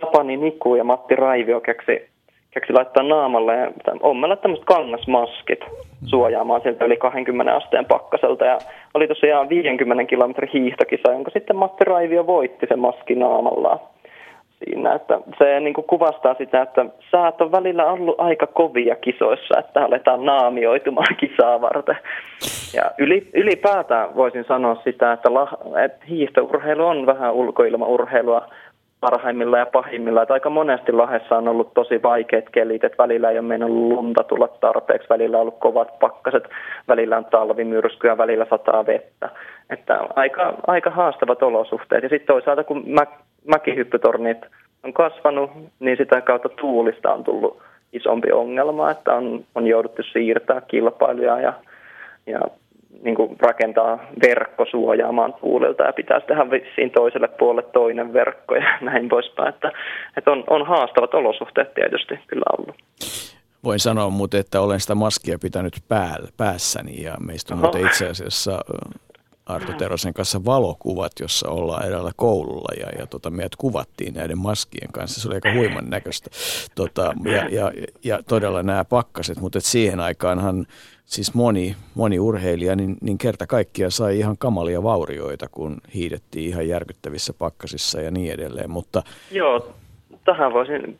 Speaker 9: Tapani Niku ja Matti Raivio keksi keksi laittaa naamalle ja ommella tämmöiset kangasmaskit suojaamaan sieltä yli 20 asteen pakkaselta. Ja oli tosiaan 50 kilometrin hiihtokisa, jonka sitten Matti Raivio voitti sen maski naamallaan siinä. Että se niin kuin kuvastaa sitä, että säät on välillä ollut aika kovia kisoissa, että aletaan naamioitumaan kisaa varten. Ja yli, ylipäätään voisin sanoa sitä, että, la, että hiihtourheilu on vähän ulkoilmaurheilua parhaimmilla ja pahimmilla. Että aika monesti Lahessa on ollut tosi vaikeat kelit, että välillä ei ole mennyt lunta tulla tarpeeksi, välillä on ollut kovat pakkaset, välillä on talvimyrskyä, välillä sataa vettä. Että aika, aika haastavat olosuhteet. Ja sitten toisaalta kun mä, mäkihyppytornit on kasvanut, niin sitä kautta tuulista on tullut isompi ongelma, että on, on jouduttu siirtää kilpailuja ja, ja niin kuin rakentaa verkko suojaamaan tuulilta ja pitäisi tehdä vissiin toiselle puolelle toinen verkko ja näin poispäin. Että, että on, on haastavat olosuhteet tietysti kyllä ollut.
Speaker 2: Voin sanoa muuten, että olen sitä maskia pitänyt päällä, päässäni ja meistä on muuten itse asiassa Arto Terosen kanssa valokuvat, jossa ollaan eräällä koululla ja, ja tota, meidät kuvattiin näiden maskien kanssa. Se oli aika huiman näköistä. Tota, ja, ja, ja, todella nämä pakkaset, mutta et siihen aikaanhan siis moni, moni urheilija niin, niin kerta kaikkia sai ihan kamalia vaurioita, kun hiidettiin ihan järkyttävissä pakkasissa ja niin edelleen. Mutta...
Speaker 9: Joo, tähän voisin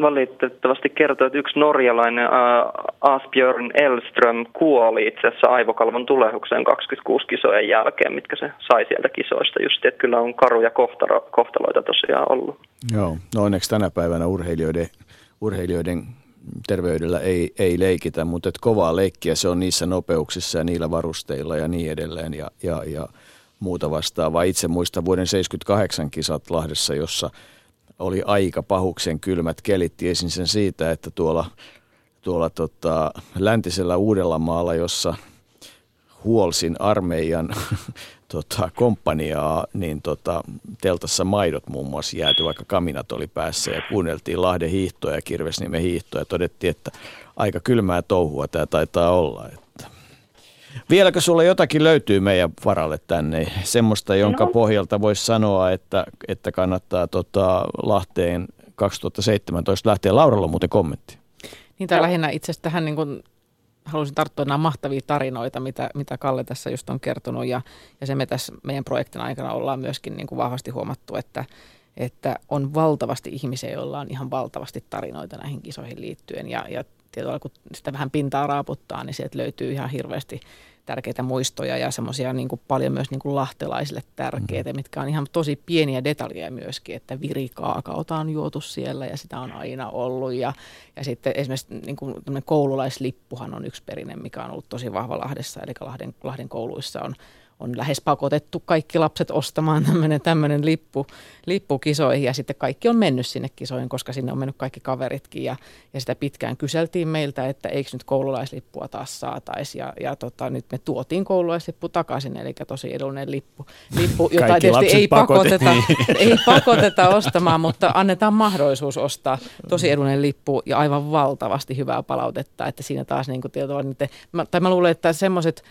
Speaker 9: valitettavasti kertoa, että yksi norjalainen uh, Asbjörn Elström kuoli itse asiassa aivokalvon tulehukseen 26 kisojen jälkeen, mitkä se sai sieltä kisoista. Just, että kyllä on karuja kohtalo, kohtaloita tosiaan ollut.
Speaker 2: Joo, no onneksi tänä päivänä urheilijoiden, urheilijoiden terveydellä ei, ei leikitä, mutta et kovaa leikkiä se on niissä nopeuksissa ja niillä varusteilla ja niin edelleen ja, ja, ja muuta vastaavaa. Itse muistan vuoden 78 kisat Lahdessa, jossa oli aika pahuksen kylmät kelit. Tiesin sen siitä, että tuolla, tuolla tota, läntisellä Uudellamaalla, jossa huolsin armeijan tota, komppaniaa, niin tota, teltassa maidot muun muassa jääty, vaikka kaminat oli päässä ja kuunneltiin Lahden hiihtoja ja Kirvesniemen hiihtoja ja todettiin, että aika kylmää touhua tämä taitaa olla. Että. Vieläkö sulle jotakin löytyy meidän varalle tänne, semmoista, jonka no. pohjalta voisi sanoa, että, että kannattaa tota, Lahteen 2017 lähteä. Lauralla muuten kommentti.
Speaker 3: Niin tai lähinnä itse asiassa tähän niin kuin halusin tarttua nämä mahtavia tarinoita, mitä, mitä Kalle tässä just on kertonut. Ja, ja se me tässä meidän projektin aikana ollaan myöskin niin kuin vahvasti huomattu, että, että on valtavasti ihmisiä, joilla on ihan valtavasti tarinoita näihin kisoihin liittyen. Ja, ja tietyllä kun sitä vähän pintaa raaputtaa, niin sieltä löytyy ihan hirveästi tärkeitä muistoja ja semmoisia niin paljon myös niin kuin lahtelaisille tärkeitä, mm. mitkä on ihan tosi pieniä detaljeja myöskin, että virikaakaota on juotu siellä ja sitä on aina ollut. Ja, ja sitten esimerkiksi niin kuin koululaislippuhan on yksi perinne, mikä on ollut tosi vahva Lahdessa, eli Lahden, Lahden kouluissa on on lähes pakotettu kaikki lapset ostamaan tämmöinen, tämmöinen lippu, lippu kisoihin ja sitten kaikki on mennyt sinne kisoihin, koska sinne on mennyt kaikki kaveritkin. Ja, ja sitä pitkään kyseltiin meiltä, että eikö nyt koululaislippua taas saataisi. Ja, ja tota, nyt me tuotiin koululaislippu takaisin, eli tosi edullinen lippu, lippu jota tietysti ei pakoteta, ei pakoteta ostamaan, mutta annetaan mahdollisuus ostaa tosi edullinen lippu ja aivan valtavasti hyvää palautetta, että siinä taas niin kuin tietoa, tai mä luulen, että semmoiset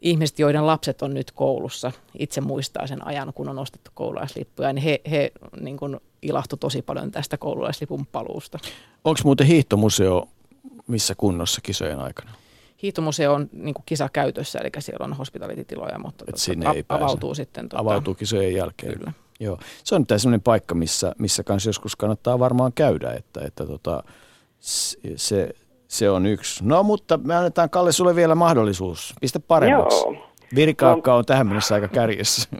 Speaker 3: ihmiset, joiden lapset on nyt koulussa, itse muistaa sen ajan, kun on ostettu koululaislippuja, niin he, he niin kuin ilahtu tosi paljon tästä koululaislipun paluusta.
Speaker 2: Onko muuten hiihtomuseo missä kunnossa kisojen aikana?
Speaker 3: Hiihtomuseo on niin kuin kisakäytössä, eli siellä on hospitalititiloja, mutta
Speaker 2: Et sinne ei
Speaker 3: avautuu pääse. sitten. Tuota,
Speaker 2: avautuu kisojen jälkeen. Kyllä. Joo. Se on sellainen paikka, missä, missä kanssa joskus kannattaa varmaan käydä, että, että tota, se, se on yksi. No mutta me annetaan Kalle sulle vielä mahdollisuus. Pistä paremmaksi. Joo. Virkaakka no. on tähän mennessä aika kärjessä.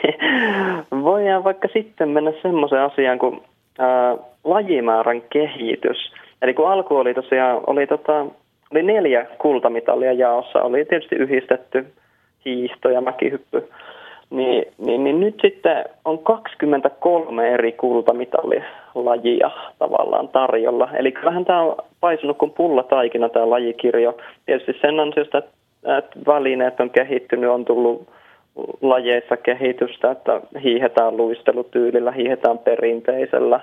Speaker 9: Voidaan vaikka sitten mennä semmoiseen asiaan kuin ää, lajimäärän kehitys. Eli kun alku oli tosiaan, oli, tota, oli neljä kultamitalia jaossa, oli tietysti yhdistetty hiihto ja mäkihyppy. Niin, niin, niin nyt sitten on 23 eri kultamitalilajia tavallaan tarjolla. Eli kyllähän tämä on paisunut kuin taikina tämä lajikirjo. Tietysti sen ansiosta, että välineet on kehittynyt, on tullut lajeissa kehitystä, että hiihetään luistelutyylillä, hiihetään perinteisellä.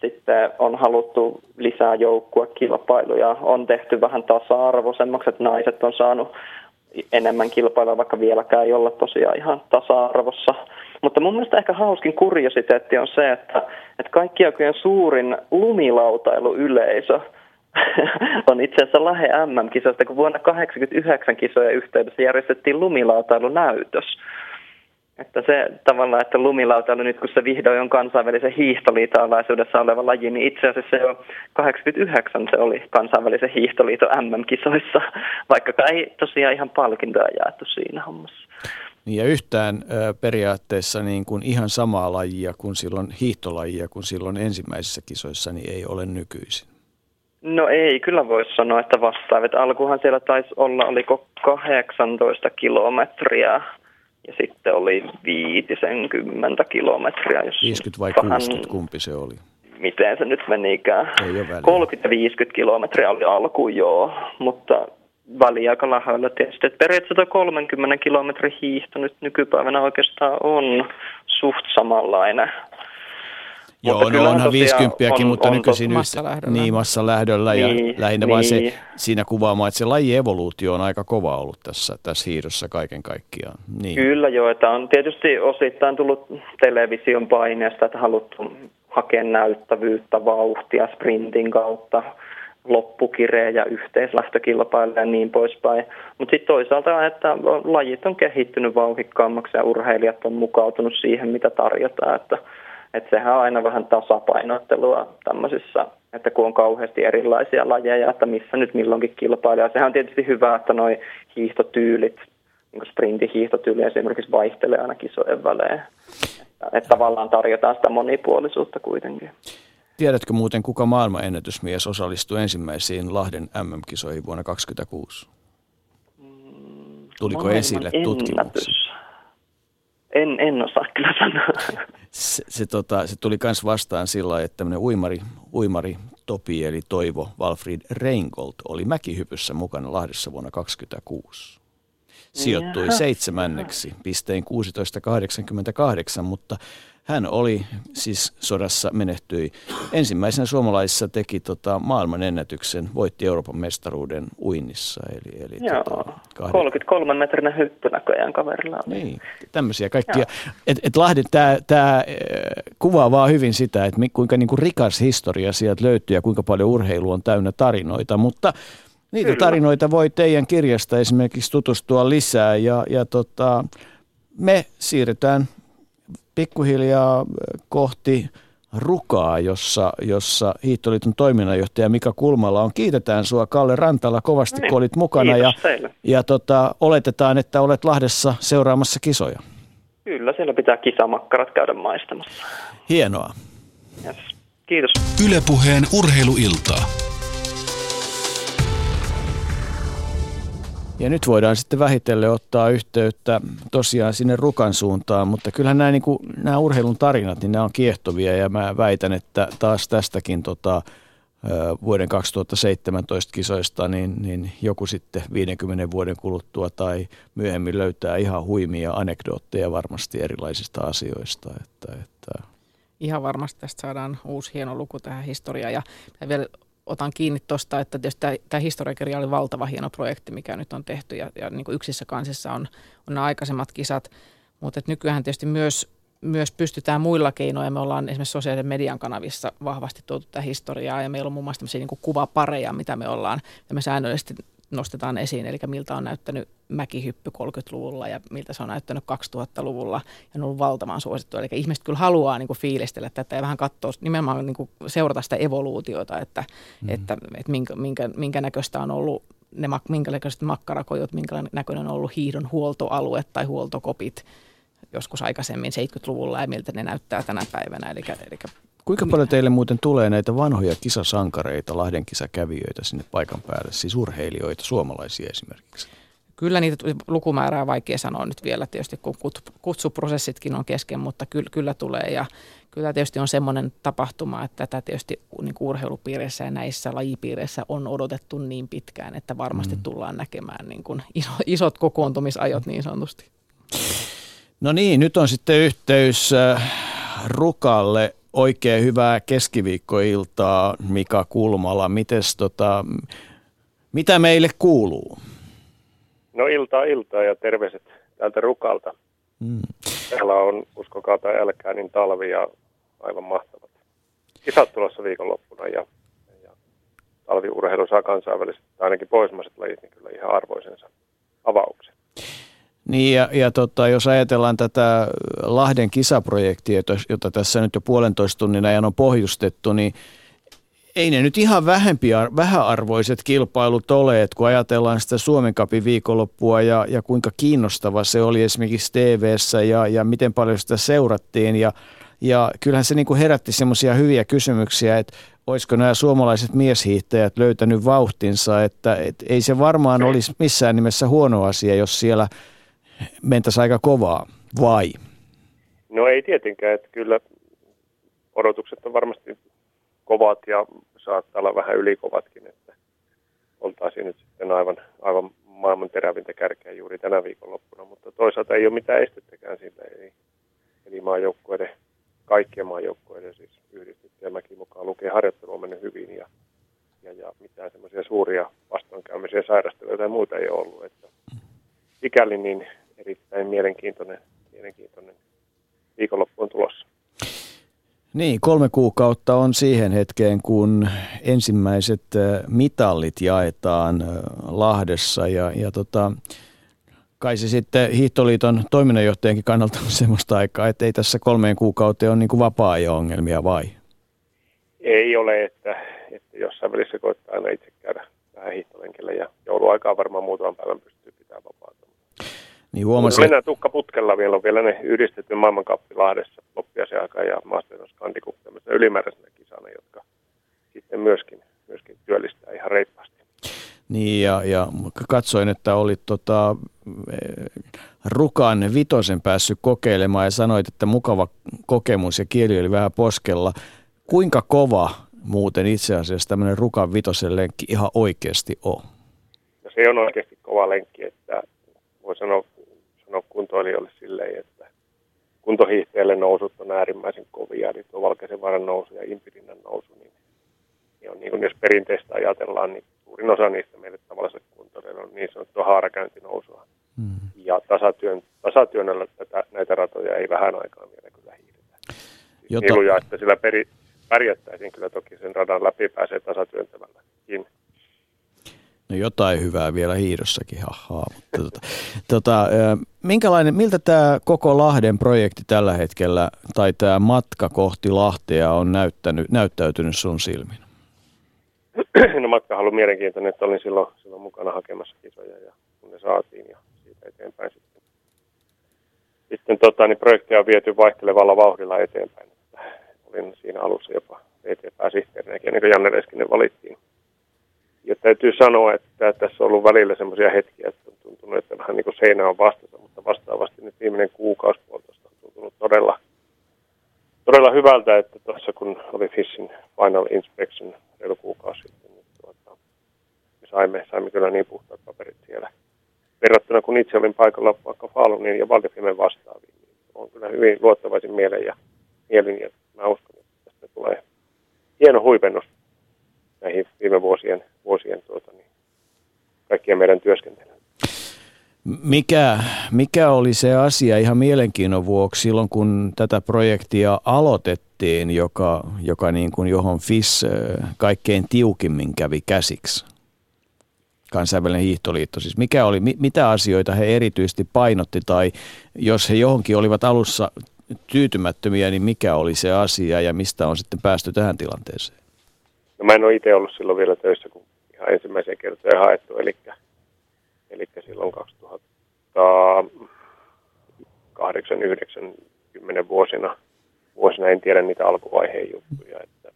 Speaker 9: Sitten on haluttu lisää joukkuekilpailuja, on tehty vähän tasa-arvoisemmaksi, että naiset on saanut enemmän kilpailua, vaikka vieläkään ei olla tosiaan ihan tasa-arvossa. Mutta mun mielestä ehkä hauskin kuriositeetti on se, että, että kaikki aikojen suurin lumilautailuyleisö on itse asiassa Lahe MM-kisoista, kun vuonna 1989 kisojen yhteydessä järjestettiin lumilautailunäytös. Että se tavallaan, että lumilautailu nyt kun se vihdoin on kansainvälisen hiihtoliiton alaisuudessa oleva laji, niin itse asiassa jo 89 se oli kansainvälisen hiihtoliiton MM-kisoissa, vaikka ei tosiaan ihan palkintoja jaettu siinä hommassa.
Speaker 2: Niin ja yhtään periaatteessa niin kuin ihan samaa lajia kuin silloin hiihtolajia kuin silloin ensimmäisissä kisoissa niin ei ole nykyisin.
Speaker 9: No ei, kyllä voisi sanoa, että vastaavat. Alkuhan siellä taisi olla, oliko 18 kilometriä ja sitten oli 50 kilometriä. Jos
Speaker 2: 50 vai
Speaker 9: vähän,
Speaker 2: 60, kumpi se oli?
Speaker 9: Miten se nyt menikään?
Speaker 2: Ei ole väliä.
Speaker 9: 30 ja 50 kilometriä oli alku, joo, mutta väli aika lähellä tietysti. Että periaatteessa tuo 30 kilometrin hiihto nyt nykypäivänä oikeastaan on suht samanlainen.
Speaker 2: Joo,
Speaker 9: Mutta
Speaker 2: no onhan
Speaker 9: tosiaan
Speaker 2: 50
Speaker 9: on-
Speaker 2: mutta
Speaker 9: on
Speaker 2: nykyisin yhtä-
Speaker 3: Massalähdöllä.
Speaker 2: Niin, massalähdöllä ja
Speaker 9: Niin,
Speaker 2: lähinnä vaan se
Speaker 9: niin.
Speaker 2: siinä kuvaamaan, että se lajievoluutio on aika kova ollut tässä, tässä hiidossa kaiken kaikkiaan. Niin.
Speaker 9: Kyllä joo, että on tietysti osittain tullut television paineesta, että haluttu hakea näyttävyyttä, vauhtia sprintin kautta, loppukireen ja yhteislähtökilpailuja ja niin poispäin. Mutta sitten toisaalta, että lajit on kehittynyt vauhikkaammaksi ja urheilijat on mukautunut siihen, mitä tarjotaan. Että, että sehän on aina vähän tasapainottelua tämmöisissä, että kun on kauheasti erilaisia lajeja, että missä nyt milloinkin kilpailee. Sehän on tietysti hyvä, että noi hiihtotyylit, niin kuin sprintin hiihtotyyli esimerkiksi vaihtelee aina kisojen välein. Että, että tavallaan tarjotaan sitä monipuolisuutta kuitenkin.
Speaker 2: Tiedätkö muuten, kuka maailmanennätysmies osallistui ensimmäisiin Lahden MM-kisoihin vuonna 2026? Tuliko
Speaker 9: Maailman
Speaker 2: esille tutkimuksessa?
Speaker 9: En, en osaa kyllä sanoa.
Speaker 2: Se, se, tota, se tuli myös vastaan sillä että tämmöinen uimari, uimari Topi eli Toivo Walfried Reingold oli mäkihypyssä mukana Lahdessa vuonna 2026. Sijoittui
Speaker 9: Jaha.
Speaker 2: seitsemänneksi pisteen 1688, mutta hän oli siis sodassa menehtyi. Ensimmäisenä suomalaisissa teki tota, maailman ennätyksen, voitti Euroopan mestaruuden uinnissa. Eli, eli
Speaker 9: Joo,
Speaker 2: tota, kahden-
Speaker 9: 33 metrinen hyppy näköjään kaverilla oli.
Speaker 2: niin, tämmöisiä kaikkia. Et, et Lahden tämä tää, kuvaa vaan hyvin sitä, että kuinka niinku rikas historia sieltä löytyy ja kuinka paljon urheilu on täynnä tarinoita, mutta niitä
Speaker 9: Kyllä.
Speaker 2: tarinoita voi teidän kirjasta esimerkiksi tutustua lisää ja, ja tota, me siirrytään pikkuhiljaa eh, kohti Rukaa, jossa, jossa Hiihtoliiton toiminnanjohtaja Mika Kulmala on. Kiitetään sua Kalle Rantala kovasti,
Speaker 9: No niin,
Speaker 2: kun olit mukana
Speaker 9: kiitos
Speaker 2: ja,
Speaker 9: teille.
Speaker 2: ja tota, oletetaan, että olet Lahdessa seuraamassa kisoja.
Speaker 9: Kyllä, siellä pitää kisamakkarat käydä maistamassa.
Speaker 2: Hienoa.
Speaker 9: Yes. Kiitos.
Speaker 1: Ylepuheen urheiluiltaa.
Speaker 2: Ja nyt voidaan sitten vähitellen ottaa yhteyttä tosiaan sinne Rukan suuntaan, mutta kyllähän nämä, niin kuin, nämä urheilun tarinat, niin nämä on kiehtovia ja mä väitän, että taas tästäkin tota, vuoden 2017 kisoista, niin, niin joku sitten 50 vuoden kuluttua tai myöhemmin löytää ihan huimia anekdootteja varmasti erilaisista asioista. Että, että
Speaker 3: Ihan varmasti tästä saadaan uusi hieno luku tähän historiaan. Ja vielä otan kiinni tuosta, että tietysti tämä, tämä historiakirja oli valtava hieno projekti, mikä nyt on tehty. Ja, ja niin kuin yksissä kansissa on, on nämä aikaisemmat kisat. Mutta nykyään tietysti myös, myös pystytään muilla keinoilla. Me ollaan esimerkiksi sosiaalisen median kanavissa vahvasti tuotu tätä historiaa. Ja meillä on muun muassa tämmöisiä niin kuin kuvapareja, mitä me ollaan. Ja me säännöllisesti nostetaan esiin, eli miltä on näyttänyt mäkihyppy 30-luvulla ja miltä se on näyttänyt 2000-luvulla ja ne on ollut valtavan suosittu. Eli ihmiset kyllä haluaa niin kuin fiilistellä tätä ja vähän katsoa, nimenomaan niin kuin seurata sitä evoluutiota, että, mm. että, että minkä, minkä, minkä näköistä on ollut ne, mak- minkä näköiset makkarakojut, minkä näköinen on ollut hiidon huoltoalue tai huoltokopit joskus aikaisemmin 70-luvulla ja miltä ne näyttää tänä päivänä. Eli, eli
Speaker 2: Kuinka paljon teille muuten tulee näitä vanhoja kisasankareita, Lahden kisakävijöitä sinne paikan päälle, siis urheilijoita, suomalaisia esimerkiksi?
Speaker 3: Kyllä niitä lukumäärää on vaikea sanoa nyt vielä tietysti, kun kut- kutsuprosessitkin on kesken, mutta kyllä, kyllä tulee ja kyllä tietysti on semmoinen tapahtuma, että tätä tietysti niin kuin urheilupiireissä ja näissä lajipiireissä on odotettu niin pitkään, että varmasti mm. tullaan näkemään niin kuin iso, isot kokoontumisajot niin sanotusti.
Speaker 2: No niin, nyt on sitten yhteys äh, Rukalle. Oikein hyvää keskiviikkoiltaa, Mika Kulmala. Mites, tota, mitä meille kuuluu?
Speaker 10: No iltaa iltaa ja terveiset täältä Rukalta.
Speaker 2: Mm.
Speaker 10: Täällä on, uskokaa tai älkää, niin talvi ja aivan mahtavat kisat tulossa viikonloppuna ja, ja talviurheilu saa kansainväliset, tai ainakin pohjoismaiset lajit, niin kyllä ihan arvoisensa avauksen.
Speaker 2: Niin ja, ja tota, jos ajatellaan tätä Lahden kisaprojektia, jota- tässä nyt jo puolentoista tunnin ajan on pohjustettu, niin ei ne nyt ihan vähempi, vähäarvoiset kilpailut ole, että kun ajatellaan sitä Suomen kapin viikonloppua ja, ja kuinka kiinnostava se oli esimerkiksi tv ja, ja miten paljon sitä seurattiin. Ja, ja kyllähän se niin kuin herätti semmoisia hyviä kysymyksiä, että olisiko nämä suomalaiset mieshiihtäjät löytänyt vauhtinsa, että, että ei se varmaan olisi missään nimessä huono asia, jos siellä mentäisiin aika kovaa, vai?
Speaker 10: No ei tietenkään, että kyllä odotukset on varmasti kovat ja saattaa olla vähän ylikovatkin, että oltaisiin nyt sitten aivan, aivan maailman terävintä kärkeä juuri tänä viikonloppuna, mutta toisaalta ei ole mitään estettäkään sillä, eli, eli maajoukkueiden, kaikkien maajoukkueiden siis yhdistettyjä mäki mukaan lukee harjoittelu on mennyt hyvin ja, ja, ja mitään semmoisia suuria vastoinkäymisiä, sairasteluja tai muuta ei ollut, että sikäli niin erittäin mielenkiintoinen, mielenkiintoinen viikonloppu on tulossa.
Speaker 2: Niin, kolme kuukautta on siihen hetkeen, kun ensimmäiset mitallit jaetaan Lahdessa ja, ja tota, kai se sitten Hiihtoliiton toiminnanjohtajankin kannalta on semmoista aikaa, että ei tässä kolmeen kuukauteen ole niin kuin vapaa-ajo-ongelmia vai?
Speaker 10: Ei ole, että, että jossain välissä koittaa aina itse käydä vähän hiihtolenkillä ja jouluaikaa varmaan muutaman päivän pystyy pitämään vapaata.
Speaker 2: Niin huomasin...
Speaker 10: Mennään tukkaputkella vielä, on vielä ne yhdistetty maailmankappi Lahdessa loppiaisen aikaa ja Masters Kandicup ylimääräisenä kisana, jotka sitten myöskin, myöskin työllistää ihan reippaasti.
Speaker 2: Niin ja, ja katsoin, että olit tota, Rukan vitosen päässyt kokeilemaan ja sanoit, että mukava kokemus ja kieli oli vähän poskella. Kuinka kova muuten itse asiassa tämmöinen Rukan vitosen lenkki ihan oikeasti on?
Speaker 10: No se on oikeasti kova lenkki, että voi sanoa sanoa kuntoilijoille silleen, että kuntohiihtäjälle nousut on äärimmäisen kovia, eli tuo Valkeisen varan nousu ja Impirinnan nousu, niin, niin on niin kuin jos perinteistä ajatellaan, niin suurin osa niistä meille tavalliset kuntoilijoille on niin sanottua haarakäyntinousua. Mm. Ja tasatyön, tasatyönnöllä tätä, näitä ratoja ei vähän aikaa vielä kyllä hiihdetä. Jota... Iluja, että sillä peri, pärjättäisiin kyllä toki sen radan läpi pääsee tasatyöntävälläkin.
Speaker 2: No jotain hyvää vielä hiidossakin, hahaa. Mutta tota, tota, minkälainen, miltä tämä koko Lahden projekti tällä hetkellä, tai tämä matka kohti Lahtea on näyttänyt, näyttäytynyt sun silmin?
Speaker 10: No matka on mielenkiintoinen, että olin silloin, silloin mukana hakemassa kisoja ja kun ne saatiin ja siitä eteenpäin sitten. Sitten tota, niin projektia on viety vaihtelevalla vauhdilla eteenpäin. Olin siinä alussa jopa VT-pääsihteerinäkin ennen kuin Janne Reskinen valittiin ja täytyy sanoa, että tässä on ollut välillä semmoisia hetkiä, että on tuntunut, että vähän niin kuin seinä on vastassa, mutta vastaavasti nyt viimeinen kuukausi puolitoista on tuntunut todella, todella hyvältä, että tuossa kun oli Fishin Final Inspection reilu kuukausi sitten, niin tuota, me saimme, saimme kyllä niin puhtaat paperit siellä. Verrattuna kun itse olin paikalla vaikka Falunin ja Valdefimen vastaaviin, niin on kyllä hyvin luottavaisin mielen ja mielin, ja mä uskon, että tästä tulee hieno huipennus näihin viime vuosien, vuosien tuota, niin, kaikkien meidän työskentelyyn.
Speaker 2: Mikä, mikä oli se asia ihan mielenkiinnon vuoksi silloin, kun tätä projektia aloitettiin, joka, joka niin kuin johon FIS kaikkein tiukimmin kävi käsiksi? Kansainvälinen hiihtoliitto. Siis mikä oli, mitä asioita he erityisesti painotti tai jos he johonkin olivat alussa tyytymättömiä, niin mikä oli se asia ja mistä on sitten päästy tähän tilanteeseen?
Speaker 10: No mä en ole itse ollut silloin vielä töissä, kun ihan ensimmäisen kertoja haettu, eli, eli silloin 2008 90 vuosina, vuosina en tiedä niitä alkuvaiheen juttuja. Että,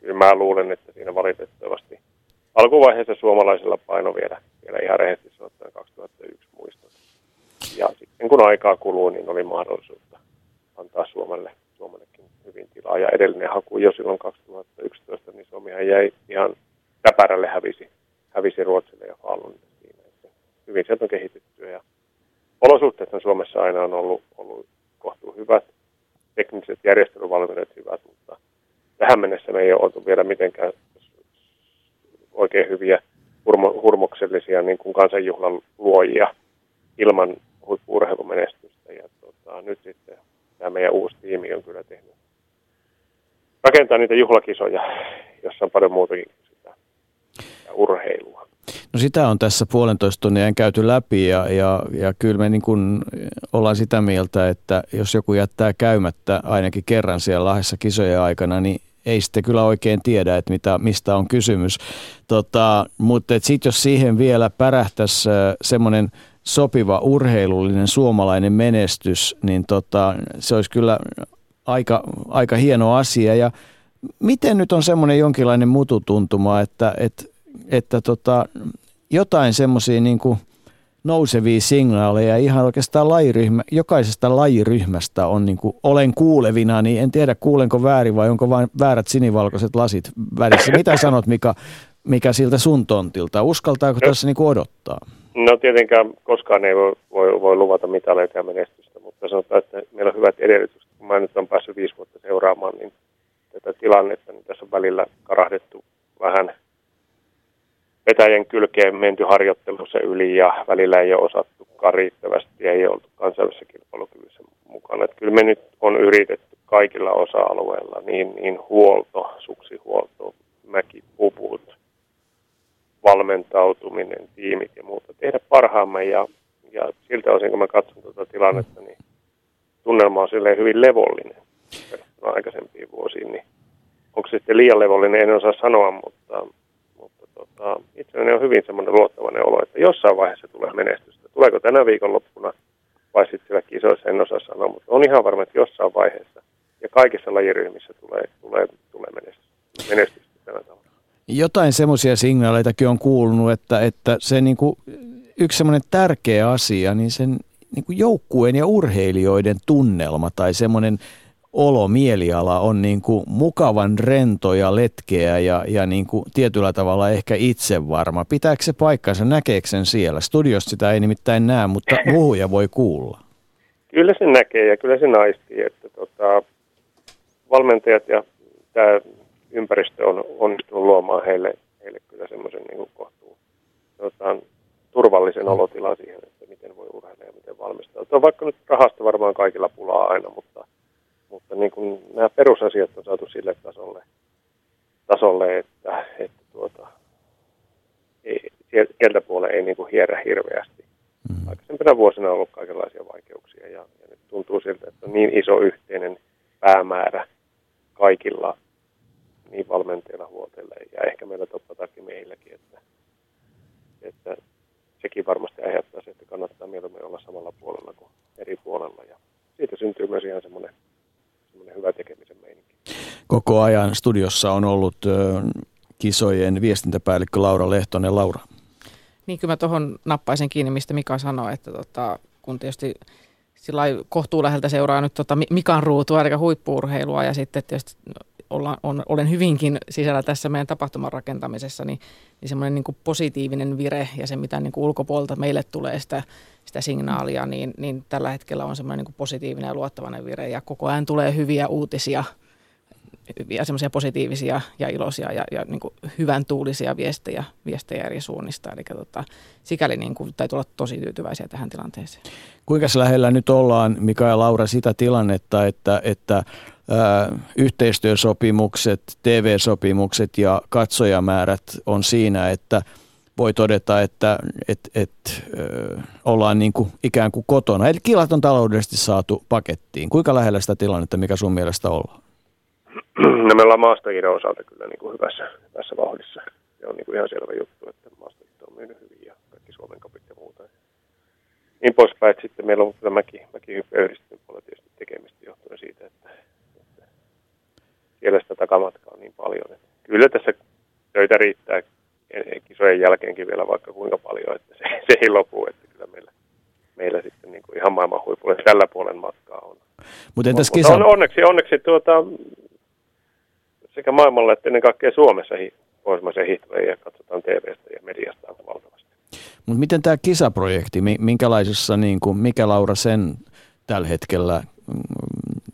Speaker 10: kyllä mä luulen, että siinä valitettavasti alkuvaiheessa suomalaisella paino vielä, vielä ihan rehellisesti sanottuna 2001 muistot. Ja sitten kun aikaa kuluu, niin oli mahdollisuutta antaa Suomelle, Suomellekin hyvin tilaa. Ja edellinen haku jo silloin 2011, niin Suomihan jäi ihan täpärälle hävisi, hävisi Ruotsille ja Falunille siinä. Että hyvin sieltä on kehitetty ja olosuhteet Suomessa aina on ollut, ollut kohtuu hyvät, tekniset järjestelyvalmiudet hyvät, mutta tähän mennessä me ei ole oltu vielä mitenkään oikein hyviä hurmo, hurmoksellisia niin kuin kansanjuhlan luojia ilman huippu-urheilumenestystä. Ja tota, nyt sitten tämä meidän uusi tiimi on kyllä tehnyt rakentaa niitä juhlakisoja, jossa on paljon muutakin sitä, urheilua.
Speaker 2: No sitä on tässä puolentoista tunnia käyty läpi ja, ja, ja kyllä me niin kuin ollaan sitä mieltä, että jos joku jättää käymättä ainakin kerran siellä Lahdessa kisojen aikana, niin ei sitten kyllä oikein tiedä, että mitä, mistä on kysymys. Tota, mutta sitten jos siihen vielä pärähtäisi semmoinen sopiva urheilullinen suomalainen menestys, niin tota, se olisi kyllä aika, aika hieno asia. Ja miten nyt on semmoinen jonkinlainen mututuntuma, että, että, että tota, jotain semmoisia niin nousevia signaaleja ihan oikeastaan lajiryhmä, jokaisesta lajiryhmästä on niin kuin, olen kuulevina, niin en tiedä kuulenko väärin vai onko vain väärät sinivalkoiset lasit välissä. Mitä sanot Mika, mikä siltä sun tontilta? Uskaltaako no, tässä niin kuin odottaa?
Speaker 10: No tietenkään koskaan ei voi, voi, voi luvata mitaleita ja menestystä, mutta sanotaan, että meillä on hyvät edellytykset. Kun mä nyt olen päässyt viisi vuotta seuraamaan, niin tätä tilannetta, niin tässä on välillä karahdettu vähän vetäjän kylkeen menty harjoittelussa yli ja välillä ei ole osattukaan riittävästi ja ei oltu kansainvälisessä kilpailukyvyssä mukana. Että kyllä me nyt on yritetty kaikilla osa-alueilla, niin, niin huolto, suksihuolto, mäkipuput, valmentautuminen, tiimit ja muuta, tehdä parhaamme ja, ja siltä osin kun mä katson tuota tilannetta, niin tunnelma on silleen hyvin levollinen aikaisempiin vuosiin, niin onko se sitten liian levollinen, en osaa sanoa, mutta, mutta tota, itselläni on hyvin semmoinen luottavainen olo, että jossain vaiheessa tulee menestystä. Tuleeko tänä viikonloppuna vai sitten siellä kisoissa, en osaa sanoa, mutta on ihan varma, että jossain vaiheessa ja kaikissa lajiryhmissä tulee, tulee, tulee menestystä, menestystä tällä tavalla.
Speaker 2: Jotain semmoisia signaaleitakin on kuulunut, että, että se niin kuin, yksi semmoinen tärkeä asia, niin sen niin kuin joukkueen ja urheilijoiden tunnelma tai semmoinen olo, mieliala on niin kuin mukavan rento ja letkeä ja, ja niin kuin tietyllä tavalla ehkä itsevarma. Pitääkö se paikkansa, näkeekö sen siellä? Studiosta sitä ei nimittäin näe, mutta huhuja voi kuulla.
Speaker 10: Kyllä se näkee ja kyllä se naistii, että tota, valmentajat ja tämä ympäristö on onnistunut luomaan heille, heille kyllä semmoisen niin kohtuun sanotaan, turvallisen olotilan siihen, miten voi urheilla ja miten valmistautua. Vaikka nyt rahasta varmaan kaikilla pulaa aina, mutta, mutta niin kuin nämä perusasiat on saatu sille tasolle, tasolle että, että tuota, ei, sieltä puolella ei niin kuin hierrä hirveästi. Mm. Aikaisempina vuosina on ollut kaikenlaisia vaikeuksia ja, ja nyt tuntuu siltä, että on niin iso yhteinen päämäärä kaikilla niin valmentajilla huolteilla ja ehkä meillä toppatakin meilläkin, että, että sekin varmasti aiheuttaa se, että kannattaa mieluummin olla samalla puolella kuin eri puolella ja siitä syntyy myös ihan semmoinen, semmoinen hyvä tekemisen meininki.
Speaker 2: Koko ajan studiossa on ollut kisojen viestintäpäällikkö Laura Lehtonen. Laura.
Speaker 3: Niin kyllä mä tuohon nappaisin kiinni, mistä Mika sanoi, että tota, kun tietysti sillä kohtuu läheltä seuraa nyt tota Mikan ruutua, eli huippuurheilua, ja sitten tietysti olla, on, olen hyvinkin sisällä tässä meidän tapahtuman rakentamisessa, niin, niin semmoinen niin positiivinen vire ja se, mitä niin kuin ulkopuolelta meille tulee sitä, sitä signaalia, niin, niin tällä hetkellä on semmoinen niin positiivinen ja luottavainen vire ja koko ajan tulee hyviä uutisia ja semmoisia positiivisia ja iloisia ja, ja niin kuin hyvän tuulisia viestejä, viestejä eri suunnista. Eli tota, sikäli niin kuin, täytyy olla tosi tyytyväisiä tähän tilanteeseen.
Speaker 2: Kuinka lähellä nyt ollaan, Mika ja Laura, sitä tilannetta, että, että yhteistyösopimukset, TV-sopimukset ja katsojamäärät on siinä, että voi todeta, että et, et, ö, ollaan niin kuin ikään kuin kotona. Eli kilat on taloudellisesti saatu pakettiin. Kuinka lähellä sitä tilannetta, mikä sun mielestä ollaan?
Speaker 10: No me ollaan Maastajien osalta kyllä niin kuin hyvässä, hyvässä vauhdissa. Se on niin kuin ihan selvä juttu, että Maastajit on myynyt hyvin ja kaikki Suomen kapit ja muuta. Niin poispäin, että sitten meillä on kyllä mäki, mäkihyppä yhdistetty puolella tietysti tekemistä johtuen siitä, että siellä sitä takamatkaa on niin paljon. Että kyllä tässä töitä riittää kisojen jälkeenkin vielä vaikka kuinka paljon, että se, se ei lopu, että kyllä meillä, meillä sitten niin kuin ihan maailman huipulle tällä puolen matkaa on.
Speaker 2: Mut entäs kisa...
Speaker 10: on, onneksi, onneksi tuota, sekä maailmalla että ennen kaikkea Suomessa pohjoismaisen hiihtoja ja katsotaan TVstä ja mediasta valtavasti.
Speaker 2: Mutta miten tämä kisaprojekti, minkälaisessa, niin kuin, mikä Laura sen tällä hetkellä mm,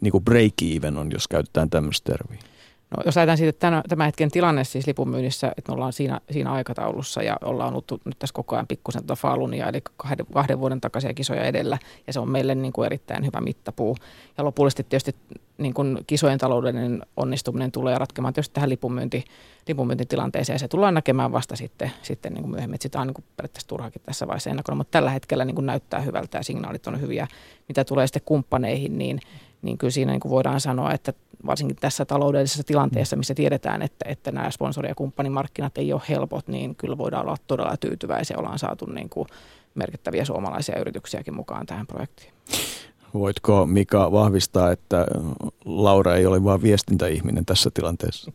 Speaker 2: niin kuin break-even on, jos käytetään tämmöistä termiä?
Speaker 3: No, jos ajatellaan siitä, että tämän, hetken tilanne siis lipunmyynnissä, että me ollaan siinä, siinä aikataulussa ja ollaan ollut nyt tässä koko ajan pikkusen tuota faalunia, eli kahden, kahden vuoden takaisia kisoja edellä, ja se on meille niin kuin erittäin hyvä mittapuu. Ja lopullisesti tietysti niin kuin kisojen taloudellinen onnistuminen tulee ratkemaan tietysti tähän lipunmyynti, lipunmyyntitilanteeseen, ja se tullaan näkemään vasta sitten, sitten niin kuin myöhemmin, sitä on niin kuin periaatteessa turhakin tässä vaiheessa ennakona, mutta tällä hetkellä niin kuin näyttää hyvältä ja signaalit on hyviä. Mitä tulee sitten kumppaneihin, niin, niin kyllä siinä niin kuin voidaan sanoa, että varsinkin tässä taloudellisessa tilanteessa, missä tiedetään, että, että nämä sponsori- ja kumppanimarkkinat ei ole helpot, niin kyllä voidaan olla todella tyytyväisiä. Ollaan saatu niin kuin merkittäviä suomalaisia yrityksiäkin mukaan tähän projektiin.
Speaker 2: Voitko Mika vahvistaa, että Laura ei ole vain viestintäihminen tässä tilanteessa?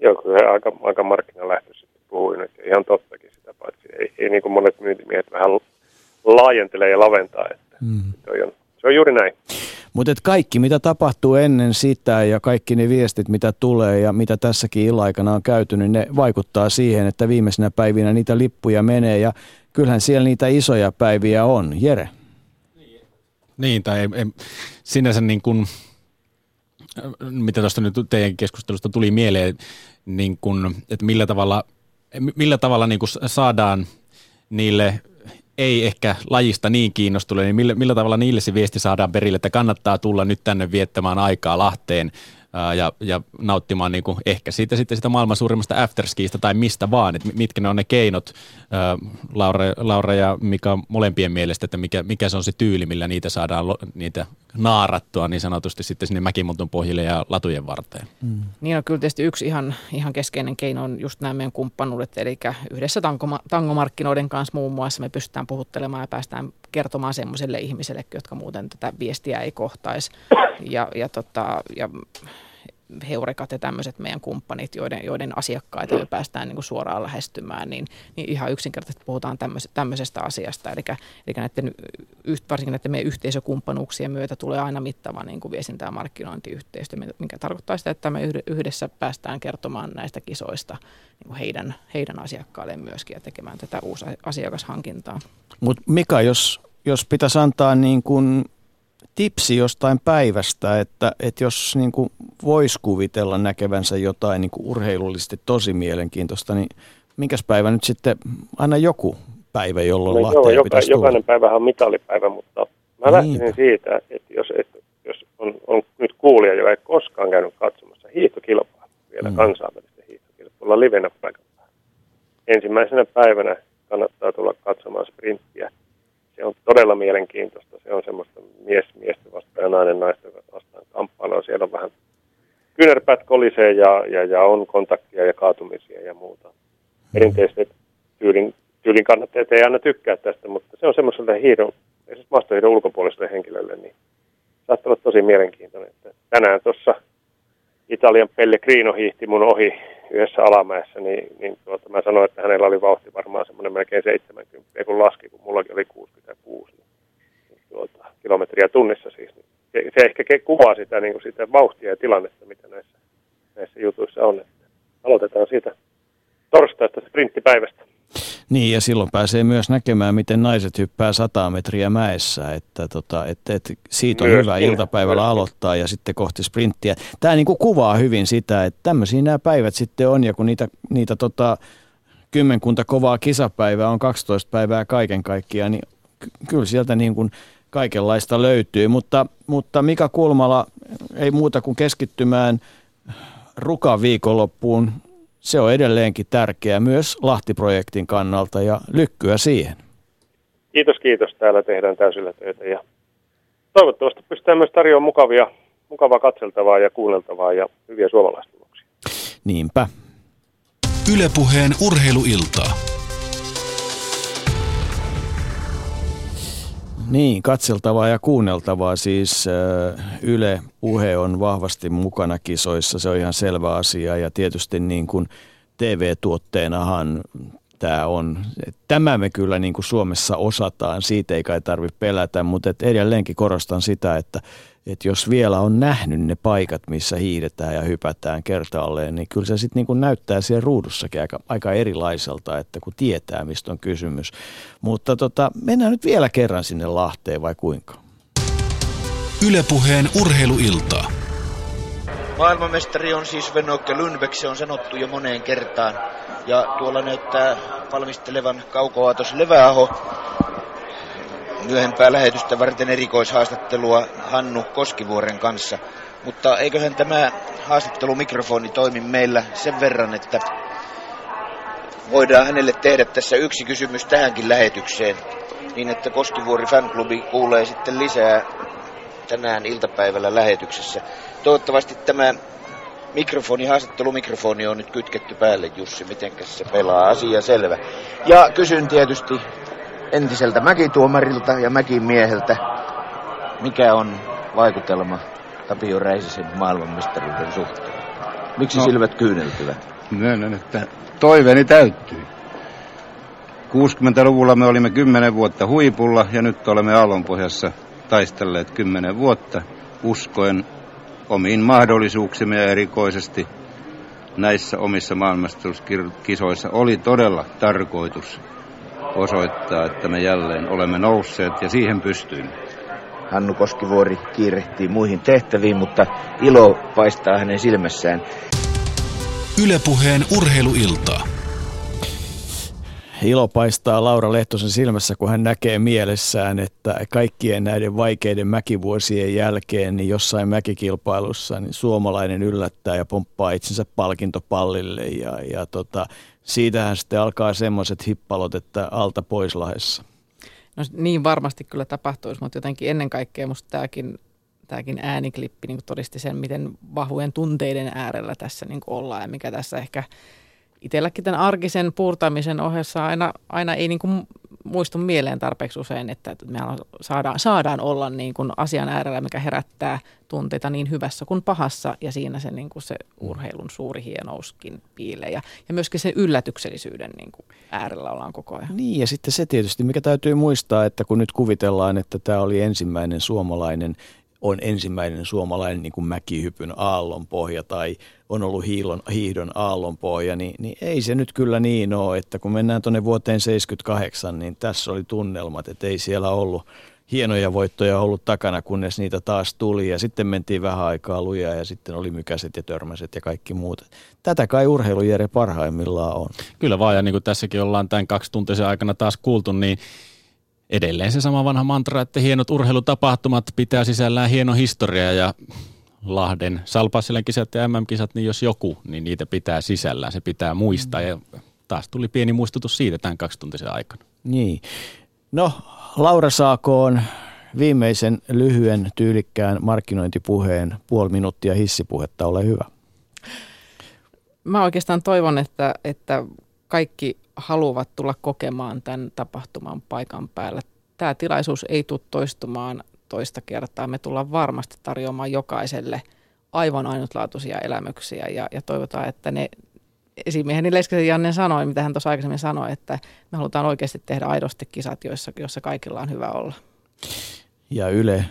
Speaker 10: Joo, kyllä aika, aika markkinalähtöisesti puhuin, että ihan tottakin sitä paitsi. Ei, ei niin kuin monet myyntimiehet vähän laajentelee ja laventaa, että mm. se, on, se on juuri näin.
Speaker 2: Mutta kaikki, mitä tapahtuu ennen sitä ja kaikki ne viestit, mitä tulee ja mitä tässäkin illa-aikana on käyty, niin ne vaikuttaa siihen, että viimeisenä päivinä niitä lippuja menee ja kyllähän siellä niitä isoja päiviä on. Jere?
Speaker 4: Niin, tai ei, ei, sinänsä niin kuin, mitä tuosta nyt teidän keskustelusta tuli mieleen, niin kuin, että millä tavalla, millä tavalla niin kuin saadaan niille ei ehkä lajista niin kiinnostuneille, niin millä, millä tavalla niille se viesti saadaan perille, että kannattaa tulla nyt tänne viettämään aikaa Lahteen ja, ja nauttimaan niin kuin ehkä siitä, sitten sitä maailman suurimmasta afterskiista tai mistä vaan, että mitkä ne on ne keinot, Laura, Laura ja Mika molempien mielestä, että mikä, mikä se on se tyyli, millä niitä saadaan niitä naarattua niin sanotusti sitten sinne mäkimuntun pohjille ja latujen varteen. Mm.
Speaker 3: Niin on kyllä tietysti yksi ihan, ihan keskeinen keino on just nämä meidän kumppanuudet, eli yhdessä tango, tangomarkkinoiden kanssa muun muassa me pystytään puhuttelemaan ja päästään kertomaan semmoiselle ihmiselle, jotka muuten tätä viestiä ei kohtaisi. Ja, ja, tota, ja heurekat ja tämmöiset meidän kumppanit, joiden, joiden asiakkaita me päästään niin kuin suoraan lähestymään, niin, niin ihan yksinkertaisesti puhutaan tämmöisestä asiasta. Eli, eli näiden, varsinkin näiden meidän yhteisökumppanuuksien myötä tulee aina mittava niin kuin viestintä- ja markkinointiyhteistyö, mikä tarkoittaa sitä, että me yhdessä päästään kertomaan näistä kisoista niin kuin heidän, heidän asiakkailleen myöskin ja tekemään tätä uusi asiakashankintaa.
Speaker 2: Mutta Mika, jos, jos pitäisi antaa niin kuin tipsi jostain päivästä, että, että jos niin kuin voisi kuvitella näkevänsä jotain niin kuin urheilullisesti tosi mielenkiintoista, niin minkäs päivä nyt sitten aina joku päivä, jolloin no, Lahteen joo, joka,
Speaker 10: pitäisi Jokainen päivä on mitalipäivä, mutta mä lähtisin siitä, että jos, että jos on, on nyt kuulija, joka ei koskaan käynyt katsomassa hiihtokilpaa, vielä mm. kansainvälistä hiihtokilpailua livenä paikan Ensimmäisenä päivänä kannattaa tulla katsomaan sprinttiä – se on todella mielenkiintoista. Se on semmoista mies miestä vastaan ja nainen naista vastaan kamppailua. Siellä on vähän kyynärpäät kolisee ja, ja, ja, on kontaktia ja kaatumisia ja muuta. Perinteisesti tyylin, tyylin kannattajat ei aina tykkää tästä, mutta se on semmoiselle hiidon, esimerkiksi maastohiidon ulkopuoliselle henkilölle, niin saattaa olla tosi mielenkiintoinen. Että tänään tuossa Italian Pellegrino hiihti mun ohi yhdessä alamäessä, niin, niin tuota, mä sanoin, että hänellä oli vauhti varmaan semmoinen melkein 70, kun laski, kun mullakin oli 66 niin, niin, tuota, kilometriä tunnissa siis. Niin se, se ehkä kuvaa sitä, niin kuin sitä vauhtia ja tilannetta, mitä näissä, näissä jutuissa on. Että aloitetaan siitä torstaista sprinttipäivästä.
Speaker 2: Niin, ja silloin pääsee myös näkemään, miten naiset hyppää 100 metriä mäessä, että, tota, että, että siitä on myös, hyvä iltapäivällä myös. aloittaa ja sitten kohti sprinttiä. Tämä niin kuin kuvaa hyvin sitä, että tämmöisiä nämä päivät sitten on, ja kun niitä, niitä tota, kymmenkunta kovaa kisapäivää on 12 päivää kaiken kaikkiaan, niin kyllä sieltä niin kuin kaikenlaista löytyy. Mutta, mutta Mika Kulmala ei muuta kuin keskittymään Rukan viikonloppuun se on edelleenkin tärkeää myös Lahti-projektin kannalta ja lykkyä siihen.
Speaker 10: Kiitos, kiitos. Täällä tehdään täysillä töitä ja toivottavasti pystytään myös tarjoamaan mukavia, mukavaa katseltavaa ja kuunneltavaa ja hyviä suomalaistuloksia.
Speaker 2: Niinpä.
Speaker 1: Ylepuheen urheiluiltaa.
Speaker 2: Niin, katseltavaa ja kuunneltavaa. Siis äh, Yle Puhe on vahvasti mukana kisoissa, se on ihan selvä asia. Ja tietysti niin kuin TV-tuotteenahan tämä on, tämä me kyllä niin kuin Suomessa osataan, siitä ei kai tarvitse pelätä, mutta et edelleenkin korostan sitä, että että jos vielä on nähnyt ne paikat, missä hiidetään ja hypätään kertaalleen, niin kyllä se sitten niin näyttää siellä ruudussakin aika, aika erilaiselta, että kun tietää, mistä on kysymys. Mutta tota, mennään nyt vielä kerran sinne Lahteen vai kuinka?
Speaker 1: Ylepuheen urheiluiltaa.
Speaker 11: Maailmanmestari on siis Venokke Lundbeck, se on sanottu jo moneen kertaan. Ja tuolla näyttää valmistelevan kaukoaatos Leväaho myöhempää lähetystä varten erikoishaastattelua Hannu Koskivuoren kanssa. Mutta eiköhän tämä haastattelumikrofoni toimi meillä sen verran, että voidaan hänelle tehdä tässä yksi kysymys tähänkin lähetykseen, niin että Koskivuori fanklubi kuulee sitten lisää tänään iltapäivällä lähetyksessä. Toivottavasti tämä mikrofoni, haastattelumikrofoni on nyt kytketty päälle, Jussi. Miten se pelaa? Asia selvä. Ja kysyn tietysti entiseltä mäkituomarilta ja mäkimieheltä, mikä on vaikutelma Tapio Räisisen maailmanmestaruuden suhteen? Miksi no, silmät kyyneltyvät?
Speaker 12: Myönnän, että toiveeni täyttyy. 60-luvulla me olimme 10 vuotta huipulla ja nyt olemme aallonpohjassa taistelleet 10 vuotta uskoen omiin mahdollisuuksimme ja erikoisesti näissä omissa maailmastaruuskisoissa oli todella tarkoitus osoittaa, että me jälleen olemme nousseet ja siihen pystyimme.
Speaker 11: Hannu Koskivuori kiirehtii muihin tehtäviin, mutta ilo paistaa hänen silmässään.
Speaker 1: Ylepuheen urheiluiltaa.
Speaker 2: Ilo paistaa Laura Lehtosen silmässä, kun hän näkee mielessään, että kaikkien näiden vaikeiden mäkivuosien jälkeen niin jossain mäkikilpailussa niin suomalainen yllättää ja pomppaa itsensä palkintopallille. Ja, ja tota, siitähän sitten alkaa semmoiset hippalot, että alta pois lahessa.
Speaker 3: No niin varmasti kyllä tapahtuisi, mutta jotenkin ennen kaikkea musta tämäkin, tämäkin ääniklippi niin todisti sen, miten vahvojen tunteiden äärellä tässä niin ollaan ja mikä tässä ehkä – itselläkin tämän arkisen puurtamisen ohessa aina, aina ei niin kuin muistu mieleen tarpeeksi usein, että me saadaan, saadaan olla niin kuin asian äärellä, mikä herättää tunteita niin hyvässä kuin pahassa ja siinä se, niin kuin se urheilun suuri hienouskin piilee ja, ja myöskin sen yllätyksellisyyden niin kuin äärellä ollaan koko ajan.
Speaker 2: Niin ja sitten se tietysti, mikä täytyy muistaa, että kun nyt kuvitellaan, että tämä oli ensimmäinen suomalainen on ensimmäinen suomalainen niin kuin mäkihypyn aallonpohja tai on ollut hiilon, hiihdon aallonpohja, niin, niin ei se nyt kyllä niin ole, että kun mennään tuonne vuoteen 78, niin tässä oli tunnelmat, että ei siellä ollut hienoja voittoja ollut takana, kunnes niitä taas tuli ja sitten mentiin vähän aikaa lujaa ja sitten oli mykäset ja törmäset ja kaikki muut. Tätä kai urheilujärje parhaimmillaan on.
Speaker 4: Kyllä vaan ja niin kuin tässäkin ollaan tämän kaksi tuntisen aikana taas kuultu, niin edelleen se sama vanha mantra, että hienot urheilutapahtumat pitää sisällään hieno historia ja Lahden Salpasselen kisat ja MM-kisat, niin jos joku, niin niitä pitää sisällään. Se pitää muistaa ja taas tuli pieni muistutus siitä tämän kaksituntisen aikana.
Speaker 2: Niin. No, Laura saakoon viimeisen lyhyen tyylikkään markkinointipuheen puoli minuuttia hissipuhetta. Ole hyvä.
Speaker 3: Mä oikeastaan toivon, että, että kaikki haluavat tulla kokemaan tämän tapahtuman paikan päällä. Tämä tilaisuus ei tule toistumaan toista kertaa. Me tullaan varmasti tarjoamaan jokaiselle aivan ainutlaatuisia elämyksiä ja, ja toivotaan, että ne esimieheni Leskäsen Janne sanoi, mitä hän tuossa aikaisemmin sanoi, että me halutaan oikeasti tehdä aidosti kisat, joissa, joissa kaikilla on hyvä olla.
Speaker 2: Ja Yle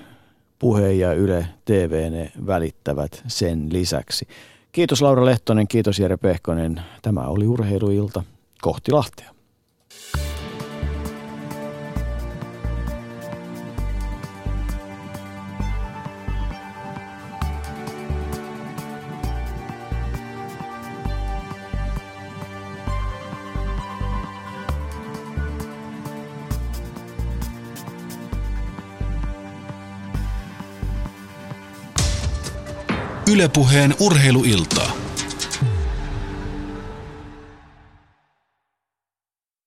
Speaker 2: Puhe ja Yle TV ne välittävät sen lisäksi. Kiitos Laura Lehtonen, kiitos Jere Pehkonen. Tämä oli Urheiluilta kohti Lahtea.
Speaker 1: Ylepuheen urheiluilta.